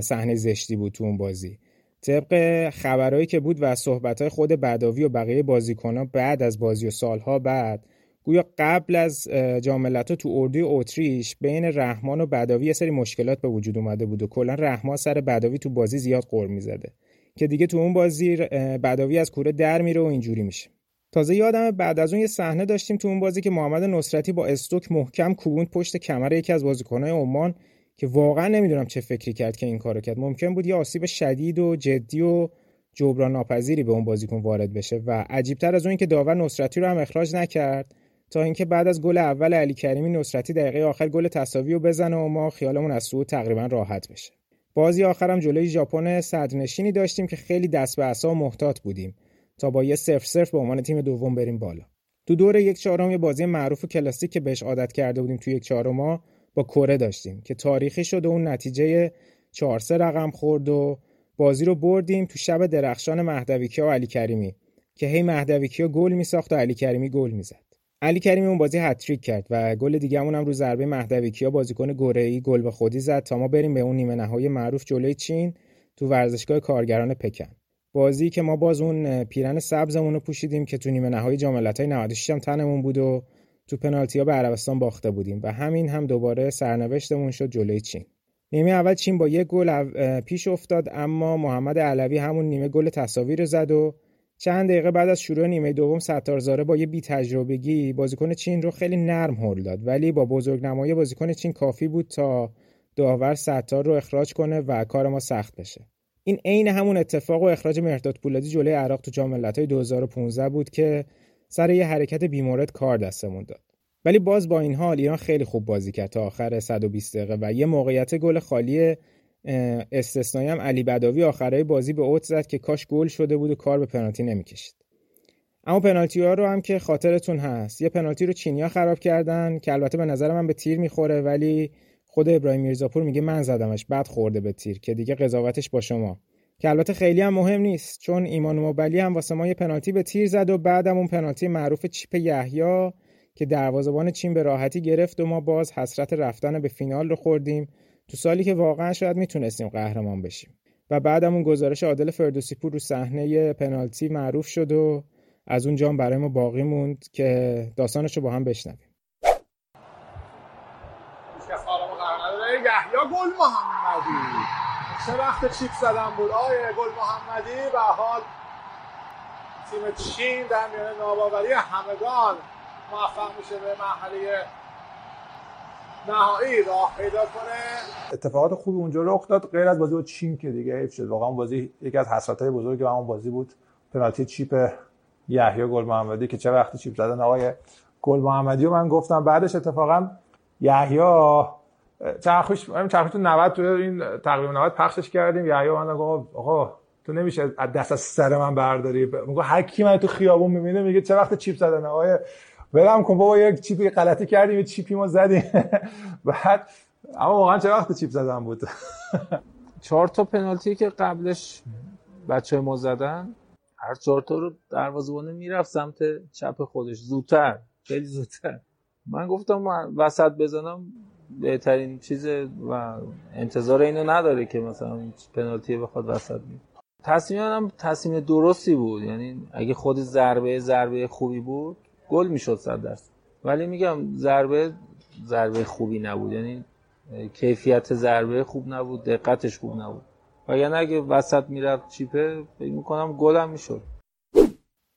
صحنه زشتی بود تو اون بازی. طبق خبرهایی که بود و صحبتهای خود بداوی و بقیه بازیکنان بعد از بازی و سالها بعد گویا قبل از جاملت تو اردوی اتریش بین رحمان و بداوی یه سری مشکلات به وجود اومده بود و کلا رحمان سر بداوی تو بازی زیاد قر می‌زده. که دیگه تو اون بازی بداوی از کوره در میره و اینجوری میشه. تازه یادم بعد از اون یه صحنه داشتیم تو اون بازی که محمد نصرتی با استوک محکم کوبوند پشت کمر یکی از بازیکنهای عمان که واقعا نمی‌دونم چه فکری کرد که این کارو کرد. ممکن بود یه آسیب شدید و جدی و جبران ناپذیری به اون بازیکن وارد بشه و عجیبتر از اون که داور نصرتی رو هم اخراج نکرد. تا اینکه بعد از گل اول علی کریمی نصرتی دقیقه آخر گل تساوی رو بزنه و ما خیالمون از صعود تقریبا راحت بشه. بازی آخرم جلوی ژاپن صدرنشینی داشتیم که خیلی دست به عصا محتاط بودیم تا با یه صفر صفر به عنوان تیم دوم بریم بالا. تو دور یک چهارم یه بازی معروف کلاسیک که بهش عادت کرده بودیم تو یک چهارم با کره داشتیم که تاریخی شد و اون نتیجه 4 3 رقم خورد و بازی رو بردیم تو شب درخشان مهدویکیا و علی کریمی که هی مهدویکیا گل میساخت و علی کریمی گل می‌زد. علی کریمی اون بازی هتریک کرد و گل دیگه‌مون هم رو ضربه مهدویکیا بازیکن گوره‌ای گل به خودی زد تا ما بریم به اون نیمه نهایی معروف جلوی چین تو ورزشگاه کارگران پکن. بازی که ما باز اون پیرن سبزمون رو پوشیدیم که تو نیمه نهایی جام ملت‌های 96 هم تنمون بود و تو پنالتی ها به عربستان باخته بودیم و همین هم دوباره سرنوشتمون شد جلوی چین. نیمه اول چین با یک گل پیش افتاد اما محمد علوی همون نیمه گل تصاوی رو زد و چند دقیقه بعد از شروع نیمه دوم ستارزاره با یه بی تجربگی بازیکن چین رو خیلی نرم هل داد. ولی با بزرگنمایی بازیکن چین کافی بود تا داور ستار رو اخراج کنه و کار ما سخت بشه. این عین همون اتفاق و اخراج مرداد پولادی جلوی عراق تو جام ملت‌های 2015 بود که سر یه حرکت بیمورد کار دستمون داد. ولی باز با این حال ایران خیلی خوب بازی کرد تا آخر 120 دقیقه و یه موقعیت گل خالی استثنایی هم علی بداوی آخرای بازی به اوت زد که کاش گل شده بود و کار به پنالتی نمی‌کشید. اما پنالتی ها رو هم که خاطرتون هست. یه پنالتی رو چینیا خراب کردن که البته به نظر من به تیر می‌خوره ولی خود ابراهیم میرزاپور میگه من زدمش بعد خورده به تیر که دیگه قضاوتش با شما. که البته خیلی هم مهم نیست چون ایمان موبلی هم واسه ما یه پنالتی به تیر زد و بعدم اون پنالتی معروف چیپ یحیی که دروازه‌بان چین به راحتی گرفت و ما باز حسرت رفتن به فینال رو خوردیم. تو سالی که واقعا شاید می‌تونستیم قهرمان بشیم. و بعدم اون گزارش عادل فردوسی پور رو صحنه پنالتی معروف شد و از اون جام برای ما باقی موند که داستانش رو با هم بشنویم. یحیی گل محمدی. چه وقت چیپ زدن بود. آیه گل محمدی به حال. تیم چین در میان ناباوری همگان موفق میشه به مرحله نهایی راه پیدا کنه. اتفاقات خوبی اونجا رخ داد. غیر از بازی با چین که دیگه حیف شد. واقعا بازی یکی از حسرت‌های بزرگی اون بازی بود. پنالتی چیپ یحیی گل محمدی که چه وقتی چیپ زدن آقای گل محمدی و من گفتم. بعدش اتفاقا یحیی چرخش چرخش تو 90 تو این تقریبا 90 پخشش کردیم. یحیی من گفت آقا تو نمیشه از دست از سر من برداری. میگه هر کی من تو خیابون می‌بینه میگه چه وقت چیپ زدن آقای برم کن بابا یک چیپی غلطی کردیم یه چیپی ما زدیم. بعد اما واقعا چه وقت چیپ زدن بود؟ چهار تا پنالتی که قبلش بچه ما زدن هر چهار تا رو دروازه‌بان می‌رفت سمت چپ خودش. زودتر خیلی زودتر. من گفتم من وسط بزنم بهترین چیز و انتظار اینو نداره که مثلا پنالتی بخواد وسط بید تصمیم هم تصمیم درستی بود. یعنی اگه خود ضربه ضربه خوبی بود گل می‌شد صد درصد ولی میگم ضربه ضربه خوبی نبود. یعنی کیفیت ضربه خوب نبود دقتش خوب نبود. و یعنی اگه وسط می‌رفت چیپه فکر می‌کنم گلم می‌شد.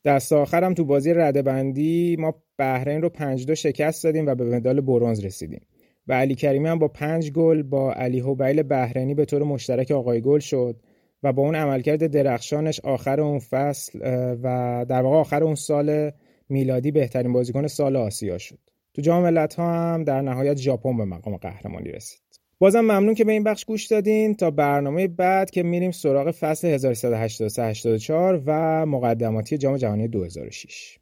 دست آخرم تو بازی ردبندی ما بحرین رو پنج دو شکست دادیم و به مدال برونز رسیدیم. و علی کریمی هم با پنج گل با علی هوبیل بهرنی به طور مشترک آقای گل شد و با اون عملکرد درخشانش آخر اون فصل و در واقع آخر اون سال میلادی بهترین بازیکن سال آسیا شد تو جام ها هم در نهایت ژاپن به مقام قهرمانی رسید بازم ممنون که به این بخش گوش دادین تا برنامه بعد که میریم سراغ فصل 1383-84 و مقدماتی جام جهانی 2006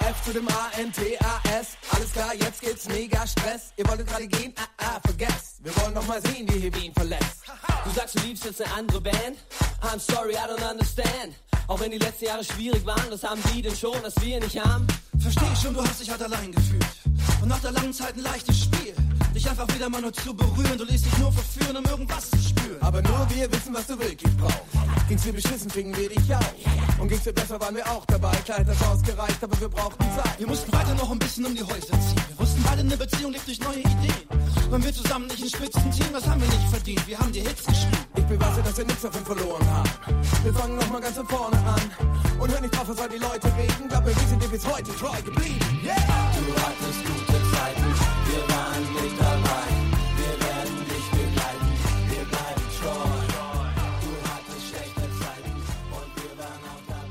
F zu dem A-N-T-A-S. Alles klar, jetzt geht's mega Stress. Ihr wolltet gerade gehen? Ah, ah, vergesst. Wir wollen noch mal sehen, wie hier Wien verlässt. Du sagst, du liebst jetzt eine andere Band? I'm sorry, I don't understand. Auch wenn die letzten Jahre schwierig waren, das haben die denn schon, dass wir nicht haben. Versteh schon, du hast dich halt allein gefühlt. Und nach der langen Zeit ein leichtes Spiel. Dich einfach wieder mal nur zu berühren. Du ließ dich nur verführen, um irgendwas zu spüren. Aber nur wir wissen, was du wirklich brauchst. Ging's dir beschissen, fingen wir dich auf. Und ging's dir besser, waren wir auch dabei. Kleid hat ausgereicht, aber wir brauchten Zeit. Wir mussten weiter noch ein bisschen um die Häuser ziehen. Wir wussten beide, eine Beziehung lebt durch neue Ideen. Waren wir zusammen nicht ein Spitzenteam, das haben wir nicht verdient. Wir haben die Hits geschrieben. Ich beweise, dass wir nichts davon verloren haben. Wir fangen nochmal ganz von vorne an. Und hör nicht drauf, was die Leute reden. Mir, wir sind dir bis heute treu geblieben. Yeah! Du hattest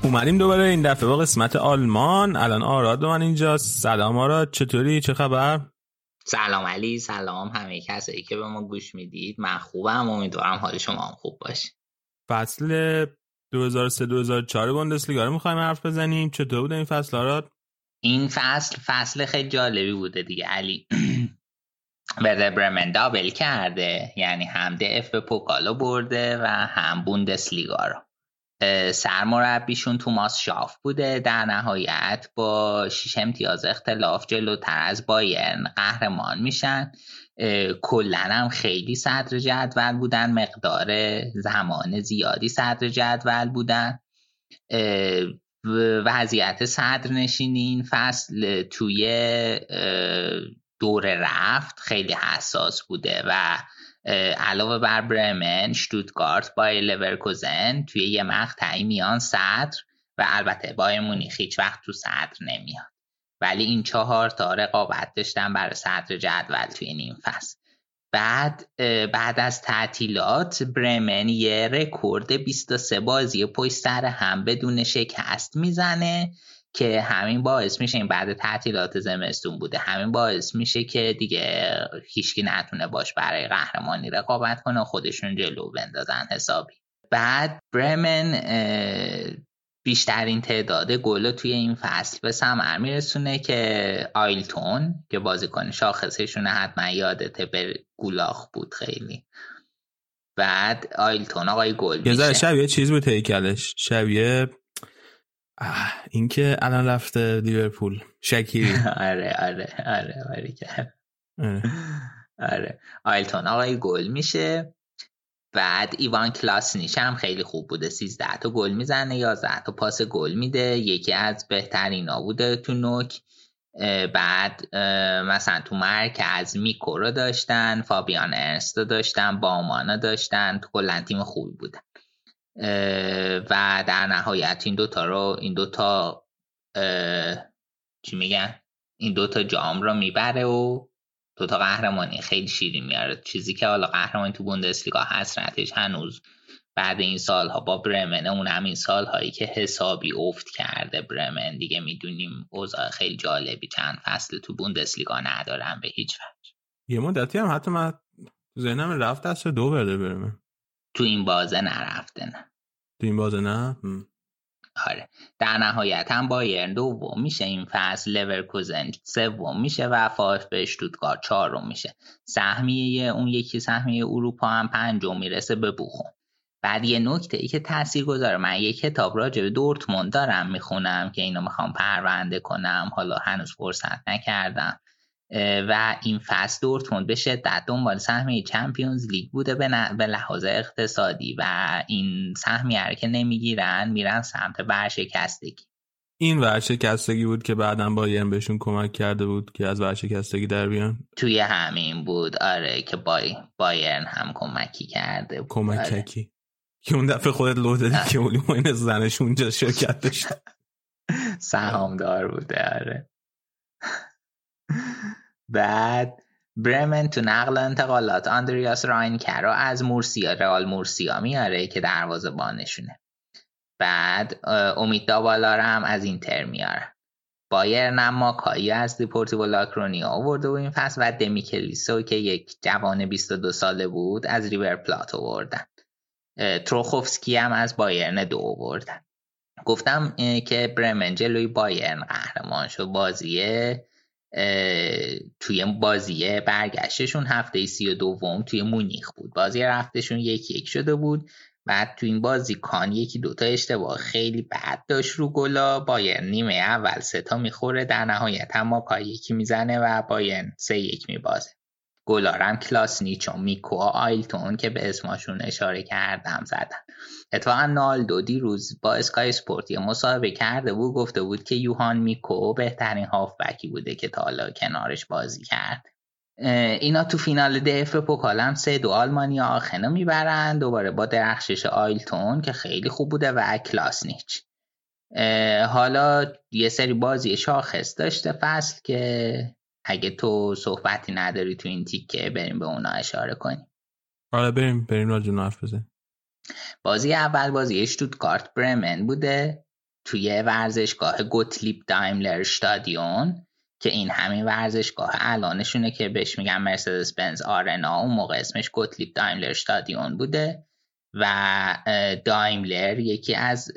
اومدیم دوباره این دفعه با قسمت آلمان. الان آراد من اینجاست سلام آراد چطوری؟ چه خبر؟ سلام علی سلام همه کسایی که به ما گوش می‌دید. من خوبم امیدوارم حال شما هم خوب باشه. فصل 2003-2004 بوندسلیگا رو می‌خوایم حرف بزنیم. چطور بوده این فصل آراد؟ این فصل فصل خیلی جالبی بوده دیگه علی. به برمن دابل کرده. یعنی هم دف به پوکالو برده و هم بوندسلیگا رو. سرمربیشون توماس شاف بوده. در نهایت با شش امتیاز اختلاف جلوتر از بایرن قهرمان میشن. کلا هم خیلی صدر جدول بودن. مقدار زمان زیادی صدر جدول بودن. وضعیت صدرنشینی این فصل توی دور رفت خیلی حساس بوده و علاوه بر برمن شتوتگارت با لورکوزن توی یه مقطعی میان صدر و البته بایر مونیخ هیچ وقت تو صدر نمیاد ولی این چهار تا رقابت داشتن برای صدر جدول توی این فصل. بعد بعد از تعطیلات برمن یه رکورد 23 بازی پشت سر هم بدون شکست می‌زنه. که همین باعث میشه این بعد تعطیلات زمستون بوده. همین باعث میشه که دیگه هیچکی نتونه باش برای قهرمانی رقابت کنه خودشون جلو بندازن حسابی. بعد برمن بیشترین تعداد گل توی این فصل به ثمر میرسونه که آیلتون که بازیکن شاخصشون حتما یادته به گولاخ بود خیلی. بعد آیلتون آقای گل یه شبیه چیز بود هیکلش. شبیه این که الان رفته لیورپول. شکیری. آره آره آره آره آره. آیلتون آقای گل میشه. بعد ایوان کلاسنیش هم خیلی خوب بوده. 13 تا گل می‌زنه 11 تا پاس گل میده. یکی از بهترینا بوده تو نوک. بعد مثلا تو مرکز میکو رو داشتن فابیان ارنست رو داشتن بامانا داشتن. تو کلا تیم خوبی بودن و در نهایت این دوتا رو این دوتا چی میگن؟ این دوتا جام رو می‌بره و دوتا قهرمانی خیلی شیرین میاره. چیزی که حالا قهرمانی تو بوندسلیگا حسرتش هنوز بعد این سالها با برمن اون هم این سالهایی که حسابی افت کرده برمن. دیگه می‌دونیم اوضاع خیلی جالبی. چند فصل تو بوندسلیگا ندارم به هیچ وجه. یه مدتی هم حتی من ذهنم رفت دست دو برده برمن. تو این بازه نرفته نه. تو این بازه نه؟ آره. در نهایت هم بایرن دوم میشه. این فصل لورکوزن سوم میشه و فاف به اشتوتگارت چهارم میشه. سهمیه اون یکی سهمیه اروپا هم پنجم می‌رسه به بوخون. بعد یه نکته ای که تاثیر گذاره. من یه کتاب راجع به دورتموند دارم می‌خونم که اینو می‌خوام پرونده کنم. حالا هنوز فرصت نکردم. و این فصل دورتموند به شدت دنبال سهمیه چمپیونز لیگ بوده به لحاظ اقتصادی و این سهمیه که نمی‌گیرن میرن سمت ورشکستگی. این ورشکستگی بود که بعدا بایرن بهشون کمک کرده بود که از ورشکستگی در بیان؟ توی همین بود. آره که بای بایرن هم کمکی کرده بود. کمککی. آره. که اون دفعه خودت لو دادی که اولی زنش اونجا شرکت داشت. سهامدار بوده آره. بعد برمن تو نقل انتقالات آندریاس راینکه از مورسیا رئال مورسیا میاره که دروازه بانشونه. بعد اومیت داوالا هم از اینتر میاره. بایرنم ماکایی از دیپورتیو لاکرونیا آورده و این فصل و دمیکلیسو که یک جوان 22 ساله بود از ریور پلات آوردن. تروخوفسکی هم از بایرن دو آوردن. گفتم که برمن جلوی بایرن قهرمان شد. بازیه توی بازی برگشتشون هفته سی و دوم توی مونیخ بود. بازی رفتشون یکی یک شده بود. بعد تو این بازی کان یکی دوتا اشتباه خیلی بد داشت رو گلا. باین نیمه اول ستا می‌خوره در نهایت هم ما یکی می‌زنه و باین سه یک میبازه. گلارم کلاسنیچ و میکو آیلتون که به اسمشون اشاره کردم زدن. اتفاقا نالدو دیروز با اسکای سپورت یه مصاحبه کرده بود گفته بود که یوهان میکو بهترین هافبکی بوده که تا حالا کنارش بازی کرد. اینا تو فینال دف پوکالم سه دو آلمانیا آخنا می‌برن دوباره با درخشش آیلتون که خیلی خوب بوده و کلاسنیچ. حالا یه سری بازی شاخص داشته فصل که اگه تو صحبتی نداری تو این تیکه بریم به اونا اشاره کنیم. آره بریم بریم راجع حرف بزنیم. بازی اول بازی کارت برمن بوده توی ورزشگاه گوتلیب دایملر شتادیون که این همین ورزشگاه الانشونه که بهش میگن مرسدس بنز آرنا اون موقع اسمش گوتلیب دایملر شتادیون بوده و دایملر یکی از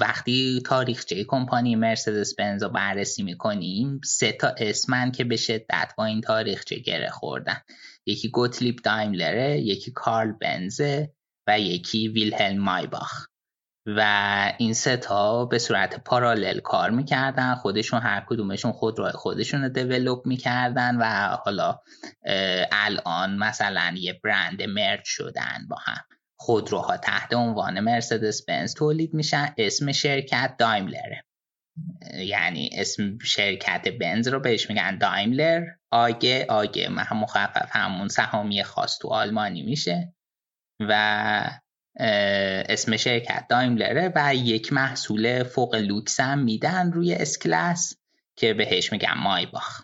وقتی تاریخچه کمپانی مرسدس بنز رو بررسی می‌کنیم سه تا اسمن که به شدت با این تاریخچه گره خوردن. یکی گوتلیب دایملره یکی کارل بنزه و یکی ویلهلم مایباخ و این سه تا به صورت پارالل کار می‌کردن. خودشون هر کدومشون خود را خودشون رو دیولوب می‌کردن و حالا الان مثلا یه برند مرد شدن با هم. خودروها تحت عنوان مرسدس بنز تولید میشن. اسم شرکت دایملره یعنی اسم شرکت بنز رو بهش میگن دایملر. آگه آگه. هم مخفف همون سهامی خاص تو آلمانی میشه. و اسم شرکت دایملره و یک محصول فوق لوکس هم میدن روی اسکلاس که بهش میگن مایباخ.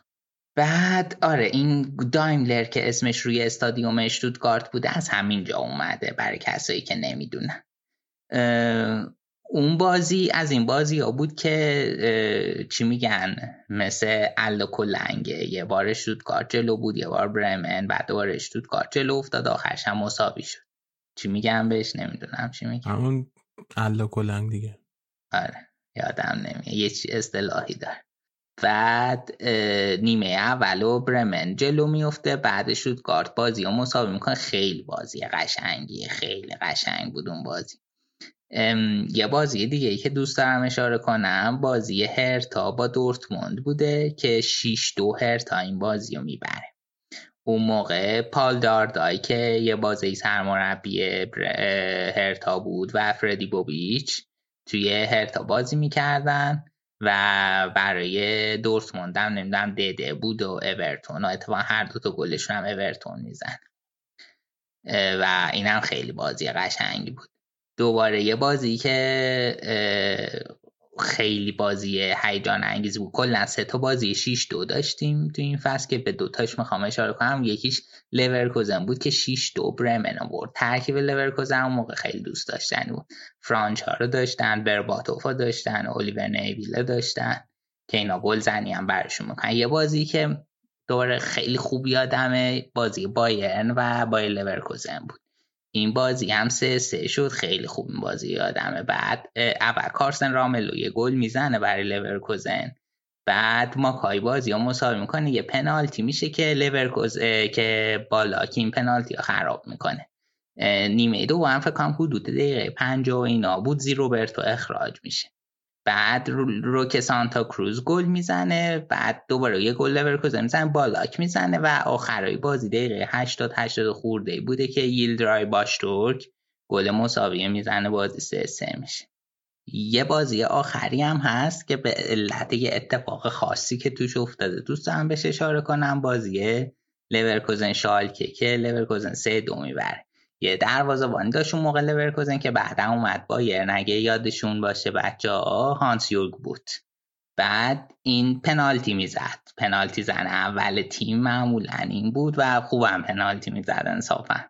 بعد آره این دایملر که اسمش روی استادیوم اشتوتگارت بوده از همینجا اومده برای کسایی که نمی‌دونن. اون بازی از این بازی ها بود که چی میگن مثل الا کلنگه یه بار اشتوتگارت جلو بود یه بار برمن بعد دوباره اشتوتگارت جلو افتاد آخرش هم مساوی شد. چی میگن بهش نمی‌دونم چی میگن همون الا کلنگ دیگه. آره یادم نمیاد. یه چی اصطلاحی داره. بعد نیمه اول و برمن جلو میفته بعد شوتگارت بازی و مساوی می‌کنه. خیلی بازی قشنگی خیلی قشنگ بود اون بازی. یه بازی دیگه ای که دوست دارم اشاره کنم بازی هرتا با دورتموند بوده که 6 دو هرتا این بازی رو می‌بره. اون موقع پال داردای که یه بازی سرمربی هرتا بود و فردی بوبیچ توی هرتا بازی می‌کردن و برای دورتموند هم نمی‌دونم دده بود و اورتون و اتفاقا هر دو تا گلشون هم اورتون میزن و این هم خیلی بازی قشنگی بود. دوباره یه بازی که خیلی بازی هیجان انگیز بود. کلا سه تا بازی 6 دو داشتیم تو این فصل که به دوتاش می‌خوام اشاره کنم. یکیش لورکوزن بود که 6 دو برمن آورد ترکیب لورکوزن اون موقع خیلی دوست داشتنی بود. فرانچا رو داشتن برباتوفا داشتن الیور نیویله داشتن. که اینا گل زنی هم برشون می‌کنن. یه بازی که دوباره خیلی خوب یادمه بازی بایرن و بایر لورکوزن بود. این بازی هم سه سه شد خیلی خوب این بازی یادمه. بعد اول کارستن راملو یه گل می‌زنه برای لورکوزن. بعد ماکای بازی ها مساوی می‌کنه یه پنالتی میشه که لورکوز که بالاک این پنالتی خراب می‌کنه. نیمه دو هم فکر کنم حدود دقیقه پنج و اینا بود زه روبرتو اخراج میشه. بعد روکه سانتا کروز گل می‌زنه بعد دوباره یه گل لورکوزن می‌زنه بالاک می‌زنه و آخرای بازی دقیقه 80 80 خورده بوده که ییلدرای باشتورک گل مساویه می‌زنه بازی سه سه میشه. یه بازی آخری هم هست که به علت یه اتفاق خاصی که توش افتاده دوست دارم بهش اشاره کنم بازی لورکوزن شالکه که لورکوزن سه دو می‌بره. یه دروازه‌بانی داشت اون موقع لورکوزن که بعدا اومد بایرن اگه یادشون باشه بچه ها هانس یورگ بوت. بعد این پنالتی می‌زد. پنالتی زن اول تیم معمولا این بود و خوبم پنالتی می‌زد انصافا.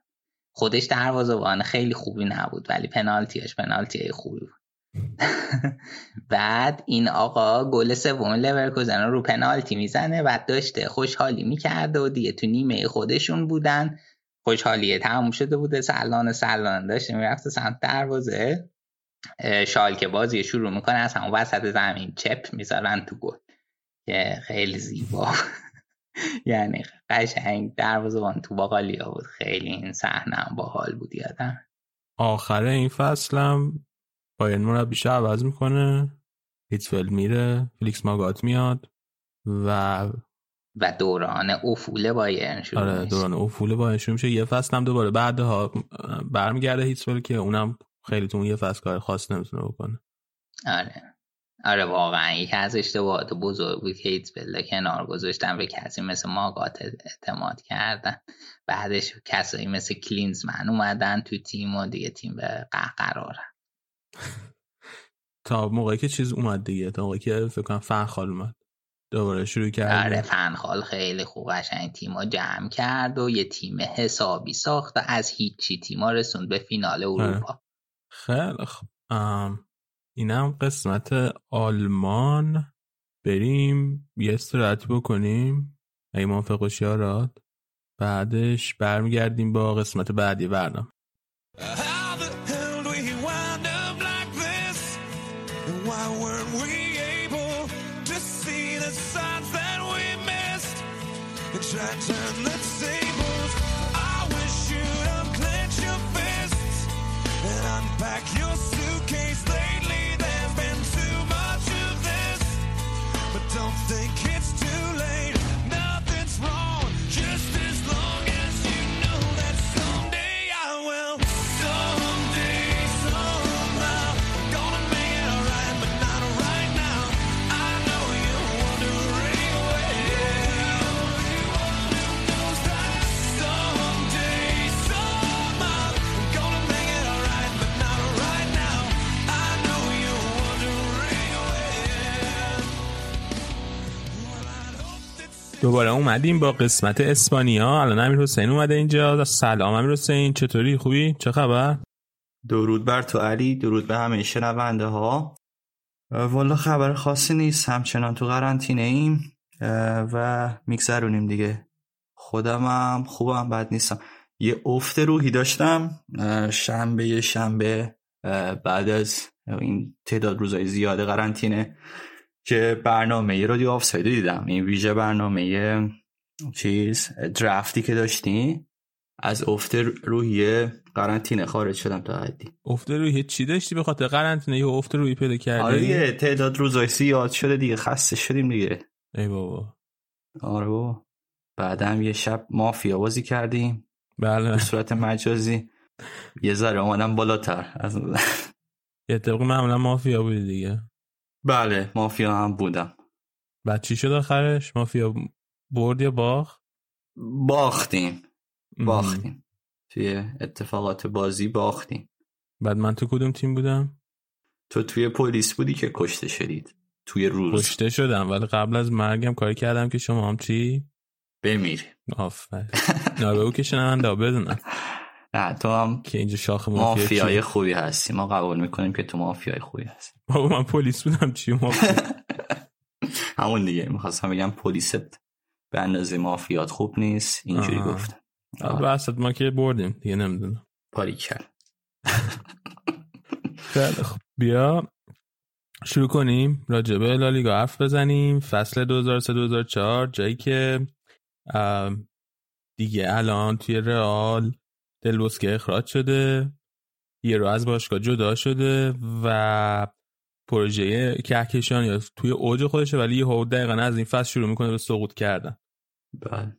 خودش دروازه‌بان خیلی خوبی نبود ولی پنالتیش پنالتی خوبی بود. بعد این آقا گل سوم لورکوزن رو پنالتی می‌زنه و داشته خوشحالی می‌کرده و دیگه تو نیمه خودشون بودن. خوشحالیه تموم شده بوده سلان سلان داشته می‌رفته سمت دروازه. شالکه بازی شروع می‌کنه از همون وسط زمین چپ می‌ذارن تو گل. که خیلی زیبا. یعنی قشنگ دروازه تو باقالیا بود. خیلی این صحنه باحال بود یادم. آخر این فصلم باید مربیش عوض می‌کنه. هیتفل میره فلیکس ماگات میاد و و دوران افول بایرن شروع آره دوران افول بایرن شروع میشه. یه فصل هم دوباره بعدها برمیگرده هیتسول که اونم خیلی تو یه فصل کار خاص نمی‌تونه بکنه. آره. آره واقعا. یکی از اشتباهات بزرگ بود که هیتسبل کنار گذاشتن به کسی مثل ماگات اعتماد کردن. بعدش کسایی مثل کلینزمن اومدن تو تیم و دیگه تیم به قرارن تا موقعی که چیز اومد دیگه تا موقعی که فکر کنم فنخال اومد. دوباره شروع کرد آره فنخال خیلی خوب قشنگ تیما جمع کرد و یه تیم حسابی ساخت و از هیچی تیما رسوند به فینال آره. اروپا. خیلی خوب. اینم قسمت آلمان. بریم یه استراحت بکنیم. اگه موافق یارات بعدش برمیگردیم با قسمت بعدی برنامه. دوباره اومدیم با قسمت اسپانیا. الان امیر حسین اومده اینجا. سلام امیر حسین. چطوری؟ خوبی؟ چه خبر؟ درود بر تو علی. درود به همه شنونده ها والا خبر خاصی نیست. همچنان تو قرنطینه ایم و میگذرونیم دیگه. خودمم خوبم بد نیستم. یه افت روحی داشتم. شنبه شنبه بعد از این تعداد روزای زیاده قرنطینه. که برنامه رادیو آفساید دیدم. این ویژه برنامه چیز درفتی که داشتیم از افت روحی قرنطینه خارج شدم تا حدی. افت روحی چی داشتی به خاطر قرنطینه یا افت روحی پیدا کردی؟ آره تعداد روزای زیاد شده دیگه خسته شدیم دیگه. ای بابا. آره بابا. بعدم یه شب مافیا بازی کردیم. بله. به صورت مجازی. یه ذره اومدم بالاتر. از یه طبق معمولا مافیا بودی دیگه. بله. مافیا هم بودم. بعد چی شد آخرش؟ مافیا برد یا باخت؟ باختیم. باختیم. توی اتفاقات بازی باختیم. بعد من تو کدوم تیم بودم؟ تو توی پلیس بودی که کشته شدید. توی روز. کشته شدم ولی قبل از مرگم کاری کردم که شما هم چی؟ بمیری آفر نه او که شنونده بدونم نه تو هم که اینجا شاخ مافیا مافیای خوبی هستی. ما قبول می‌کنیم که تو مافیای خوبی هستی. بابا من پلیس بودم. چی مافیا؟ همون دیگه. می‌خواستم بگم پلیست به اندازه مافیات خوب نیست. اینجوری گفتم. بس ما که بردیم دیگه نمی‌دونم. پاری کرد. خب بیا. شروع کنیم. راجبه لالیگا حرف بزنیم. فصل 2003-2004 جایی که دیگه الان توی رئال دلوسکه اخراج شده یه رو از باشگاه جدا شده و پروژه کهکشان یا توی اوج خودشه ولی یه دقیقا از این فصل شروع می‌کنه به سقوط کردن. بله.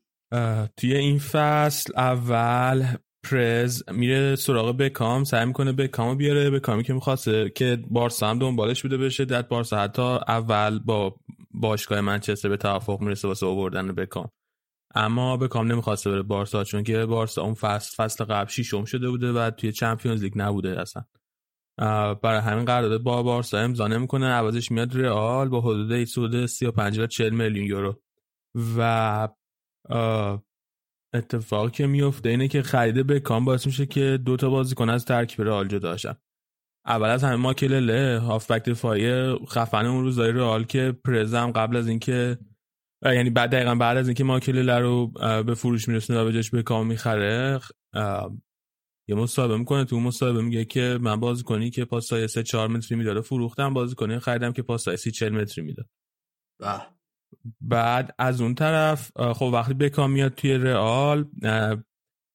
توی این فصل اول پرز میره سراغ بکام سعی می‌کنه بکامو بیاره بکامی که می‌خواسته که بارسا هم دنبالش بوده بشه. در بارسا حتی اول با باشگاه منچستر به توافق می‌رسه واسه آوردن بکام. اما بکام نمی‌خواسته بره بارسا چون که بارسا اون فصل فصل قبل شیشم شده بوده و توی چمپیونز لیگ نبوده اصلا. برای همین قرارداد با بارسا امضا نمی‌کنه. عوضش میاد رئال با حدود سود 35 تا 40 میلیون یورو. و اتفاقی که میفته اینه که خرید بکام باعث میشه که دو تا بازیکن از ترکیب رئال جدا شن اول از همه ماکلله هافبک دفاعی خفن اون روزای رئال که پرزم قبل از اینکه یعنی بعد دقیقا بعد از اینکه ماکلله رو به فروش میرسونه و به جاش بکام می‌خره یه مصاحبه می‌کنه. تو مصاحبه میگه که من بازیکنی که پاسای 3 4 متری میداره فروختم بازیکنی خریدم که پاسای 30 40 متری می‌داد بعد از اون طرف خب وقتی بکام میاد توی رئال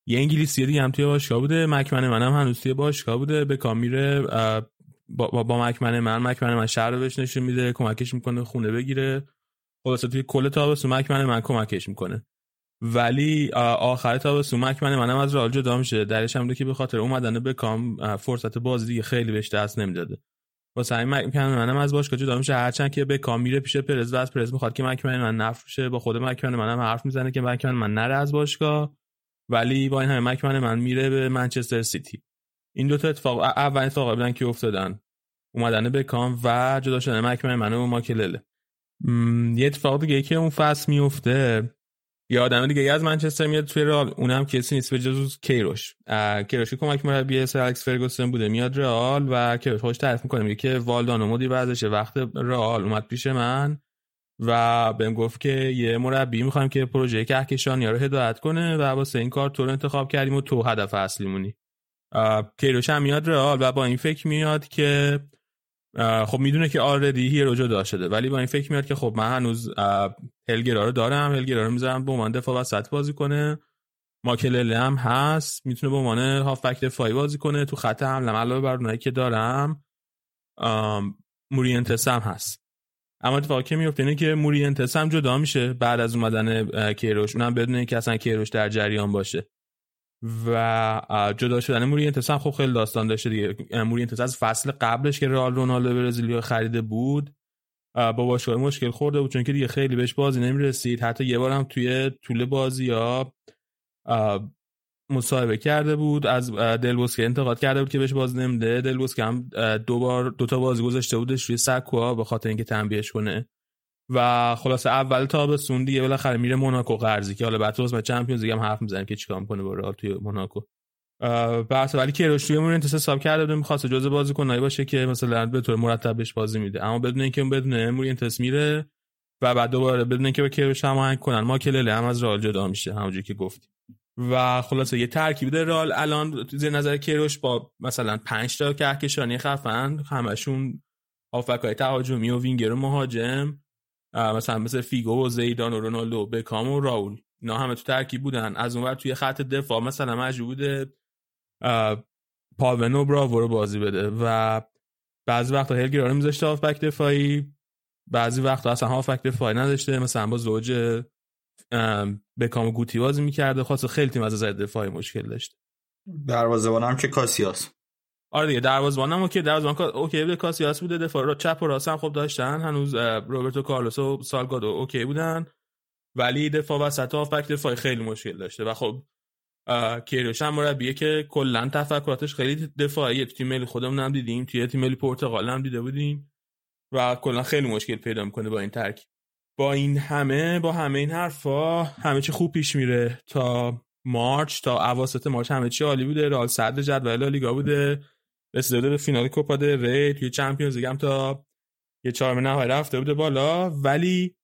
یه انگلیسی دیگه هم توی باشگاه بوده. مکمن منم هنوز توی باشگاه بوده. بکام میره با, با مکمن من مکمن من شهر رو بهش نشون میده کمکش می‌کنه خونه بگیره. خلاصه توی کل تابستون مکمن من کمکش می‌کنه. ولی آخر تابستون مکمن منم از رئال جدا میشه. درش هم که به خاطر اومدن بکام فرصت بازی دیگه خیلی بهش دست نمی‌داده. واسه همین مکمن منم از باشگاه جدا میشه. هرچند که به کام میره پیش پرز و از پرز می‌خواد که مکمن من نفروشه با خود مکمن منم حرف می‌زنه که مکمن من نره از باشگاه. ولی با این همه مکمن من میره به منچستر سیتی. این دو تا اتفاق اول اتفاق بودن که افتادن. اومدن به کام و جدا شدن مکمن من و ماکلله. یه اتفاق دیگه که اون فصل میفته. یه آدم دیگه از منچستر میاد توی رئال. اونم کسی نیست به جز کیروش. کیروش کمک مربی سر الکس فرگوسن بوده. میاد رئال و کیروش خوش تعریف می‌کنه. میگه که والدان مدیر ورزش وقت رئال اومد پیش من و بهم گفت که یه مربی می‌خوایم که پروژه کهکشانی رو هدایت کنه و واسه این کار تو رو انتخاب کردیم و تو هدف اصلیمونی. کیروش هم میاد رئال و با این فکر میاد که خب می‌دونه که آردی هیرو جدا شده. ولی با این فکر میاد که خب من هنوز هلگرا رو دارم. هلگرا رو می‌ذارم به عنوان دفاع وسط بازی کنه. ماکلله هم هست. می‌تونه به عنوان هافبک دفاعی بازی کنه. تو خط حمله علاوه بر اونایی که دارم مورینتس هم هست. اما اتفاقی که میفته اینه که مورینتس هم جدا میشه بعد از اومدن کیروش. اونم بدون اینکه اصلا کیروش در جریان باشه. و جدا شدن مورینتس هم خب خیلی داستان داشته دیگه. مورینتس از فصل قبلش که رئال رونالدو برزیلیا خریده بود با باشگاه مشکل خورده بود. چون که دیگه خیلی بهش بازی نمی‌رسید. حتی یه بار هم توی طول بازی ها مصاحبه کرده بود. از دلبوسکه انتقاد کرده بود که بهش بازی نمیده. دلبوسکه هم دو بار دو تا بازی گذاشته بودش روی سکوها به خاطر اینکه تنبیهش کنه. و خلاصه اول تابستون دیگه بالاخره میره موناکو قرضی که حالا بعد تو اسم چمپیونز لیگ هم حرف می‌زنیم که چیکار می‌کنه با رئال توی موناکو. بحث ولی کیروش توی مورینتس حساب کرده بود می‌خواست جزء بازیکنایی باشه که مثلا به طور مرتب بهش بازی میده. اما بدون اینکه بدون مورینتس میره و بعد دوباره بدون اینکه با کیروش هماهنگ کنن ما کلله هم از رئال جدا میشه همونجوری که گفتیم. و خلاصه یه ترکیب ده رئال الان زیر نظر کیروش با مثلا 5 تا کهکشانی خفن همشون های تهاجمی و وینگر و مهاجم. مثلا مثل فیگو و زیدان و رونالدو بکام و رائول. اینا همه تو ترکیب بودن. از اونور توی خط دفاع مثلا مجبور بوده پاوون و براوو رو بازی بده. و بعضی وقتا هلگرا رو میذاشته هافبک دفاعی بعضی وقتا اصلا هافبک دفاعی نداشته. مثلا با زوج بکام گوتی بازی می‌کرده. خلاصه خیلی تیم از نظر دفاعی مشکل داشت. دروازه‌بان هم که کاسیاس. آره دیگه دروازه‌بان هم OK دروازه‌بان OK بوده کاسیاس بوده دفاع رو چپ و راست هم خوب داشتن هنوز روبرتو کارلوس و سالگادو اوکی بودن. ولی دفاع وسط هافبک دفاعی خیلی مشکل داشته و خب کیروش هم مربیه که کلا تفکراتش خیلی دفاعی تو تیم ملی خودمون هم دیدیم توی تیم ملی پرتغال هم دیده بودیم و کلا خیلی مشکل پیدا می‌کنه با این ترکیب. با این همه با همه این حرفا همه چی خوب پیش میره تا مارچ تا اواسط مارچ همه چی عالی بوده. رئال صدر جدول لیگا بوده. رسیده به فینال کوپا دل ری توی چمپیونز لیگ هم تا یه چهارم نهایی رفته بوده بالا. ولی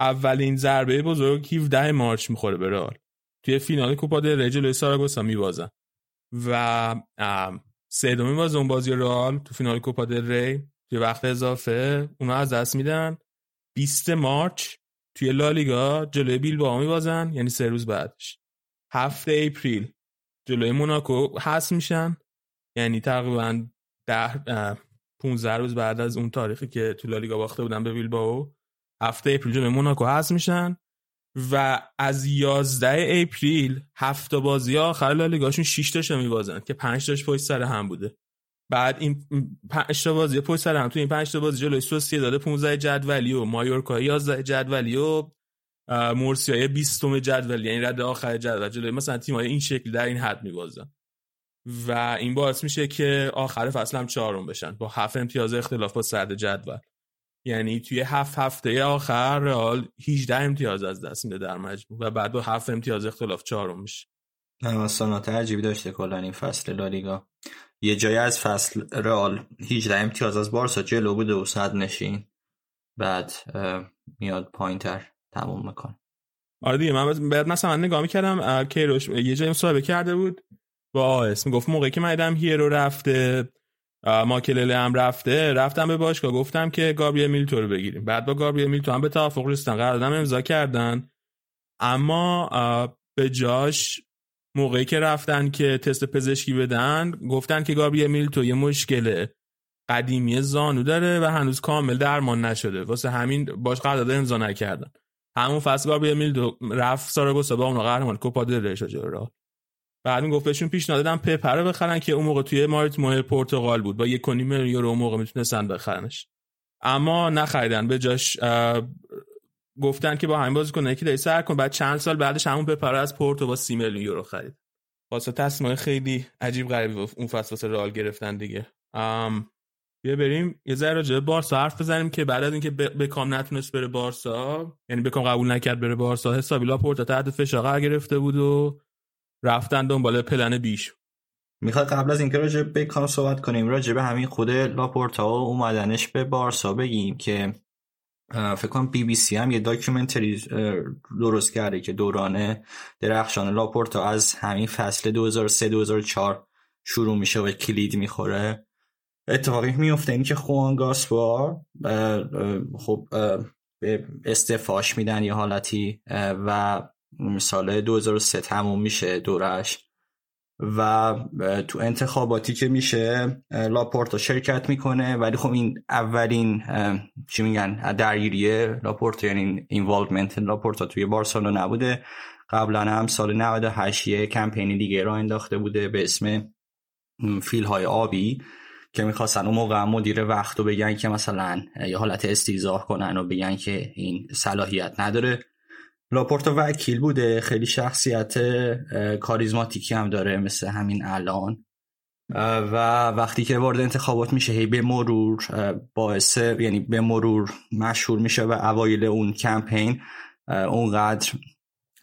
اولین ضربه بزرگ 17 مارچ می‌خوره به رئال. توی فینال کوپا دل ری جلوی ساراگوسا میبازن و سومین باز اون بازی رئال تو فینال کوپا دل ری توی وقت اضافه اونا از دست میدن. 20 مارچ توی لالیگا جلوی بیل با بازن یعنی سه روز بعدش. هفته اپریل جلوی موناکو هست میشن. یعنی تقریبا ده 15 روز بعد از اون تاریخی که تو لالیگا باخته بودن به بیلباو هفته اپریل جلوی موناکو هست میشن و از 11 April هفت تا بازی آخر لالیگاشون 6 تاشو میبازن که 5 تاش پشت سر هم بوده. بعد این پنج تا بازی پشت سر هم تو این پنج تا بازی جلوی سوسیداد 15 جدولی و مایورکا 11 جدولی و مورسیا 20 جدولی یعنی رد آخر جدول جلوی مثلا تیم‌های این شکل در این حد میبازن. و این باعث میشه که آخر فصل هم چهارم بشن. با هفت امتیاز اختلاف با صدر جدول. یعنی توی هفت هفته آخر رئال 18 امتیاز از دست میده در مجموع و بعد با هفت امتیاز اختلاف چهارم میشه. سانات عجیبی داشته کلا این فصل لالیگا. یه جایی از فصل رئال 18 امتیاز از بارسا جلو بوده و صد نشین. بعد میاد پایین تر تموم می‌کنه. آره دیگه من بعد مثلا من نگاه می‌کردم کیروش یه جایی مصاحبه کرده بود. با اسم گفت موقعی که من دیدم هیرو رفته ماکلله هم رفته رفتم به باشگاه گفتم که گابریل میلتو رو بگیریم. بعد با گابریل میلتو هم به توافق رسیدن قرارداد امضا کردن. اما به جاش موقعی که رفتن که تست پزشکی بدن گفتن که گابریل میلتو یه مشکل قدیمی زانو داره و هنوز کامل درمان نشده. واسه همین باش قرارداد امضا نکردن. همون فصل گابریل میلتو رفت ساراگوسا با اون قهرمان کوپا دل بعد می گفت بهشون پیشنهاد دادن پپر بخرن که اون موقع توی مارت ماه پرتغال بود. با یک میلیون یورو اون موقع می‌تونستن بخرنش. اما نخریدن. به جاش گفتن که با همین بازیکن یکی داری سر کن. بعد چند سال بعدش همون پپر از پورتو با 30 میلیون یورو خرید. واسه تصمیم خیلی عجیب غریبی اون فصل واسه رئال گرفتن دیگه. ام بیا بریم. یه ذره راجع بارسا حرف بزنیم که بعد از اینکه بکام نتونست بره بارسا یعنی بکام قبول نکرد بره بارسا حسابی لاپورتا تحت فشار قرار گرفته بود و رفتن دنبال plan B ش. می‌خواد قبل از اینکه راجع به بکام صحبت کنیم راجع به همین خود لاپورتا و اومدنش به بارسا بگیم که فکر کنم بی بی سی هم یه documentary درست کرده که دوران درخشان لاپورتا از همین فصل 2003-2004 شروع میشه و کلید می‌خوره. اتفاقی میفته این که خوان گاسپار خب به استفاش میدن یه حالتی و سال 2003 تموم میشه دورش و تو انتخاباتی که میشه لاپورتا شرکت می‌کنه ولی خب این اولین چی میگن درگیری لاپورتا یعنی involvement لاپورتا توی بارسلونا نبوده. قبلا هم سال 98 یه کمپینی دیگه راه انداخته بوده به اسم فیل های آبی که می‌خواستن اون موقع مدیر وقت رو بگن که مثلا یه حالت استیضاح کنن و بگن که این صلاحیت نداره. لاپورتا وکیل بوده. خیلی شخصیت کاریزماتیکی هم داره مثل همین الان. و وقتی که وارد انتخابات میشه هی به مرور باعث یعنی به مرور مشهور میشه و اوایل اون کمپین اونقدر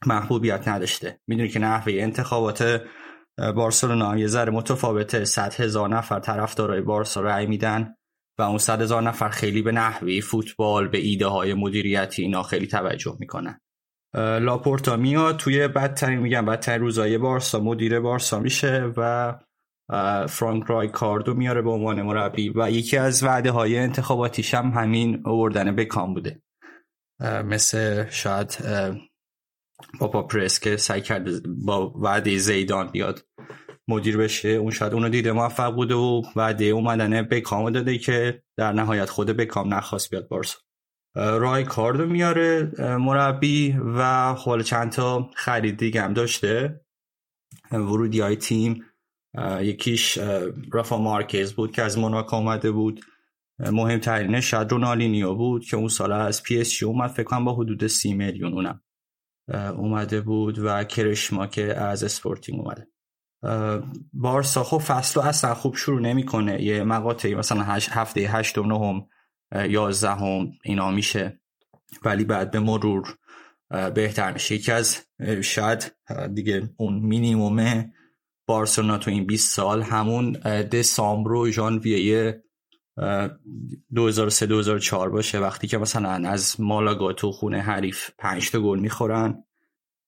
محبوبیت نداشته. می‌دونی که نحوه انتخابات بارسلونا یه ذره متفاوته. صد هزار نفر طرفدارای بارسا رأی میدن و اون صد هزار نفر خیلی به نحوی فوتبال به ایده های مدیریتی اینا خیلی توجه می‌کنن. لاپورتا میاد توی بدترین میگم بدترین روزای بارسا مدیر بارسا میشه و فرانک رای کاردو میاره به عنوان مربی و یکی از وعده های انتخاباتیش هم همین آوردن بکام بوده. مثل شاید پاپا پرس که سعی کرده با وعده زیدان بیاد مدیر بشه. اون شاید اونو دیده موفق بوده و وعده اومدن بکام داده که در نهایت خود بکام نخواست بیاد بارسا. رای کاردو میاره مربی و حال چند تا خرید دیگه هم داشته. ورودی های تیم یکیش رافا مارکز بود که از موناکو اومده بود. مهمترینش شاید رونالدینیو بود که اون سال از پی اس اومد. فکر کنم با حدود سی میلیون اونم اومده بود و کوارشما که از اسپورتینگ اومده. بارسا خب فصل اصلا خوب شروع نمی‌کنه. یه مقاطعی مثلا هفته هشت و نهم یازدهم اینا میشه. ولی بعد به مرور بهتر میشه. یکی از شاید دیگه اون مینیموم بارسلونا تو این 20 سال همون دسامبر و ژانویه 2003 2004 باشه. وقتی که مثلا از مالاگا تو خونه حریف 5 تا گل می‌خورن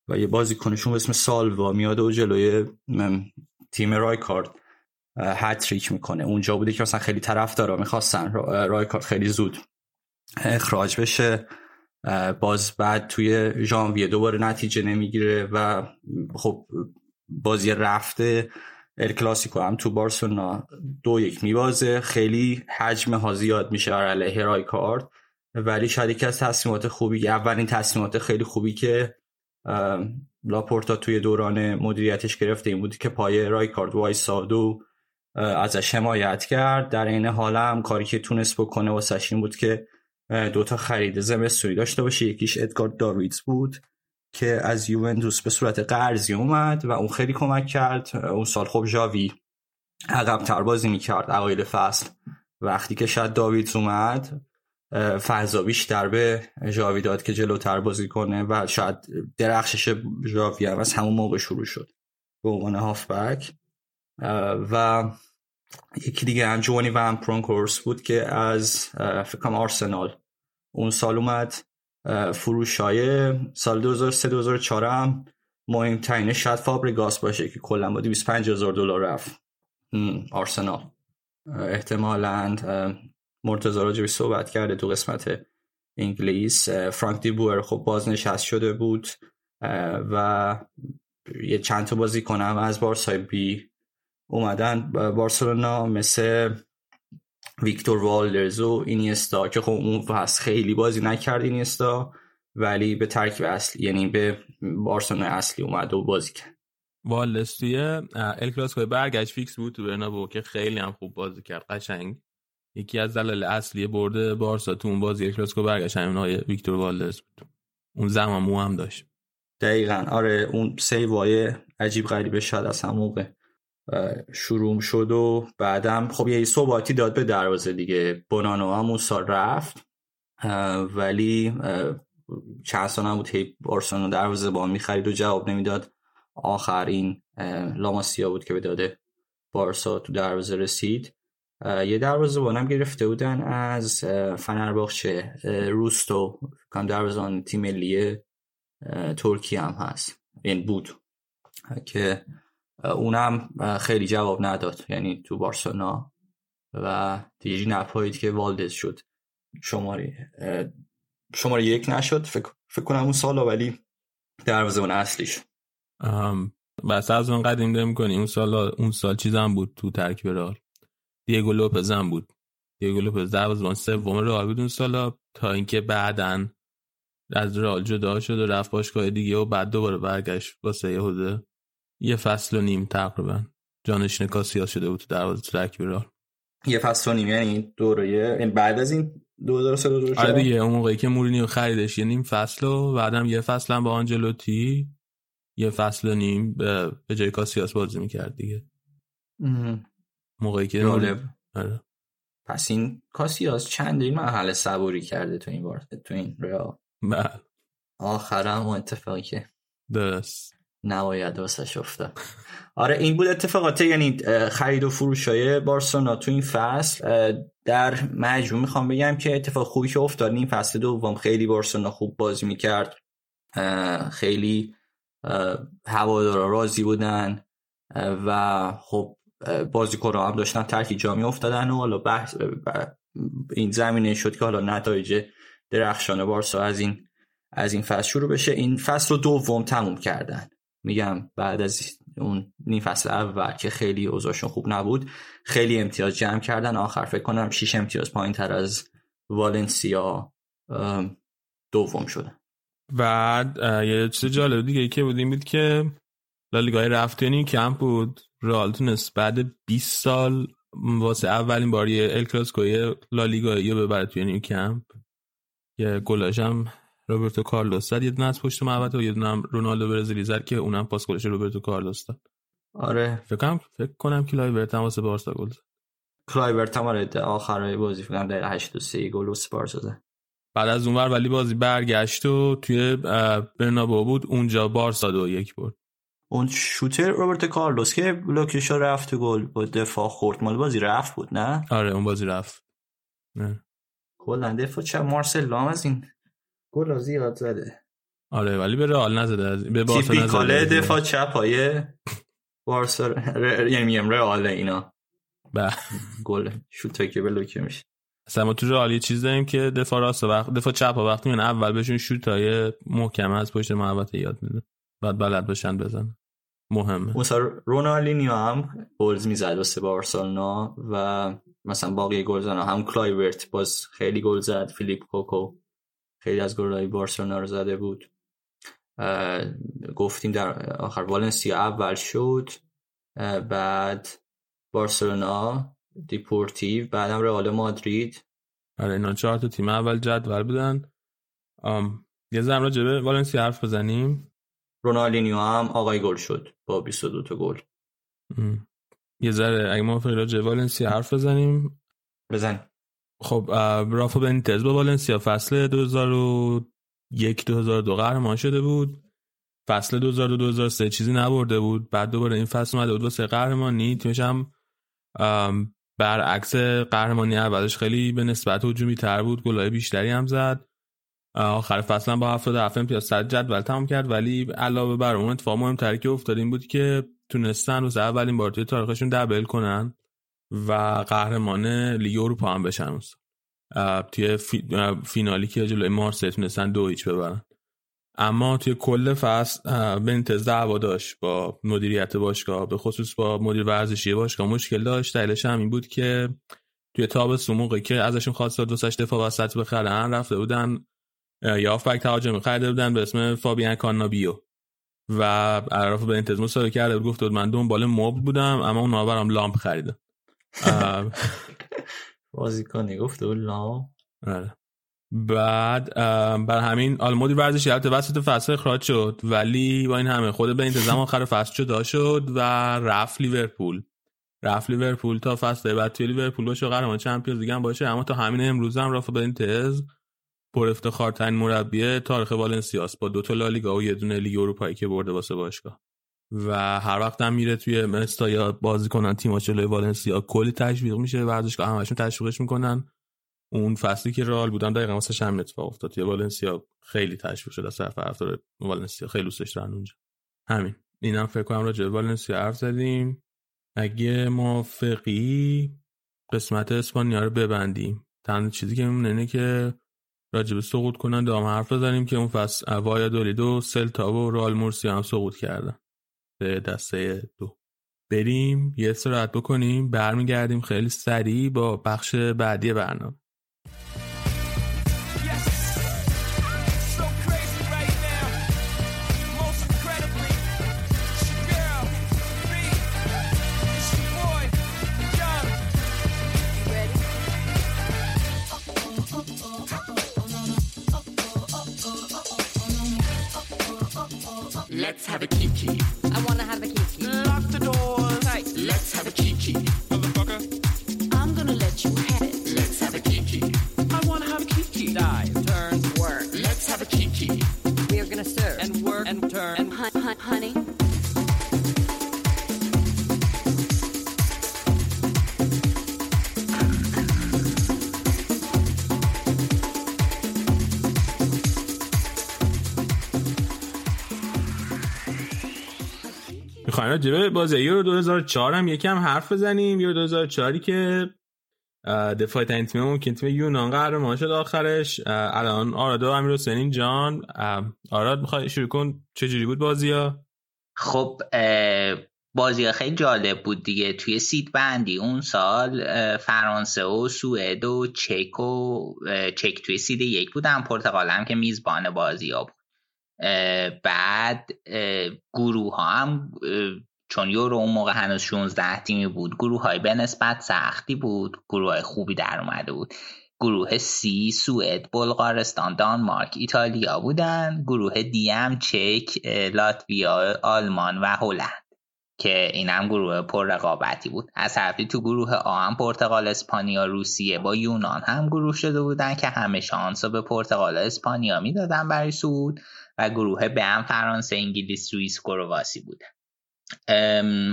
و یه بازیکنشون به اسم سالوا میاد و جلوی تیم رایکارد. هتریک می‌کنه. اونجا بوده که مثلا خیلی طرفدارا می‌خواستن. رایکارد خیلی زود اخراج بشه. باز بعد توی ژانویه دوباره نتیجه نمی‌گیره و خب بازی رفته. ال کلاسیکو هم تو بارسلونا دو یک میبازه. خیلی حجم ها زیاد میشه علیه رایکارد ولی شاید یکی از تصمیمات خوبی اولین تصمیمات خیلی خوبی که لاپورتا توی دوران مدیریتش گرفته این بود که پای رایکارد وایساد و ازش حمایت کرد. در این حال هم کاری که تونست بکنه واسش این بود که دوتا خرید زمستونی داشته باشه. یکیش ادگار دارویدز بود که از یوونتوس به صورت قرضی اومد و اون خیلی کمک کرد. اون سال خب ژاوی عقب تر بازی می‌کرد اوایل فصل. وقتی که شاید داویدز اومد فضا بیشتر به ژاوی داد که جلوتر بازی کنه و شاید درخشش ژاوی هم از همون موقع شروع شد. به عنوان هافبک. و یکی دیگه هم جوانی و پرونکورس بود که از فکرم آرسنال. اون سال اومد. فروش های سال 2003 2004 هم مهمترین شاید فابریگاس باشه که کلا با 250 هزار دلار رفت. آرسنال. احتمالا مرتضی راجبی صحبت کرده تو قسمت انگلیس. فرانک دی بوئر خب بازنشست شده بود. و یه چند تا بازیکنم از بارسای بی اومدن. بارسلونا مثل ویکتور والدرز و اینیستا که خب اون هست خیلی بازی نکرد اینیستا ولی به ترکیب اصلی یعنی به بارسلونا اصلی اومد و بازی کرد. والدرز توی ال کلاسیکو برگشت فیکس بود تو برنابو که خیلی هم خوب بازی کرد قشنگ. یکی از دلایل اصلی برد بارسا تو اون بازی کلاسیکو برگشت همین ویکتور والدرز بود. اون زمان مو هم داشت. دقیقا. آره اون سیوای عجیب غریبه شد از هم موقع. شروع شد و بعدم خب یه ثباتی داد به دروازه دیگه. بونانو هم اون سال رفت ولی چند سال نبود هی بارسلونا دروازه با می‌خرید و جواب نمی‌داد. آخرین لاماسیا بود که به داده بارسا تو دروازه رسید. یه دروازه بانم گرفته بودن از فنرباخچه روستو. کام دروازه تیم ملی ترکیه هم هست. این بود. که اونم خیلی جواب نداد. یعنی تو بارسلونا و دیگه نپایید که والدز شد شماره شماره یک نشد. فکر, فکر کنم اون سالا ولی دروازه اون اصلیش بس از اون قدیم داریم کنی اون سال اون سال چیزم بود تو ترکیب رئال؟ دیگو لوپز بود. دیگو لوپز دروازه‌بان سوم رئال بود اون سالا. تا اینکه بعدن از رئال جدا شد و رفت باشگاه دیگه و بعد دوباره برگشت واسه یهوده. یه فصل و نیم تقریبا. جانشین کاسیاس شده بود تو دروازه ترکیب رئال یه فصل و نیم یعنی دوره یعنی بعد از این 2003 2004 آره دیگه اون موقعی که مورینیو خریدش یه نیم فصل و بعدم یه فصل هم با آنجلوتی یه فصل و نیم به جای کاسیاس بازی می‌کرد دیگه. موقعی که آره. پس این کاسیاس چند این مرحله صبوری کرده تو این بار تو این رئال. بله. آخرم و اتفاقی که درست. نباید واسه افتاد. آره این بود اتفاقات یعنی خرید و فروش های بارسلونا تو این فصل. در مجموع می‌خوام بگم که اتفاق خوبی که افتاد این فصل دوم خیلی بارسلونا خوب بازی می‌کرد. خیلی هوادارا راضی بودن و خب بازیکن هم داشتن ترکی جامی افتادن و حالا بحث این زمینه شد که حالا نتایج درخشان بارسا از این از این فصل شروع بشه. این فصل رو دوم تموم کردن. میگم بعد از اون نیم فصل اول که خیلی اوضاعشون خوب نبود خیلی امتیاز جمع کردن. آخر فکر کنم 6 امتیاز پایین تر از والنسیا دوم شدن بعد یه چیز جالب دیگه که بود این بود که لالیگای رفت نیو کمپ بود. رئال تونست بعد 20 سال واسه اولین بار یه ال کلاسیکوی لالیگایی رو ببره توی نیو کمپ یه گلاش روبرتو کارلوس زد. یه دونه از پشت محوطه و یه دونه رونالدو برزیلی زد که اونم پاس گلش روبرتو کارلوس داد. آره. فکر کنم فکر کنم کلایورت هم واسه بارسا گل زد. کلایورت هم آره آخرای بازی فکر کنم دقیقه 83 گل واسه بارسا زد. بعد از اونور ولی بازی برگشت و توی برنابو بود اونجا بارسا دو یک برد. اون شوتر روبرت کارلوس که بلوکشا رفت گل با دفاع خورد. مال بازی رفت بود نه؟ آره اون بازی رفت. نه. کلا دفاع چه مارسل لام از این گل زیاد زده. آره ولی به رئال نزده. از به بارسا نزده. دفاع چپ های بارسا یعنی میگم رئال اینا. به. گل شوت که بلوکه میشه. اصلا ما تو رئال یه چیز داریم که دفاع راست وقت دفاع چپ وقتی میان اول بهشون شوت های محکم از پشت محوطه یاد میده. بعد بلد باشن بزن مهمه. مثلا رونالینیو هم گلز می‌زد واسه بارسلونا و مثلا باقی گلزنا هم کلایورت باز خیلی گل زد فیلیپ کوکو. خیلی از گلای بارسلونا رو زده بود. گفتیم در آخر والنسیا اول شد بعد بارسلونا دیپورتیو بعدم رئال مادرید. آره اینا چهار تا تیم اول جدول بودن. یه ذره راجع به والنسیا حرف بزنیم. رونالدینیو هم آقای گل شد با 22 تا گل. یه ذره اگه ما راجع والنسیا حرف بزنیم. بزن خب رافا بنیتز با والنسیا. فصل 2001 2002 قهرمان شده بود. فصل 2002 2003 چیزی نبرده بود. بعد دوباره این فصل اومده بود واسه قهرمانی تیمش هم برعکس قهرمانی اولش خیلی به نسبت هجومی تر بود. گلای بیشتری هم زد. آخر فصل هم با 77 امتیاز صد جدول تمام کرد. ولی علاوه بر اون اتفاق مهمتری که افتاد این بود که تونستن واسه اولین بار توی تاریخشون دبل کنن. و قهرمان لیگ اروپا هم بشن توی فینالی که جلوی مارسی تونستن دو هیچ ببرن. اما توی کل فصل بنتز دعوا داشت با مدیریت باشگاه به خصوص با مدیر ورزشی باشگاه. مشکل داشت دلیلش هم این بود که توی تاب موقعی که ازشون خواست دوستش دفاع وسط بخرن رفته بودن یا فکت تهاجمی خریده بودن به اسم فابیان کانابیو و عرف به انتظام مسابقه کرده گفت بود من دنبال مبل بودم اما اون برام لامپ خریده بازیکنی گفت لامپ آره. بعد برا همین آلمودی ورزشی البته وسط فصل اخراج شد. ولی با این همه خود به انتظام آخر فصل جدا شد و رفت لیورپول. رفت لیورپول تا فصل بعد توی لیورپول باشه قهرمان چمپیونز لیگ هم باشه. اما تا همین امروز هم رافا بنتز پر افتخارترین مربی تاریخ والنسیاس با دو تا لالیگا و یه دونه لیگ اروپایی که برده واسه باشگاه. و هر وقت هم میره توی مستایا بازی کنن تیم‌ها جلوی والنسیا کلی تشویق میشه ورزشگاه همشون تشویقش می‌کنن. اون فصلی که رئال بودن دقیقا واسه هم اتفاق افتاد. توی والنسیا خیلی تشویق شد از طرف والنسیا. خیلی دوستش دارن اونجا. همین. اینم فکر کنم راجع به والنسیا حرف زدیم. اگه موافقی قسمت اسپانیا رو ببندیم. تنها چیزی که میمونه اینه که راجب سقوط کنن دام حرف بزنیم که اون فصل وایا و سلتا و رال مورسی هم سقوط کردن. به دسته دو. بریم یه استراحت بکنیم برمیگردیم خیلی سریع با بخش بعدی برنامه. Let's have a خانه honey. می‌خوایم راجبه بازی یورو 2004 هم یکم حرف بزنیم. یورو 2004 که دفاعی ترین تیم ممکن تیم یونان قهرمان شد آخرش. الان آراد و امیر حسین جان. آراد می‌خوای شروع کن؟ چجوری بود بازی ها خب بازی ها خیلی جالب بود دیگه. توی سید بندی اون سال فرانسه و سوئد و چک و چک توی سید یک بودن. پرتغال هم که میزبان بازی ها بود بعد گروه ها هم چون یورو اون موقع هنوز 16 تیمی بود گروه های به نسبت سختی بود گروه های خوبی در اومده بود. گروه سی سوئد بلغارستان دانمارک ایتالیا بودن. گروه دی هم چک لاتویا آلمان و هلند که این هم گروه پر رقابتی بود. از طرفی تو گروه آ هم پرتغال اسپانیا روسیه با یونان هم گروه شده بودن که همه شانس به پرتغال اسپانیا می‌دادن برای سود و گروه به هم فرانسه انگلیس سوئیس کرواسی بودن.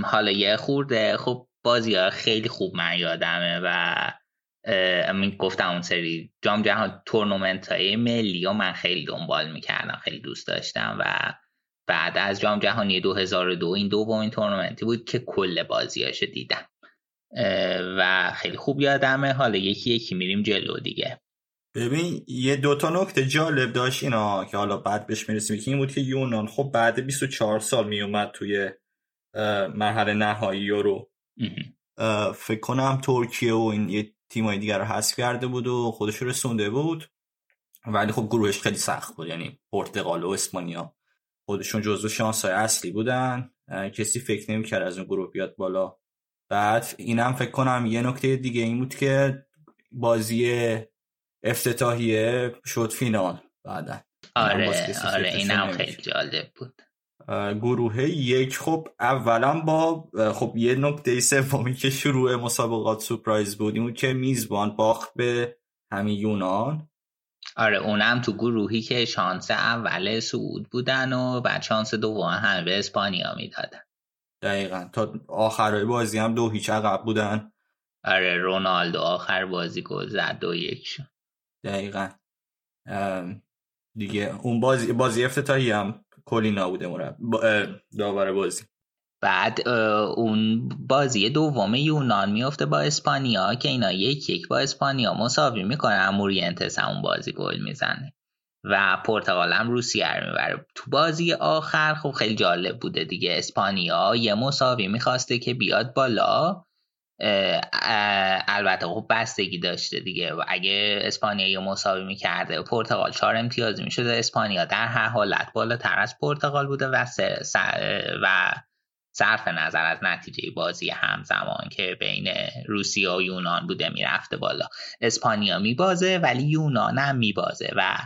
حالا یه خورده. خب بازی ها خیلی خوب من یادمه و من گفتم اون سری جام جهان تورنمنت های ملی و من خیلی دنبال می‌کردم خیلی دوست داشتم و بعد از جام جهانی 2002 این دومین تورنمنتی بود که کل بازیاشو دیدم. و خیلی خوب یادمه. حالا یکی یکی میریم جلو دیگه. ببین یه دوتا نکته جالب داشت اینا که حالا بعد بهش می‌رسیم. که این بود که یونان خب بعد 24 سال میومد توی مرحله نهایی یورو. فکر کنم ترکیه و این یه تیمای دیگر رو حذف کرده بود و خودش رو رسونده بود. ولی خب گروهش خیلی سخت بود. یعنی پرتغال و اسپانیا خودشون جزو شانس های اصلی بودن. کسی فکر نمی‌کرد از اون گروه بیاد بالا. بعد اینم فکر کنم یه نکته دیگه این بود که بازی افتتاحیه شد فینال بعدا. آره آره اینم خیلی جالب بود. گروه یک. خب اولا با خب یه نکته سومی که شروع مسابقات سپرایز بود این که میزبان باخت به همین یونان. آره اونم تو گروهی که شانس اول سعود بودن و بعد شانس دوم همه به اسپانیا می‌دادن. دقیقا. تا آخرای بازی هم دو هیچ عقب بودن. آره رونالدو آخر بازی گل زد دو یک شد. دقیقا. دیگه اون بازی بازی افتتاحی هم کلی نبوده مرب داور بازی. بعد اون بازی دوم یونان میفته با اسپانیا که اینا یک یک با اسپانیا مساوی می‌کنه. مورینتس اون بازی گل می‌زنه. و پرتغال هم روسیه رو می‌بره. تو بازی آخر خب خیلی جالب بوده دیگه. اسپانیا یه مساوی می‌خواسته که بیاد بالا. البته خب بستگی داشته دیگه. و اگه اسپانیا یه مساوی می‌کرده پرتغال چهار امتیازی می‌شده. اسپانیا در هر حالت بالاتر از پرتغال بوده و, و صرف نظر از نتیجه بازی همزمان که بین روسیه و یونان بوده می‌رفته بالا. اسپانیا میبازه ولی یونان هم میبازه و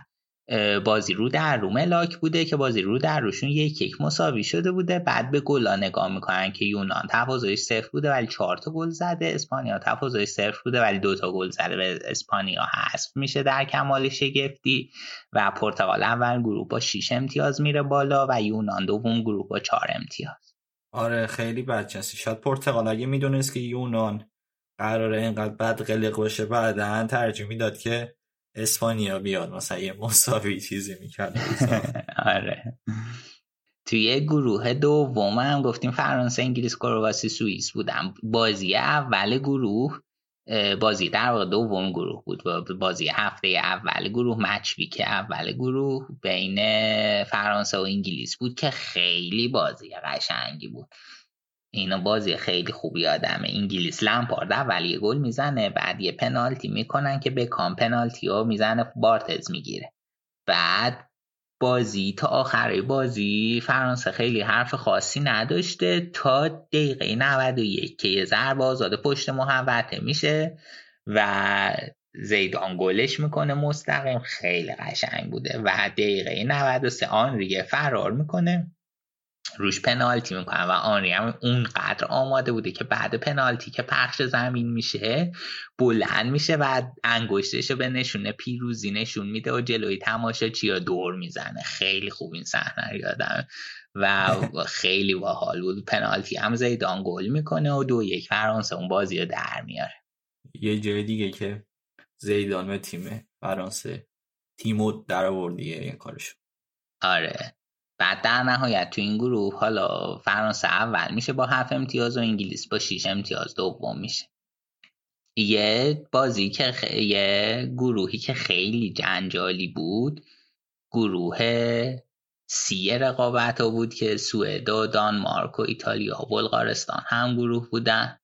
بازی رو در رو ملاک بوده که بازی رو در روشون یک یک مساوی شده بوده. بعد به گلا نگاه می‌کنن که یونان تفاضلش صفر بوده ولی چهار تا گل زده. اسپانیا تفاضلش صفر بوده ولی دو تا گل زده. به اسپانیا حذف میشه در کمال شگفتی و پرتغال اول گروه با 6 امتیاز میره بالا و یونان دوم گروه با 4 امتیاز. آره خیلی بدجنسی شاید پرتغال اگه می‌دونست که یونان قراره اینقدر بد قلق باشه بعدا ترجیح می‌داد که اسپانیا بیاد مثلا یه مساوی چیزی می‌کرد. آره. توی گروه دوم هم گفتیم فرانسه انگلیس کرواسی سوئیس بودم بازی اول گروه بازی در واقع دوم گروه بود. بازی هفته اول گروه مچ که اول گروه بین فرانسه و انگلیس بود که خیلی بازی قشنگی بود. اینا بازی خیلی خوبی آدمه. انگلیس لمپارد اولی گل می‌زنه بعد یه پنالتی می‌کنن که به کام پنالتی ها می‌زنه بارتز می‌گیره. بعد بازی تا آخر بازی فرانسه خیلی حرف خاصی نداشته. تا دقیقه 91 که یه ضربه آزاد پشت محوطه میشه و زیدان گلش می‌کنه مستقیم. خیلی قشنگ بوده. و دقیقه 93 آنریه فرار می‌کنه. روش پنالتی می‌کنن و آنری هم اونقدر آماده بوده که بعد پنالتی که پخش زمین میشه بلند میشه و انگشتش به نشونه پیروزی نشون میده و جلوی تماشا چیا دور می‌زنه. خیلی خوب این صحنه یادم. و خیلی باحال بود. پنالتی هم زیدان گل می‌کنه و دو یک فرانسه اون بازی رو در میاره. یه جای دیگه که زیدان و تیم فرانسه تیمو در آورد دیگه این کارشو. آره. بعد در نهایت تو این گروه حالا فرانسه اول میشه با هفت امتیاز و انگلیس با 6 امتیاز دوم میشه. یه بازی که خ... یه گروهی که خیلی جنجالی بود گروه سی رقابت ها بود که سوئد و دانمارک و ایتالیا و بلغارستان هم گروه بودن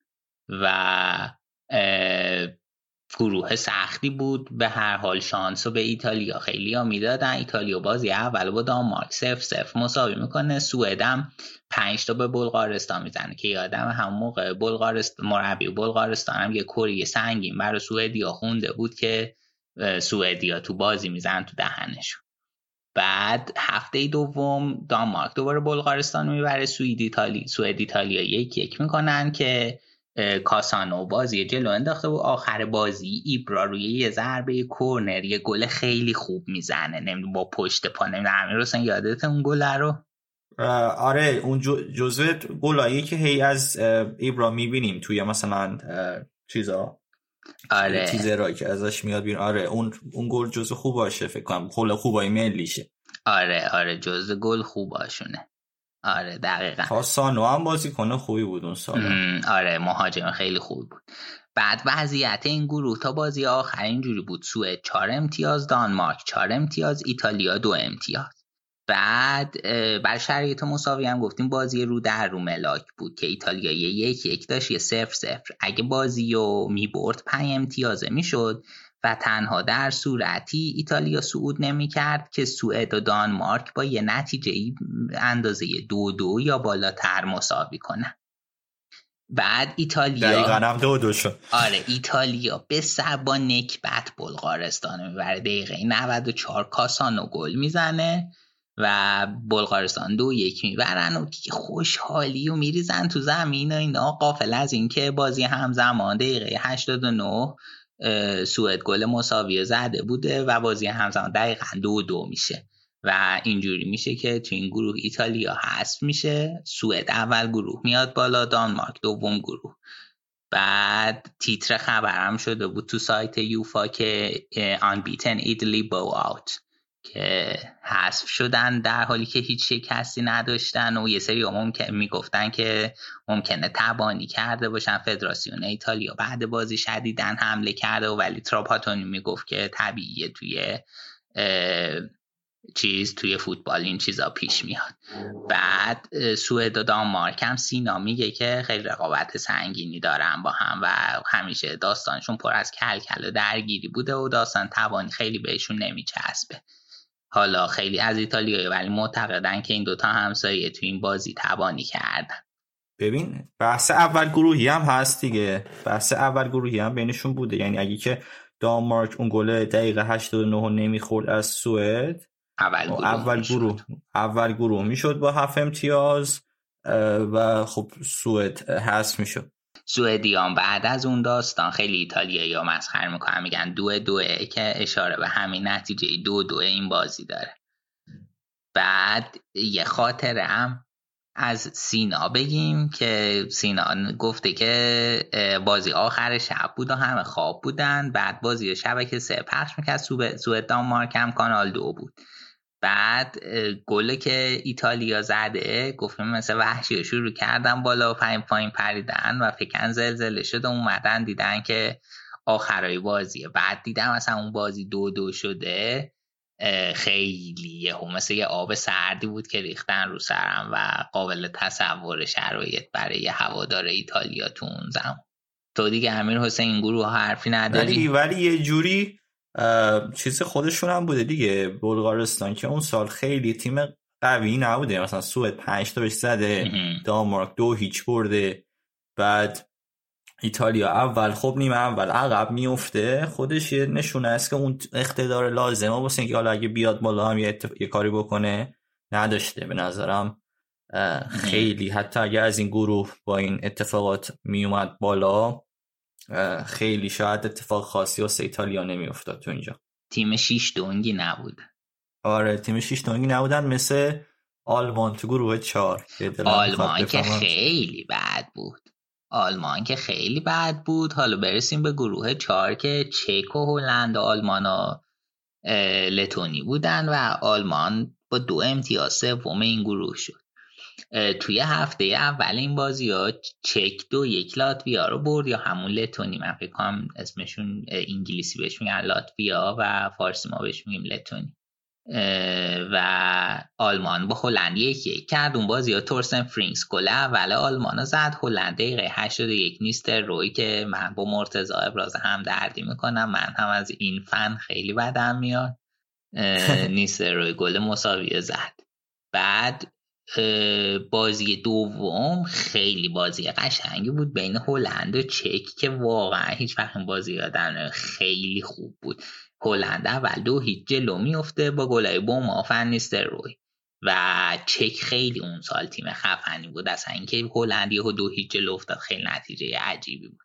و گروه سختی بود. به هر حال شانس و به ایتالیا خیلی ها می‌دادن. ایتالیا بازی اول با دانمارک. سف سف مساوی می‌کنه. سوئدم پنج تا به بلغارستان می‌زنه. که یادم هم موقع بلغارستان مربی بلغارستان هم یه کری سنگین برای سوئدیا خونده بود که سوئدیا تو بازی میزن تو دهنشون. بعد هفته دوم دانمارک دوباره بلغارستان می‌بره. سوئد ایتالیا سوئد ایتالیا یک یک می‌کنن که کاسانو بازی جلو انداخته و آخر بازی ایبرا روی یه ضربه کورنر یه گل خیلی خوب می‌زنه. نمی‌دونم با پشت پا نمی‌دونم. امیر حسین یادت اون گل رو؟ آره اون جزء گلایی که هی از ایبرا می‌بینیم توی مثلا چیزا. آره. تیزرایی که ازش میاد بیرون. آره اون اون گل جزء خوباشه فکر کنم. گل خوبای ملیشه. آره آره جزء گل خوباشونه. آره دقیقا. کاسانو هم بازی کنه خوبی بود اون سال. آره مهاجم خیلی خوبی بود. بعد وضعیت این گروه تا بازی آخر اینجوری بود. سوئد 4 امتیاز دانمارک 4 امتیاز ایتالیا دو امتیاز. بعد بر شرایط مساوی هم گفتیم بازی رو در رو ملاک بود که ایتالیا یه یک یک داشت یه صفر صفر. اگه بازی رو می برد پنج امتیازه می‌شد. و تنها در صورتی ایتالیا صعود نمی کرد که سوئد و دانمارک با یه نتیجه اندازه دو دو یا بالاتر مساوی کنن بعد ایتالیا دقیقا هم دو دو شد. آره ایتالیا به با نکبت بلغارستان می‌بره. دقیقه 94 کاسانو گل می‌زنه و بلغارستان دو یک می‌برن و که خوشحالی و میریزن تو زمین و اینا قافل از اینکه بازی همزمان دقیقه 89 سوئد گل مساوی زده بوده و بازی همزمان دقیقا دو دو میشه. و اینجوری میشه که تو این گروه ایتالیا حذف میشه. سوئد اول گروه میاد بالا دانمارک دوم گروه. بعد تیتر خبرم شده بود تو سایت یوفا که بیتن ایدلی بو آوت که حذف شدن در حالی که هیچ شکستی نداشتن و یه سری ممکن می‌گفتن که ممکنه تبانی کرده باشن فدراسیون ایتالیا بعد بازی شدیدن حمله کرده و ولی تراپاتونی می‌گفت که طبیعیه توی چیز توی فوتبال این چیزا پیش میاد. بعد سوئد و دانمارک هم سینا میگه که خیلی رقابت سنگینی دارن با هم و همیشه داستانشون پر از کلکل و درگیری بوده و داستان توانی خیلی بهشون نمیچسبه. حالا خیلی از ایتالیایی ولی معتقدن که این دوتا همسایه تو این بازی تبانی کردن ببین بحث اول گروهی هم هست دیگه. بحث اول گروهی هم بینشون بوده. یعنی اگه که دانمارک اون گل دقیقه 89 نمی‌خورد از سوئد اول گروه اول گروه اول گروه می‌شد با هفت امتیاز و خب سوئد هست می‌شد. سوئدیان بعد از اون داستان خیلی ایتالیایی ها مسخر می‌کنن میگن دو دوه که اشاره به همین نتیجه دو دوه این بازی داره. بعد یه خاطره هم از سینا بگیم که سینا گفته که بازی آخر شب بود و همه خواب بودن. بعد بازی شبکه سه پخش می‌کرد. سوئد دانمارک هم کانال دو بود. بعد گله که ایتالیا زده گفتم مثل وحشی شروع کردن بالا و پایین پایین پریدن و فکرن زلزله شد و اومدن دیدن که آخرای بازیه. بعد دیدم مثلا اون بازی دو دو شده خیلی یه مثل یه آب سردی بود که ریختن رو سرم و قابل تصور شرایط برای هوادار ایتالیا تو اون زمان. تو دیگه امیر حسین این گروه حرفی نداری؟ ولی یه جوری چیز خودشون هم بوده دیگه. بلغارستان که اون سال خیلی تیم قوی نبوده. مثلا سوئد پنج تا بهش زده دانمارک دو هیچ برده. بعد ایتالیا اول خب نیمه اول عقب میفته. خودش یه نشونه است که اون اقتدار لازمه. واسه اینکه حالا اگه بیاد بالا هم یه, یه کاری بکنه نداشته به نظرم. خیلی. حتی اگه از این گروه با این اتفاقات میومد بالا خیلی شاید اتفاق خاصی واسه ایتالیا نمیافتاد تو اینجا. تیم شیش دونگی نبود. آره تیم شیش دونگی نبودن مثل آلمان تو گروه چهار. آلمان که خیلی بد بود. آلمان که خیلی بد بود. حالا برسیم به گروه چهار که چک و هلند و آلمان و لتونی بودن و آلمان با دو امتیاز سوم این گروه شد. توی هفته اول این بازی ها چک دو یک لاتویا رو برد یا همون لتونی. من فکر کنم اسمشون انگلیسی بهش میگن لاتویا و فارسی ما بهش میگیم لتونی. و آلمان با هلند یک یک کرد. اون بازی ها تورستن فرینگس گل اول آلمان ها زد. هلند دقیقه 81 نیستلروی که من با مرتضی ابراز هم دردی می‌کنم. من هم از این فن خیلی بدم میاد. نیستلروی گل مساویه زد. بعد بازی دوم خیلی بازی قشنگی بود بین هلند و چک که واقعا هیچ وقت بازی یادم خیلی خوب بود. هلند اول دو هیچ جلو میفته با گلای بوم آفن روی. و چک خیلی اون سال تیم خفنی بود. اصلا اینکه هلندی و دو هیچ جلو افتاد خیلی نتیجه عجیبی بود.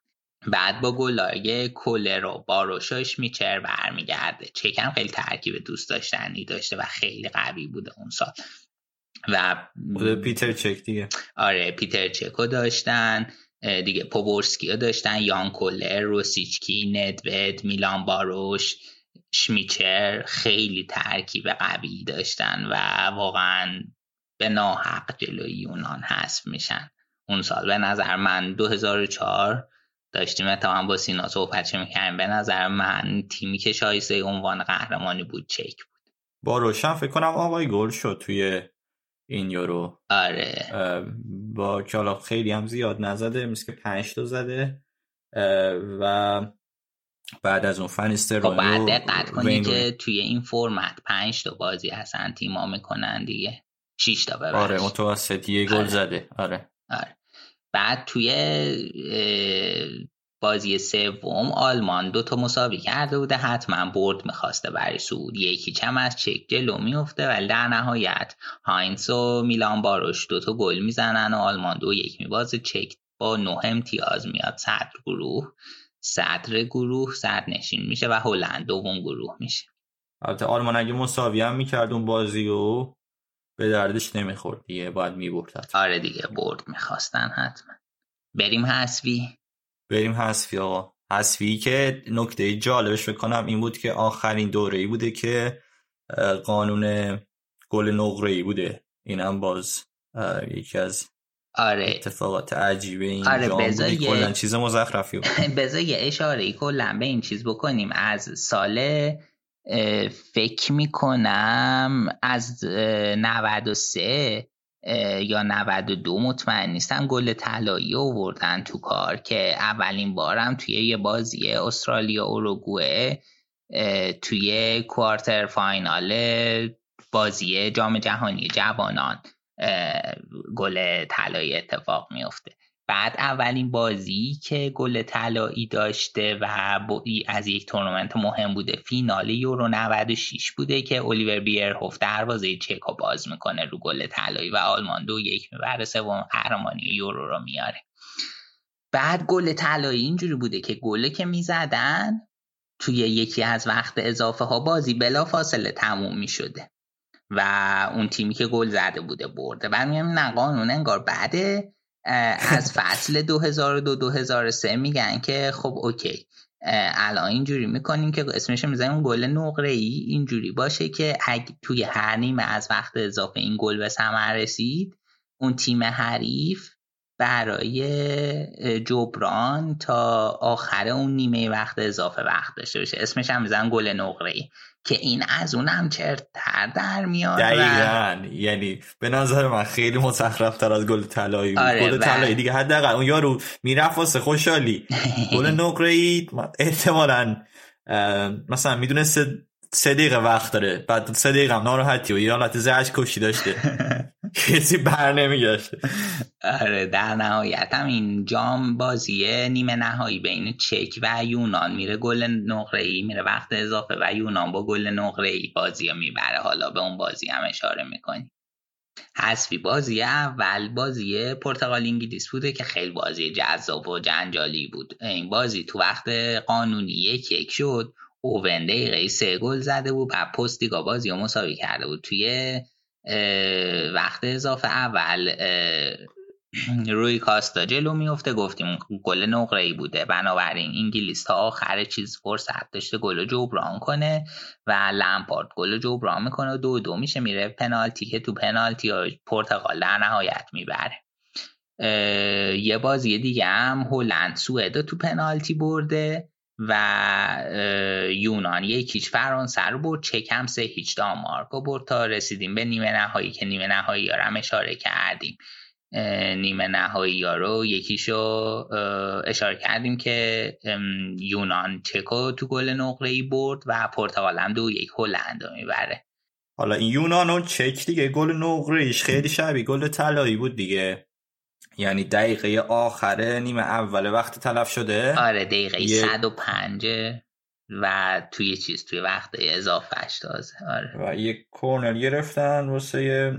بعد با گلای کولر و باروشاش میچر برمیگرده. چکم خیلی ترکیب دوست داشتنی داشته و خیلی قوی بوده اون سال. و پیتر چک دیگه. آره پیتر چکو داشتن دیگه پوبورسکی داشتن یان کولر روسیچکی ندوید میلان باروش شمیچر خیلی ترکیب قوی داشتن و واقعا به ناحق جلوی یونان حذف میشن. اون سال به نظر من 2004 داشتیم هم با سینا صحبت می‌کنیم به نظر من تیمی که شایسته عنوان قهرمانی بود چک بود. با روشن فکر کنم آقای گل شد توی این یورو. آره. با که خیلی هم زیاد نزده مثل که پنج تا زده. و بعد از اون فنیستر خب بعد دقت کنی که توی این فرمت پنج تا بازی هستن تیما می‌کنن دیگه. شیش تا ببرش آره متوسط یه گل آره. زده. آره. آره. بعد توی بازی سوم آلمان دو تا مساوی کرده بوده. حتما برد می‌خواسته برای سعود یکی چم از چک جلو میفته ولی در نهایت هاینس و میلان باروش دو تا گل می‌زنن و آلمان دو یک میبازه. چک با نه امتیاز میاد. صدر گروه صدر گروه صدر نشین میشه و هلند دوم گروه میشه. البته آلمان اگه مساوی هم می‌کرد اون بازی و به دردش نمی‌خورد دیگه. باید می‌برد آره دیگه برد می‌خواستن حتما. بریم حسوی بریم حسفی آقا. حسفی که نکته جالبش بکنم این بود که آخرین دوره ای بوده که قانون گل نقره ای بوده. اینم باز یکی از آره. اتفاقات عجیبه این آره کلا چیز مزخرفی بود. بذار یه اشاره کلا به این چیز بکنیم. از سال فکر می‌کنم از 93 یا 92 مطمئن نیستم گل طلایی آوردن تو کار که اولین بارم توی یه بازی استرالیا اوروگوئه توی کوارتر فاینال بازی جام جهانی جوانان گل طلایی اتفاق میفته بعد اولین بازی که گل طلایی داشته و از یک تورنمنت مهم بوده فینال یورو 96 بوده که الیور بیرهوف دروازه چکو باز می‌کنه رو گل طلایی و آلمان دو یک می‌بره سوم قهرمانی یورو رو میاره بعد گل طلایی اینجوری بوده که گله که می‌زدن توی یکی از وقت اضافه ها بازی بلا فاصله تموم می‌شده و اون تیمی که گل زده بوده برده. بعد میگم نه قانون انگار بعده. از فصل 2002-2003 میگن که خب اوکی. الان اینجوری می‌کنیم که اسمش می‌زنیم گل نقره ای اینجوری باشه که اگه توی هر نیمه از وقت اضافه این گل به ثمر رسید اون تیم حریف برای جبران تا آخر اون نیمه وقت اضافه وقت داشته باشه. اسمش هم میزن گل نقره ای که این از اونم چرتر در میاد دقیقا. یعنی به نظر من خیلی مزخرف تر از گل طلایی آره گل طلایی دیگه حداقل اون یارو می‌رفت واسه خوشحالی. گل نقره ای احتمالا مثلا می‌دونسته سه دقیقه وقت داره. بعد سه دقیقه هم ناراحتی و یه حالت زهش کشی داشته. کسی بر نمیگشته. آره در نهایت هم این جام بازیه نیمه نهایی بین چک و یونان. میره گل نقره ای میره وقت اضافه و یونان با گل نقره ای بازی می‌بره. حالا به اون بازی هم اشاره می‌کنی حذفی بازی اول بازی پرتغال انگلیس بوده که خیلی بازی جذاب و جنجالی بود. این بازی تو وقت قانونی یک یک شد. اوون دقیقه سه گل زده بود و پستیگا بازی رو مساوی کرده بود. توی وقت اضافه اول روی کاستا جلو میفته گفتیم گل نقره ای بوده. بنابراین انگلیس تا آخر چیز فرصت داشته گل جبران کنه و لمپارد گل جبران می‌کنه و دو دو میشه میره پنالتی که تو پنالتی پرتغال در نهایت می‌بره. یه بازی دیگه هم هلند سوئد تو پنالتی برده. و یونان. یکیچ فرانسه رو برد چکم سه هیچ دانمارک برد تا رسیدیم به نیمه نهایی که نیمه نهایی ها هم اشاره کردیم. نیمه نهایی ها رو یکیشو اشاره کردیم که یونان چکو تو گل نقره ای برد و پرتغال هم دو یک هلند می‌بره. حالا این یونان و چک دیگه گل نقره ایش خیلی شبیه گل طلایی بود دیگه. یعنی دقیقه آخره نیمه اول وقت تلف شده. آره دقیقه یه... 105 و توی چیز توی وقت اضافه تازه. آره. و یه کورنر گرفتن واسه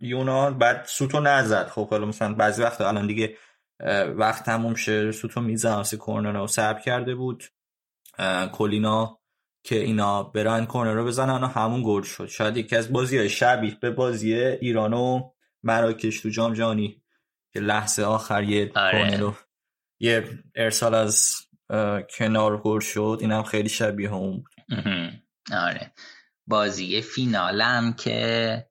یونان. بعد سوتو نزد. خب حالا مثلا بعضی وقت الان دیگه وقت تموم شه. سوتو میزن واسه کورنر رو سرب کرده بود. کلینا که اینا برن کورنر رو بزنن و همون گل شد. شاید یکی از بازی های شبیه به بازی ایران و مراکش تو جام جهانی. که لحظه آخر یه آره. یه ارسال از کنار گل شد. اینم خیلی شبیه اون بود. آره. بازی فینالم که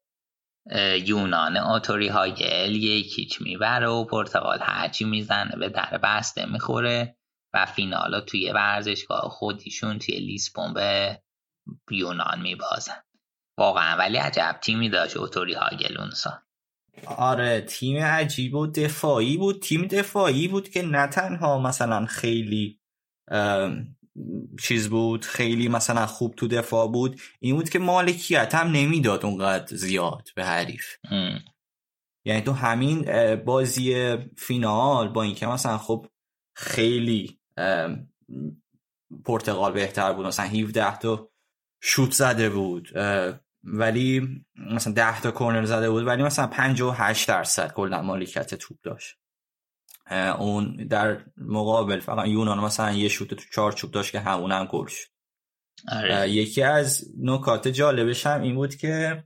یونان آتوری هاگل یکیچ می‌بره و پرتغال هرچی می‌زنه به در بسته می‌خوره و فینالا توی ورزشگاه خودیشون توی لیسبون به یونان میبازن. واقعا ولی عجب تیمی داشت اوتوری هاگل اون سال آره تیم عجیب و دفاعی بود. تیم دفاعی بود که نه تنها مثلا خیلی چیز بود خیلی مثلا خوب تو دفاع بود این بود که مالکیت هم نمی‌داد اونقدر زیاد به حریف. یعنی تو همین بازی فینال با اینکه مثلا خب خیلی پرتغال بهتر بود مثلا 17 تا شوت زده بود ولی مثلا 10 تا کورنر زده بود ولی مثلا 58 درصد کلا مالکیت توپ داشت. اون در مقابل فقط یونان مثلا یه شوت تو چهار چوب داشت که همون هم گل شد. آره. یکی از نکات جالبش هم این بود که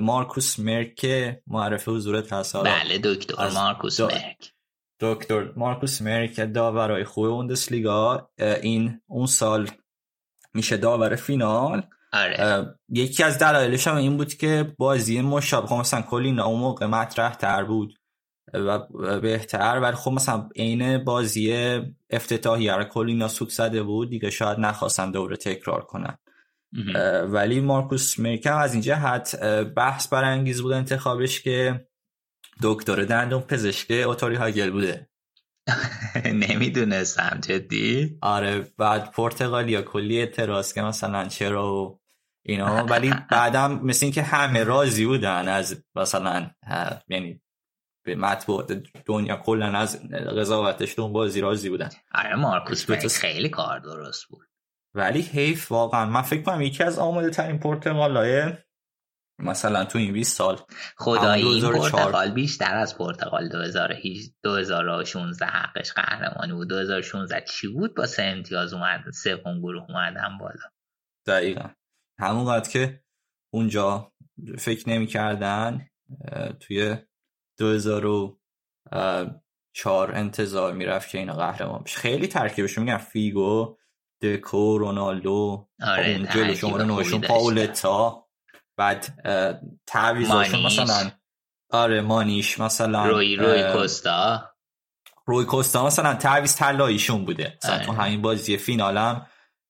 مارکوس مرک معرف حضور تصال بله دکتر مارکوس مرک. دکتر مارکوس مرک داورای خوب لیگا این اون سال میشه داور فینال. آره. یکی از دلایلش هم این بود که بازی مشابه خب مثلا کلی اون موقع مطرح تر بود و بهتر ولی خب مثلا عین بازی افتتاحی رو کلی سود زده بود دیگه شاید نخواستن دوره تکرار کنن. ولی مارکوس میرکم از این جهت بحث برانگیز بود انتخابش که دکتر دندون پزشک اوتوری هاگل بوده. نمی‌دونستم جدی؟ آره بعد پرتغالیا کلی اعتراض که مثلا چرا و اینا ولی بعدم مثل این که همه راضی بودن از مثلا یعنی به مطبوعات دنیا کلا از قضاوتش تو بازی راضی بودن. آره مارکوس خیلی کار درست بود. ولی حیف واقعا من فکر کنم یکی از آماده ترین پرتغالای مثلا تو این 20 سال. خدایی این پرتغال بیشتر از پرتغال 2016 حقش قهرمانی بود. 2016 چی بود؟ با سه امتیاز اومد سوم گروه اومدن بالا. دقیقا. همون که اونجا فکر نمی کردن توی 2004 انتظار می‌رفت که اینا قهرمان بشه. خیلی ترکیبشون میگن فیگو دکو رونالدو آره اون جلو شماره نوشون پاولتا. بعد تعویزاشون مثلا آره مانیش مثلا روی روی کوستا. روی کوستا مثلا تعویز طلاییشون بوده. مثلا تو آره. همین بازی فینالم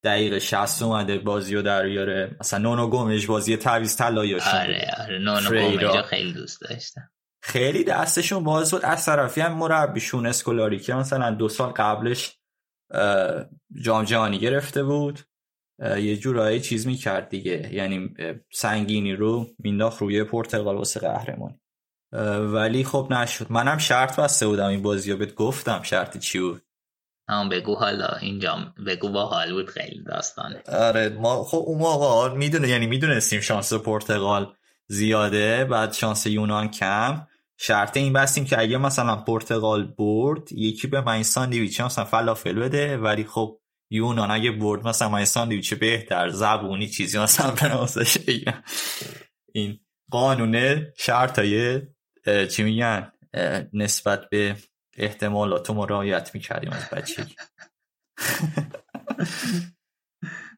دقیقه 60 اومده بازی رو در بیاره. مثلا نونو گومش بازی تعویز طلاییشون آره آره. نونو گومش خیلی دوست داشتم. خیلی دستشون باز بود از طرفی هم مربیشون اسکولاری که مثلا دو سال قبلش جام جهانی گرفته بود. یه جورایی چیز می‌کرد دیگه. یعنی سنگینی رو مینداخت روی پرتغال واسه قهرمانی. ولی خب نشد. منم شرط بسته بودم این بازی رو بهت گفتم. شرطی چی بود؟ هم بگو حالا اینجا بگو با حال بود خیلی داستانه. آره ما خب اون موقع می‌دونه یعنی می‌دونستیم شانس پرتغال زیاده بعد شانس یونان کم. شرط این بستیم که اگه مثلا پرتغال برد یکی به من ساندویچ مثلا فلافل بده ولی خب یونان اگه برد مثلا من ساندویچ بهتر زبونی چیزی مثلا به این قانون شرط های چی میگن؟ نسبت به احتمالات ما رعایت می‌کردیم از بچگی.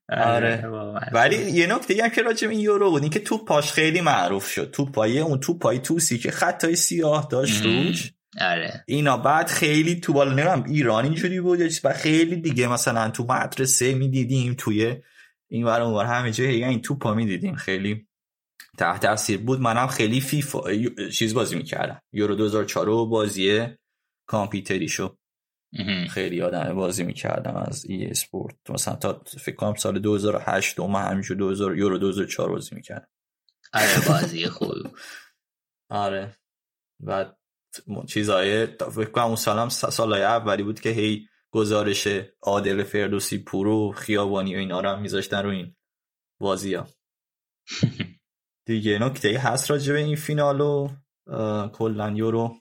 آره ولی یه نکته هم که راجع این یورو بود این که توپ پاش خیلی معروف شد. توپ پای اون توپ پای توسی که خطای سیاه داشت روش. آره. اینا بعد خیلی تو بالا نمیم ایران اینجوری بود و خیلی دیگه مثلا تو مدرسه می‌دیدیم توی این ور اون ور همه جای این توپا می‌دیدیم. خیلی تحت تاثیر بود. منم خیلی فیفا چیز بازی می‌کردم. یورو 2004 بازی کامپیوتری شو خیلی آدم بازی می‌کردم از ای اسپورت مثلا تا فکر کنم سال 2008 و من همیشه 2000 یورو 2004 بازی می‌کردم. آره بازی خوب آره. و چیزای فکر کنم اون سالم سالای اولی بود که هی گزارش عادل فردوسی پورو خیابانی و اینا رو هم میذاشتن رو این بازی ها دیگه نکته هست راجع به این فینال و کلن یورو.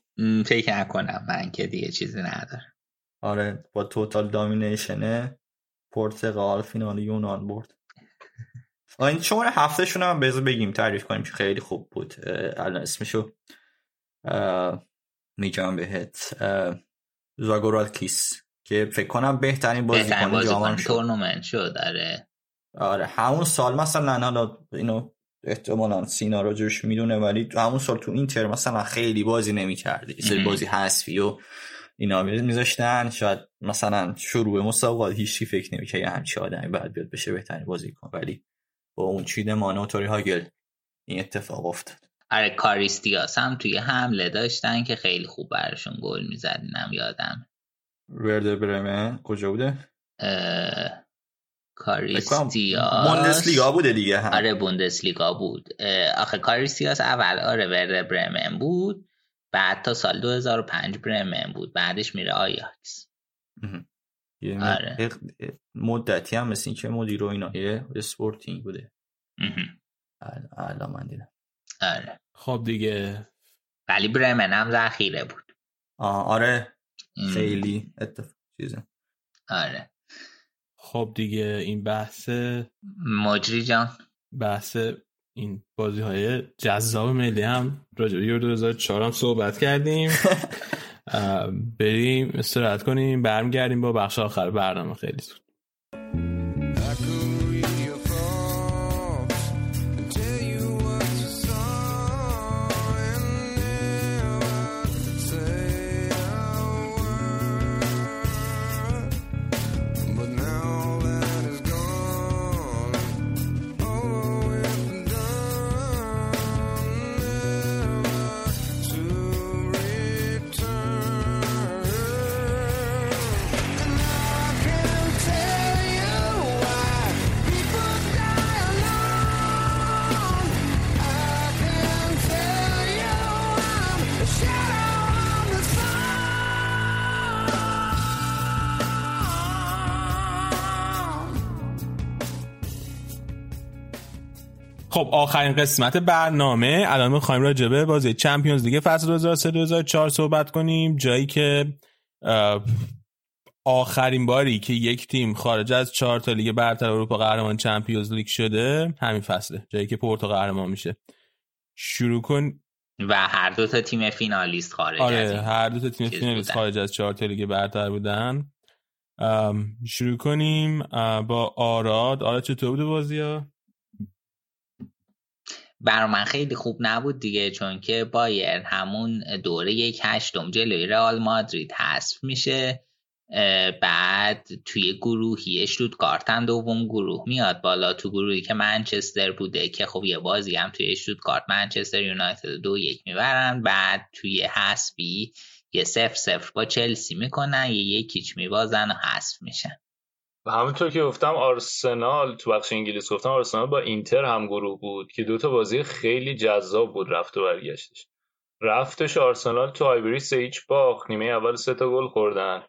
فکر نکنم من که دیگه چیزی ندارم. آره با توتال دامینیشن پرتغال فینال یونان برد. این شماره هفتهشون هم بذار بگیم تعریف کنیم که خیلی خوب بود. الان اسمشو میگم بهت. زاگورالکیس که فکر کنم بهترین بازی کنه جام تورنمنت شد آره. آره همون سال مثلا حالا اینو احتمالا سینا راجوش می‌دونه ولی همون سال تو اینتر مثلا خیلی بازی نمی‌کردی. سری بازی حذفی و اینا میذاشتن. شاید مثلا شروع مسابقات هیچی فکر نمی‌کنه یه همچی آدمی بعد بیاد بشه بهترین بازی کن ولی با اون چیده مانو توری هاگل این اتفاق افتاد. آره کاریستیاس هم توی حمله داشتن که خیلی خوب برشون گل میزدینم یادم. ورده برمه کجا بوده؟ کاریستیاس بوندسلیگا بوده دیگه هم. آره بوندسلیگا بود. آخه کاریستیاس اول آره ورده برمن بود. بعد تا سال 2005 برمن بود. بعدش میره آیاکس آره. مدتی هم مثل که مدیر و اینا اسپورتینگ بوده. الان من دیدم. آره. خب دیگه. ولی برمن هم ذخیره بود. آه آره. خیلی اتفاق چیزه. آره. خب دیگه این بحث مجری جان. بحث این بازی های جذاب ملی هم راجع به 2004 هم صحبت کردیم. بریم استراحت کنیم برمیگردیم با بخش آخر برنامه. خیلی زود. آخرین قسمت برنامه. الان می‌خوایم راجع به بازی چمپیونز لیگ فصل 2003 2004 صحبت کنیم. جایی که آخرین باری که یک تیم خارج از چهار تا لیگ برتر اروپا قهرمان چمپیونز لیگ شده همین فصله جایی که پورتو قهرمان میشه. شروع کن. و هر دو تا تیم فینالیست خارج آره از هر دو تا تیم فینالیست خارج از چهار تا لیگ برتر بودن. شروع کنیم با آراد. آراد چطور بود بازی ها برا من خیلی خوب نبود دیگه چون که بایر همون دوره یک هشتم جلوی رئال مادرید حذف میشه. بعد توی گروهی اشتوتگارت هم دوم گروه میاد بالا. تو گروهی که منچستر بوده که خب یه بازی هم توی اشتوتگارت منچستر یونایتد دو یک می‌برن. بعد توی حسبی یه سفر سفر با چلسی می‌کنن یه یکیچ میبازن و حذف میشن. و همونطور که گفتم آرسنال تو بخش انگلیس گفتم آرسنال با اینتر هم گروه بود که دوتا بازی خیلی جذاب بود رفت و برگشتش. رفتش آرسنال تو هایبری سه هیچ نیمه اول سه تا گل خوردن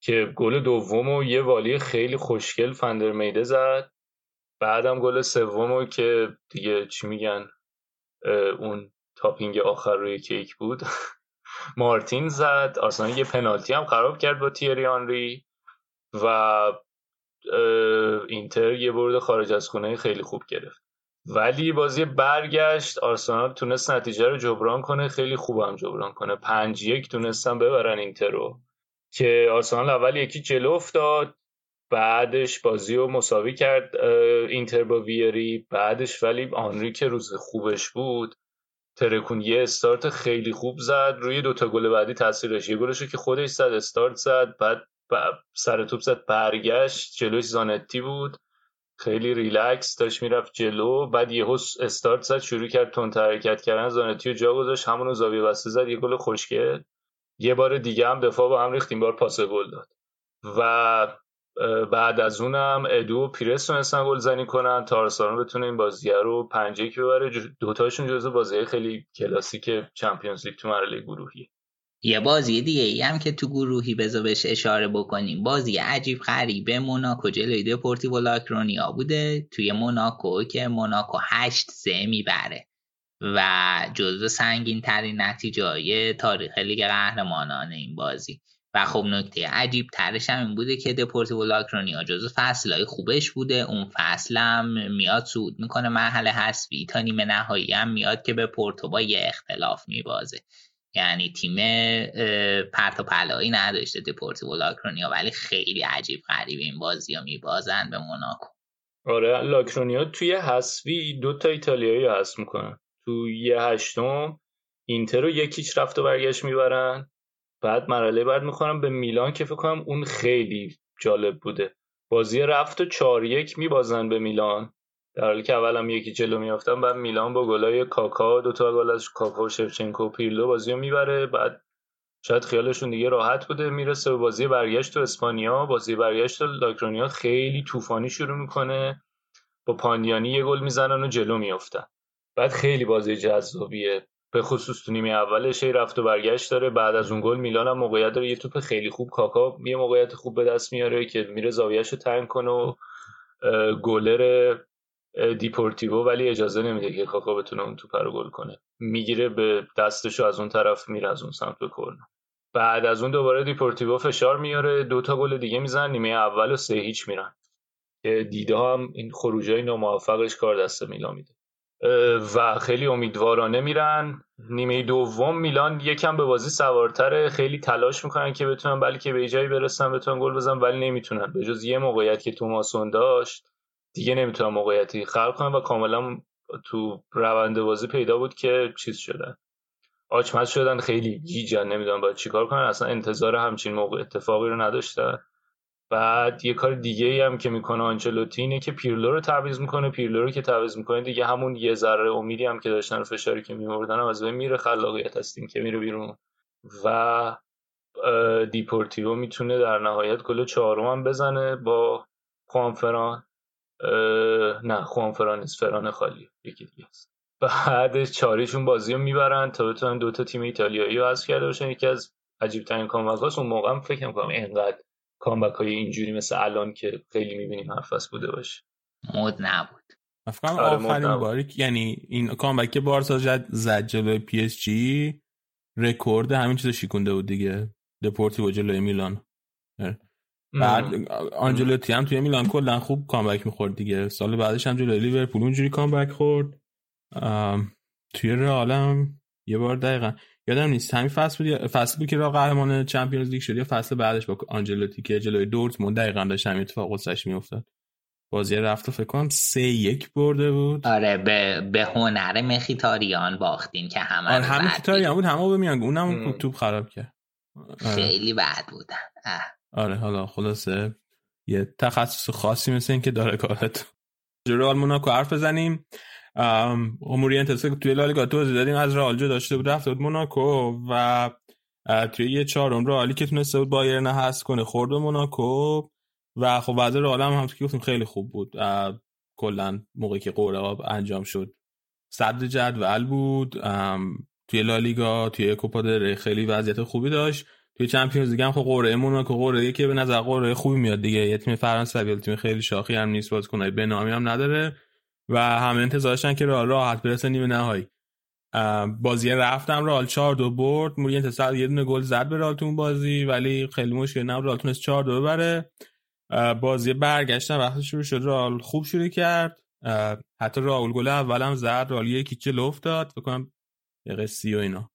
که گل دوم و یه volley خیلی خوشگل فن در میده زد. بعدم گل سوم که دیگه چی میگن اون tap-in آخر رو کی بود مارتینز زد. آرسنال یه پنالتی هم خراب کرد با تیری آنری و اینتر یه برد خارج از خونه خیلی خوب گرفت. ولی بازی برگشت آرسنال تونست نتیجه رو جبران کنه خیلی خوبم جبران کنه. پنج یک تونستن ببرن اینتر رو. که آرسنال اول یکی جلو افتاد بعدش بازی رو مساوی کرد اینتر با ویری. بعدش ولی آنری که روز خوبش بود ترکون یه استارت خیلی خوب زد. روی دوتا گل بعدی تاثیرش یه گلش که خودش زد استارت زد. بعد سر توپ زد برگشت جلوش زانتی بود. خیلی ریلکس داشت می‌رفت جلو. بعد یهو استارت زد شروع کرد تند حرکت کردن. زانتی و جا گذاشت همونو زاویه بسته زد یه گل خوشگل یه بار دیگه هم دفاع به هم ریخت این بار پاس گل داد. و بعد از اونم ادو و پیرس تونستن گل زنی کنن. تا آرسنال بتونه این بازی رو 5 1 ببره. دوتاشون جزو بازی خیلی کلاسیک چمپیونز لیگ تو مرحله گروهی. یه بازی دیگه ای هم که تو گروهی بذار بهش اشاره بکنیم. بازی عجیب غریبه موناکو جلوی دپورتیو لاکرونیا بوده. توی موناکو که موناکو 8 3 می‌بره. و جزو سنگین ترین نتیجه تاریخ لیگ قهرمانان این بازی. و خب نکته عجیب ترش هم این بوده که دپورتیو لاکرونیا جزو فصلهای خوبش بوده. اون فصل هم میاد صعود می‌کنه مرحله حذفی. تا نیمه نهایی هم میاد که به پورتو با یه اختلاف میبازه. یعنی تیم پرت و پلایی نداشته دپورتیو لاکرونیا ولی خیلی عجیب غریب این بازی ها میبازن به موناکو. آره لاکرونیا توی حذفی دو تا ایتالیایی حذف می‌کنن تو یه هشتم اینتر رو یکیچ رفت و برگشت می‌برن. بعد مرحله بعد می‌خورم به میلان که فکر کنم اون خیلی جالب بوده. بازی رفت و چار یک میبازن به میلان. در حالی که اول هم یکی جلو میافتن بعد میلان با گلای کاکا دوتا گل از کاکا و شفچنکو و پیرلو بازی رو می‌بره. بعد شاید خیالشون دیگه راحت بوده می‌رسه به بازی برگشت تو اسپانیا. بازی برگشت لاکرونیا خیلی طوفانی شروع می‌کنه. با پاندیانی یه گل می‌زنن و جلو میافتن. بعد خیلی بازی جذابیه. به خصوص تو نیمه اولش رفت و برگشت داره. بعد از اون گل میلان هم موقعیت داره. یه توپ خیلی خوب کاکا یه موقعیت خوب به دست میاره که میره زاویه‌ش رو تنگ کنه و گلر دیپورتیو ولی اجازه نمیده که کاکا بتونه اون توپ رو گل کنه. می‌گیره به دستشو از اون طرف میره از اون سمت به بعد از اون دوباره دیپورتیو فشار میاره. دوتا گل دیگه میزنن نیمه اول و سه هیچ میرن. دیدا هم این خروجای ناموفقش کار دست میلان میده. و خیلی امیدوارانه میرن. نیمه دوم میلان یکم به بازی سوارتره. خیلی تلاش می‌کنن که بتونن بلکه به جایی برسن بتونن گل بزنن ولی نمی‌تونن. به جز یه موقعیت که توماسون داشت دیگه نمی‌تونن موقعیتی خلق کنن و کاملا تو روند بازی پیدا بود که چیز شدن. آچمز شدن خیلی گیجن نمی‌دونم باید چیکار کنن. اصلا انتظار همچین موقع اتفاقی رو نداشتن. بعد یه کار دیگه ای هم که می‌کنه آنچلوتی اینه که پیرلو رو تعویض می‌کنه. پیرلو رو که تعویض می‌کنه دیگه همون یه ذره امیدی هم که داشتن و فشاری که میوردن هم از بین میره. خلاقیت تیم که میره بیرون. و دیپورتیو می‌تونه در نهایت گل چهارم هم بزنه با خوانفران نه خوانفران نیست فران خالی یکی دیگه است بعدش چاریشون بازی رو می‌برن تا بتونن دوتا تیم ایتالیایی رو حذف کرده باشن. یکی از عجیب ترین کامبک اون موقع هم فکر می‌کنم اینقدر کامبک های اینجوری مثل الان که خیلی می‌بینیم حرف بوده باشه. مود نبود. افکرم آره آخرین باری یعنی این کامبک بارسا زد زد جلوی پی اس جی رکورد همین چیز شیکونده بود دیگه. دپورتیو جلوی میلان. آره. بعد آنجلوتی هم توی میلان کلا خوب کامبک می‌خورد دیگه. سال بعدش هم جلوی لیورپول اونجوری کامبک خورد. توی رئال هم یه بار دقیقا. یادم نیست همین فصل بود فصل بود که را قهرمان چمپیونز لیگ شد یا فصل بعدش با آنجلوتی که جلوی دورتموند دقیقا داشت همین اتفاق واسش میافتاد. بازی رفت فکر کنم سه یک برده بود. آره به, به هنر مخیتاریان باختین که همه آره همه مخیتاریان بود همه به میان اونم توپ خراب کرد. آره. خیلی بد بودن. آره حالا خلاصه. یه تخصص خاصی مثل این که داره کارت. رئال موناکو حرف بزنیم. اموریانتس توی لالیگا توضیح دادیم. از رئال داشته بود رفته بود موناکو و توی یه چهارم رئالی که تونسته بود بایرن هست کنه خورد موناکو. و خب بعد رئال هم همونطور که گفتیم خیلی خوب بود. کلا موقعی که قرعه انجام شد. صدر جدول بود. توی لالیگا توی کوپا خیلی وضعیت خوبی داشت. توی چمپیونز لیگ هم خب قرعه موناکو قرعه که به نظر قرعه خوبی میاد دیگه. یه تیم فرانسوی تیم خیلی شاخی هم نیست بازیکنای به نامی هم نداره و همه انتظارشن که رئال راحت برسه نیمه نهایی. بازی رفتم رئال 4 دو برد. مورینت صد یه دونه گل زد به رئال بازی ولی خیلی مشکل نبود. رئال تونست 4 دو ببره. بازی برگشتن وقتی شروع شد. رئال خوب شروع کرد. حتی راول گل اولم زد. رالی یکی جلو افتاد. بکنم یه قصی و اینا.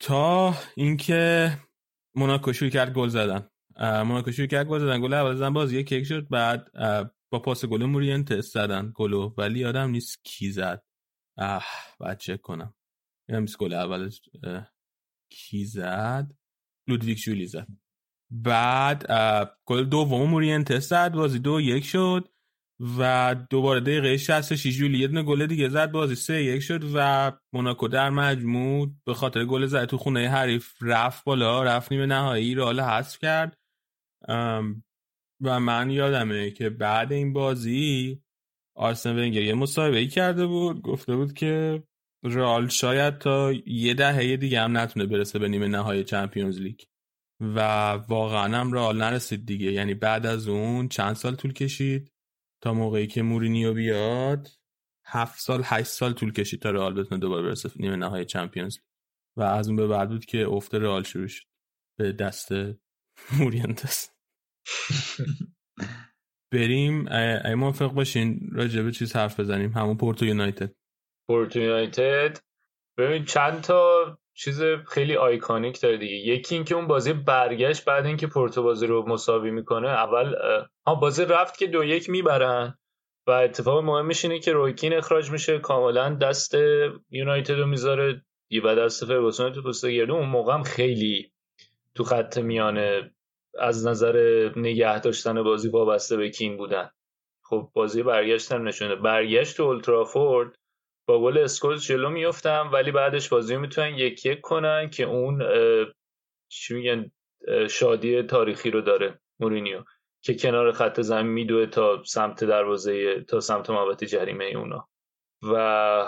تا اینکه موناکو شروع کرد گل زدن. موناکو شروع کرد گل زدن. گل اول زدن باز یک یک شد بعد با پاس گل مورینت زدن. گلو ولی آدم نیست کی زد. اه بعد چک کنم. یادم نیست گل اول کی زد. لودویک جولی زد. بعد گل دوم مورینت زد. بازی دو یک شد. و دوباره دقیقه 66 جولی یه دونه گل دیگه زد بازی سه یک شد و موناکو در مجموع به خاطر گل زد تو خونه حریف رفت بالا رفت نیمه نهایی رو حالا حذف کرد. و من یادمه که بعد این بازی آرسن ونگر یه مصاحبه کرده بود گفته بود که رئال شاید تا یه دهه دیگه هم نتونه برسه به نیمه نهایی چمپیونز لیگ. و واقعا هم رئال نرسید دیگه یعنی بعد از اون چند سال طول کشید. تا موقعی که مورینیو بیاد هفت سال هشت سال طول کشید تا رئال بتونه دوباره برسه نیمه نهایی چمپیونز و از اون به بعد بود که افت رئال شروع شد. به دست مورینتس بریم. ای موافق باشین راجع به چیز حرف بزنیم. همون پورتو یونایتد. پورتو یونایتد. ببین چند تا چیز خیلی آیکانیک داره دیگه. یکی اینکه اون بازی برگشت بعد اینکه پورتو بازی رو مساوی می‌کنه اول ها بازی رفت که دو یک می‌برن و اتفاق مهمش اینه که رویکین اخراج میشه. کاملا دست یونایتد رو می‌ذاره و دست فرگوسون تو پست اون موقع هم خیلی تو خط میانه از نظر نگه داشتن بازی وابسته به کین بودن. خب بازی برگشتن نشونه برگشت تو اولترافورد با گل اسکولز جلو میفتم ولی بعدش بازی می‌تونن یک یک کنن که اون چی میگن شادی تاریخی رو داره مورینیو که کنار خط زمین میدوه تا سمت دروازه تا سمت محوطه جریمه اونا. و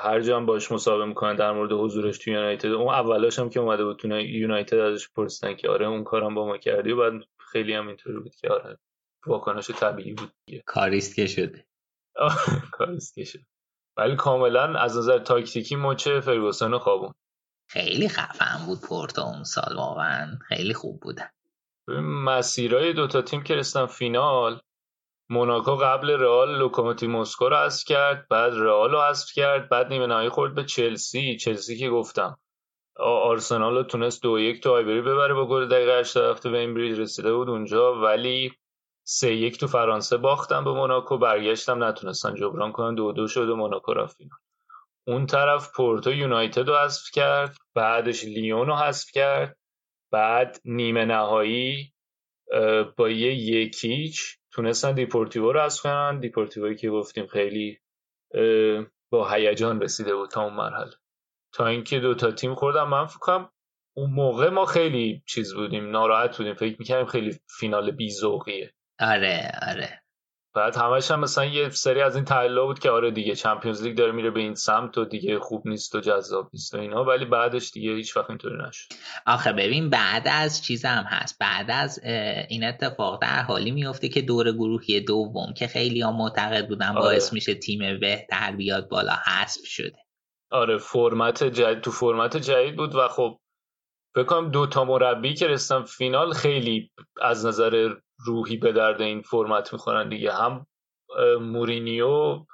هر جا هم باش مسابقه می‌کنن در مورد حضورش تو یونایتد. اون اولاش هم که اومده بود تو یونایتد ازش پرسیدن که آره اون کارم با ما کردی و بعد خیلی هم اینطوری بود که آره واکنش طبیعی بود کاریست که شده. کاریست که شده. ولی کاملا از نظر تاکتیکی مچه فرگوسن خوابون. خیلی خفن بود پورتو اون سال واقعا. خیلی خوب بودن مسیرهای دوتا تیم که رسیدن فینال موناکو قبل رئال لوکوموتیو مسکو رو حذف کرد بعد رئال رو حذف کرد بعد نیمه نهایی خورد به چلسی. چلسی که گفتم آرسنال رو تونست دو یک تو هایبری ببره با گل دقیقه 87 وین بریج رسیده بود اونجا. ولی سه یک تو فرانسه باختن به موناکو برگشتم نتونستن جبران کنن دو دو شد و موناکو رفت فینال. اون طرف پورتو یونایتد رو حذف کرد بعدش لیون رو حذف کرد بعد نیمه نهایی با یه یک هیچ تونستن دیپورتیو رو حذف کنن. دیپورتیوی که گفتیم خیلی با هیجان رسیده بود تا اون مرحله. تا اینکه دو تا تیم خوردم من فکر اون موقع ما خیلی چیز بودیم ناراحت بودیم. فکر می‌کنیم خیلی فینال بی‌ذوقیه آره آره. بعد همش هم مثلا یه سری از این تحلیل بود که آره دیگه Champions League داره میره به این سمت و دیگه خوب نیست و جذاب نیست و اینا ولی بعدش دیگه هیچ وقت اینطوری نشد. آخه ببین بعد از چیز هم هست. بعد از این اتفاق در حالی میفته که دور گروهی دوم که خیلی ها معتقد بودن آره. باعث میشه تیم بهتر بیاد بالا حذف شده. آره فرمت جدید تو فرمت جدید بود و خب بکنم دو تا مربی که رسیدن فینال خیلی از نظر روحی به درد این فرمت می‌خورن دیگه. هم مورینیو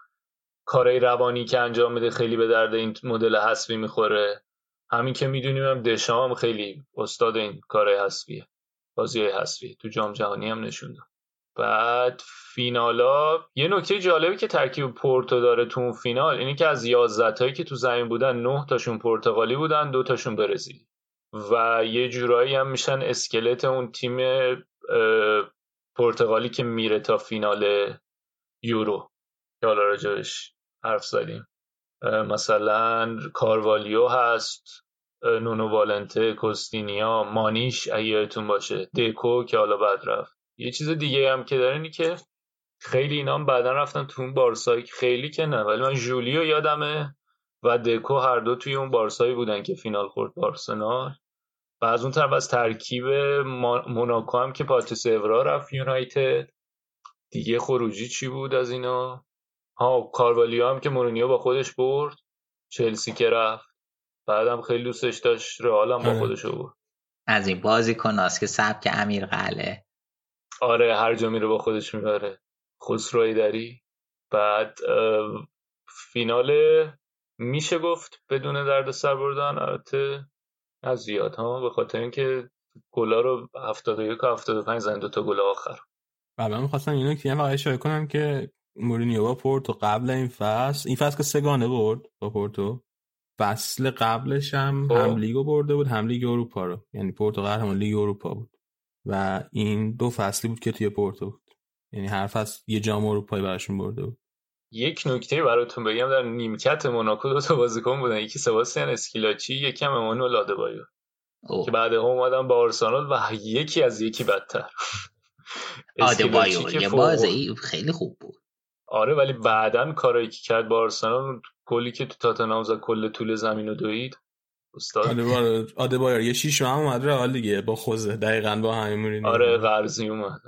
کارهای روانی که انجام میده خیلی به درد این مدل حسبی می‌خوره. همین که می‌دونیم هم دشام خیلی استاد این کارهای حسبیه بازی حسبی تو جام جهانی هم نشون داد. بعد فینالا یه نکته جالبی که ترکیب پورتو داره تو اون فینال اینی که از 11 تایی که تو زمین بودن 9 تاشون پرتغالی بودن دو تاشون برزیلی. و یه جورایی هم میشن اسکلت اون تیم پرتغالی که میره تا فینال یورو. که حالا راجبش حرف زدیم. مثلا کاروالیو هست نونو والنته کوستینیا مانیش ایاتون باشه دکو که حالا بعد رفت. یه چیز دیگه هم که داره که خیلی اینا بعدا رفتن تو اون بارسایی خیلی که نه ولی من جولیو یادمه و دکو هر دو توی اون بارسایی بودن که فینال خورد بارسنال و از اون طرف از ترکیب موناکو هم که پاتریس اورا رفت یونایتد. دیگه خروجی چی بود از اینا؟ ها کاروالیو هم که مورینیو با خودش برد. چلسی که رفت. بعدم خیلی دوستش داشت. رئال هم با آره. خودش برد. از این بازی کناس که سبک امیر قله آره هر جا میره با خودش می‌بره. خسروی داری بعد فینال میشه گفت بدون درد سر بردن. البته از زیاد ها به خاطر اینکه گلا رو 71 و 75 زدن دو تا گل آخر. بله من خواستم اینو که فقط اشاره کنم که مورینیو با پورتو قبل این فصل این فصل که سه‌گانه برد با پورتو فصل قبلش هم خب. هم لیگو برده بود هم لیگ اروپا رو. یعنی پورتو قهرمان لیگ اروپا بود. و این دو فصلی بود که توی پورتو بود. یعنی هر فصل یه جام اروپایی براشون برده بود. یک نکته براتون بگم در نیمکت موناکو دو تا بازیکن بودن. یکی سباستیان اسکیلاچی یکی هم امانوئل آدبایور که بعد هم اومدن با آرسنال و یکی از یکی بدتر. آدبایور یه بازی خیلی خوب بود. آره ولی بعدا کارایی که کرد با آرسنال گلی که تو تاتنهام زد کل طول زمین رو دوید. استاد. آدبایور یه شیش ماهم اومد رئال دیگه با خوزه. دقیقا با همین مورینیو. آره قرضی اومد.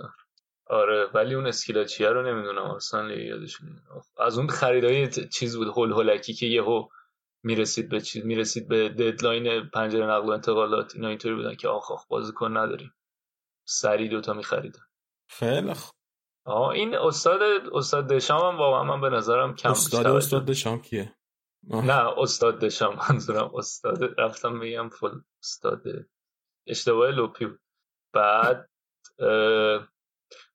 آره ولی اون اسکیلاچیا رو نمی‌دونم آرسنال یادش از اون خریدای چیز بود هول هولکی که یهو می‌رسید به چیز می‌رسید به deadline پنجره نقل و انتقالات اینا اینطوری بودن که آخ آخ بازیکن نداریم. سریع دوتا میخریدن. خیلی خوب آه این استاد استاد دشام هم واقعا من به نظرم کم استاد استاد دشام کیه؟ نه استاد دشام منظورم استاد رفتم بگم فل استاد. اشتباه لپی بود. بعد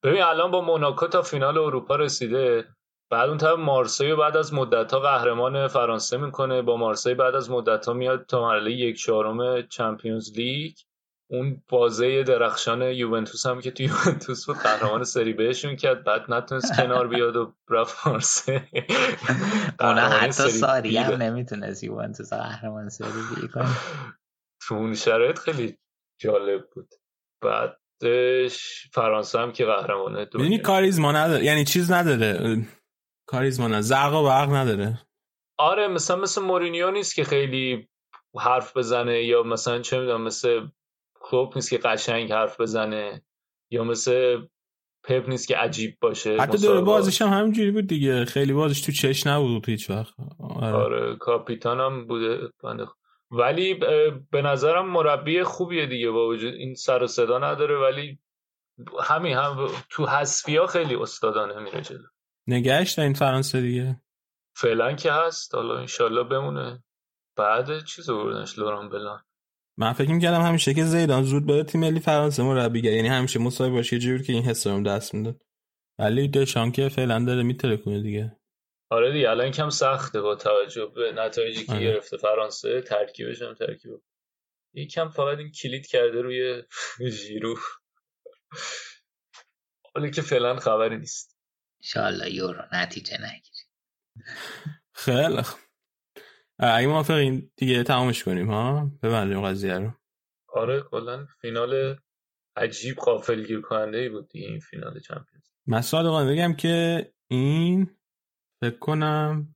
ببین الان با موناکو تا فینال اروپا رسیده. بعد اون طرف مارسی بعد از مدت ها قهرمان فرانسه می‌کنه. با مارسی بعد از مدت ها میاد تا مرحله یک چهارم چمپیونز لیگ. اون بازه درخشان یوونتوس هم که تو یوونتوس بود قهرمان سری بهشون کرد. بعد نتونست کنار بیاد و رفت مارسی. اونا حتی ساری هم نمی‌تونست یوونتوس قهرمان سری بی کنه. تو اون شرایط خیلی جالب بود. بعدش فرانسه هم که قهرمانه یعنی کاریزما نداره. یعنی چیز نداره. کاریزما نداره زرق و برق نداره. آره مثلا مثل مورینیو نیست که خیلی حرف بزنه یا مثلا چه می‌دونم مثل کلوب نیست که قشنگ حرف بزنه یا مثل پپ نیست که عجیب باشه. حتی دور بازش هم همینجوری بود دیگه. خیلی بازش تو چش نبود هیچ وقت. آره, آره کاپیتان هم بوده. بنده ولی به نظرم مربی خوبیه دیگه با وجود این سر و صدا نداره ولی همین هم تو حسفی خیلی استادانه میره جلو. نگهش این فرانسه دیگه؟ فعلا که هست. حالا انشالله بمونه. بعد چیز بردنش لوران بلان. من فکر می‌کردم همیشه که زیدان زود بره تیم ملی فرانسه مربیگر یعنی همیشه مصاحبه باشه جوری که این حسام دست می‌داد. ولی دشان که فعلا داره میترکونه دیگه. آره دیگه الان کم سخته با توجه به نتایجی که آره. گرفته فرانسه ترکیبش هم ترکیب. یکم فقط این کلید کرده روی ژیرو. حالا که فعلا خبری نیست. انشالله یورو نتیجه نگیری خیلی اگه موافقین دیگه تمامش کنیم ها؟ ببندیم قضیه رو. آره کلا فینال عجیب قافل گیر کننده ای بود دیگه این فینال چمپیونز. من صادقانه بگم که این فکر کنم.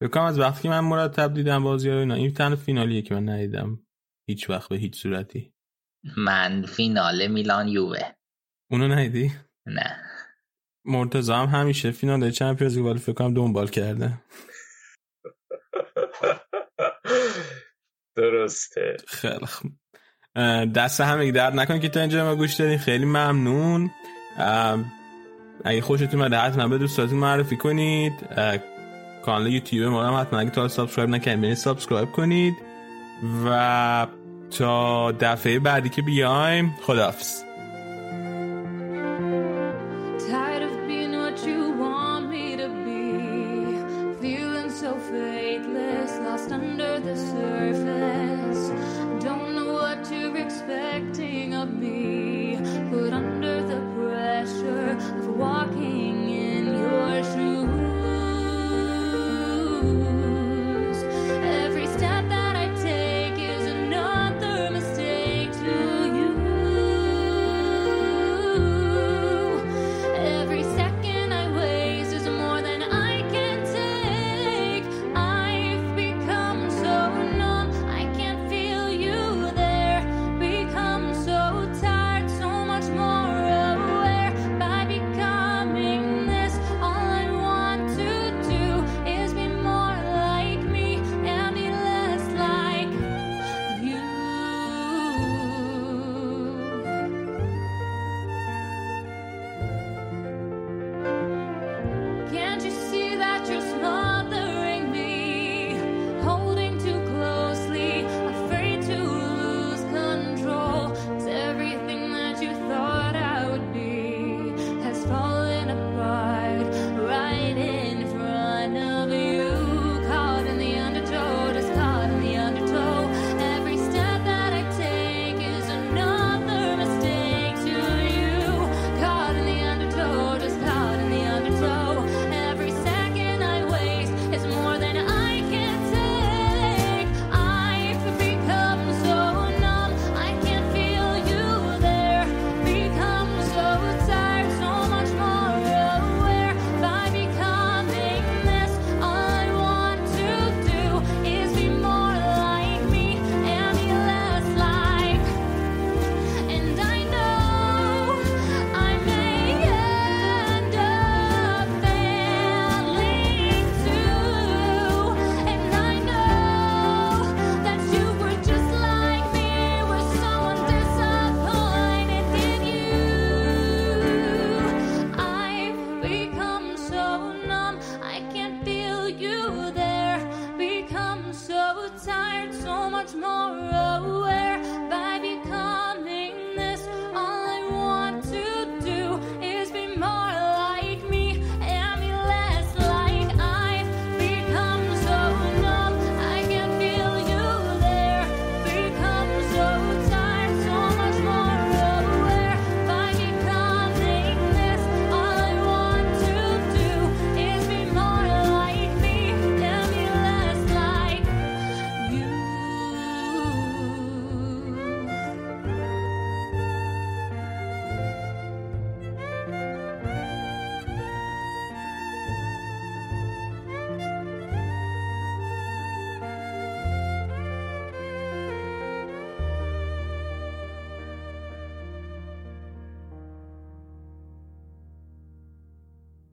فکر کنم از وقتی که من مرتب دیدم بازی اینا این تن فینالیه که من ندیدم. هیچ وقت به هیچ صورتی. من فینال میلان یووه. اونو ندیدی؟ نه. مرتضی هم همیشه فینال چمپیونز لیگ ولی فکر کنم دنبال کرده. درسته. خیلی خوب دست همه درد نکن که تا اینجا ما گوش دادین خیلی ممنون. اگه خوشتون اومده حتما به دوستاتون معرفی کنید. کانال یوتیوب ما هم حتما اگه تا subscribe نکنید subscribe کنید. و تا دفعه بعدی که بیایم خداحافظ.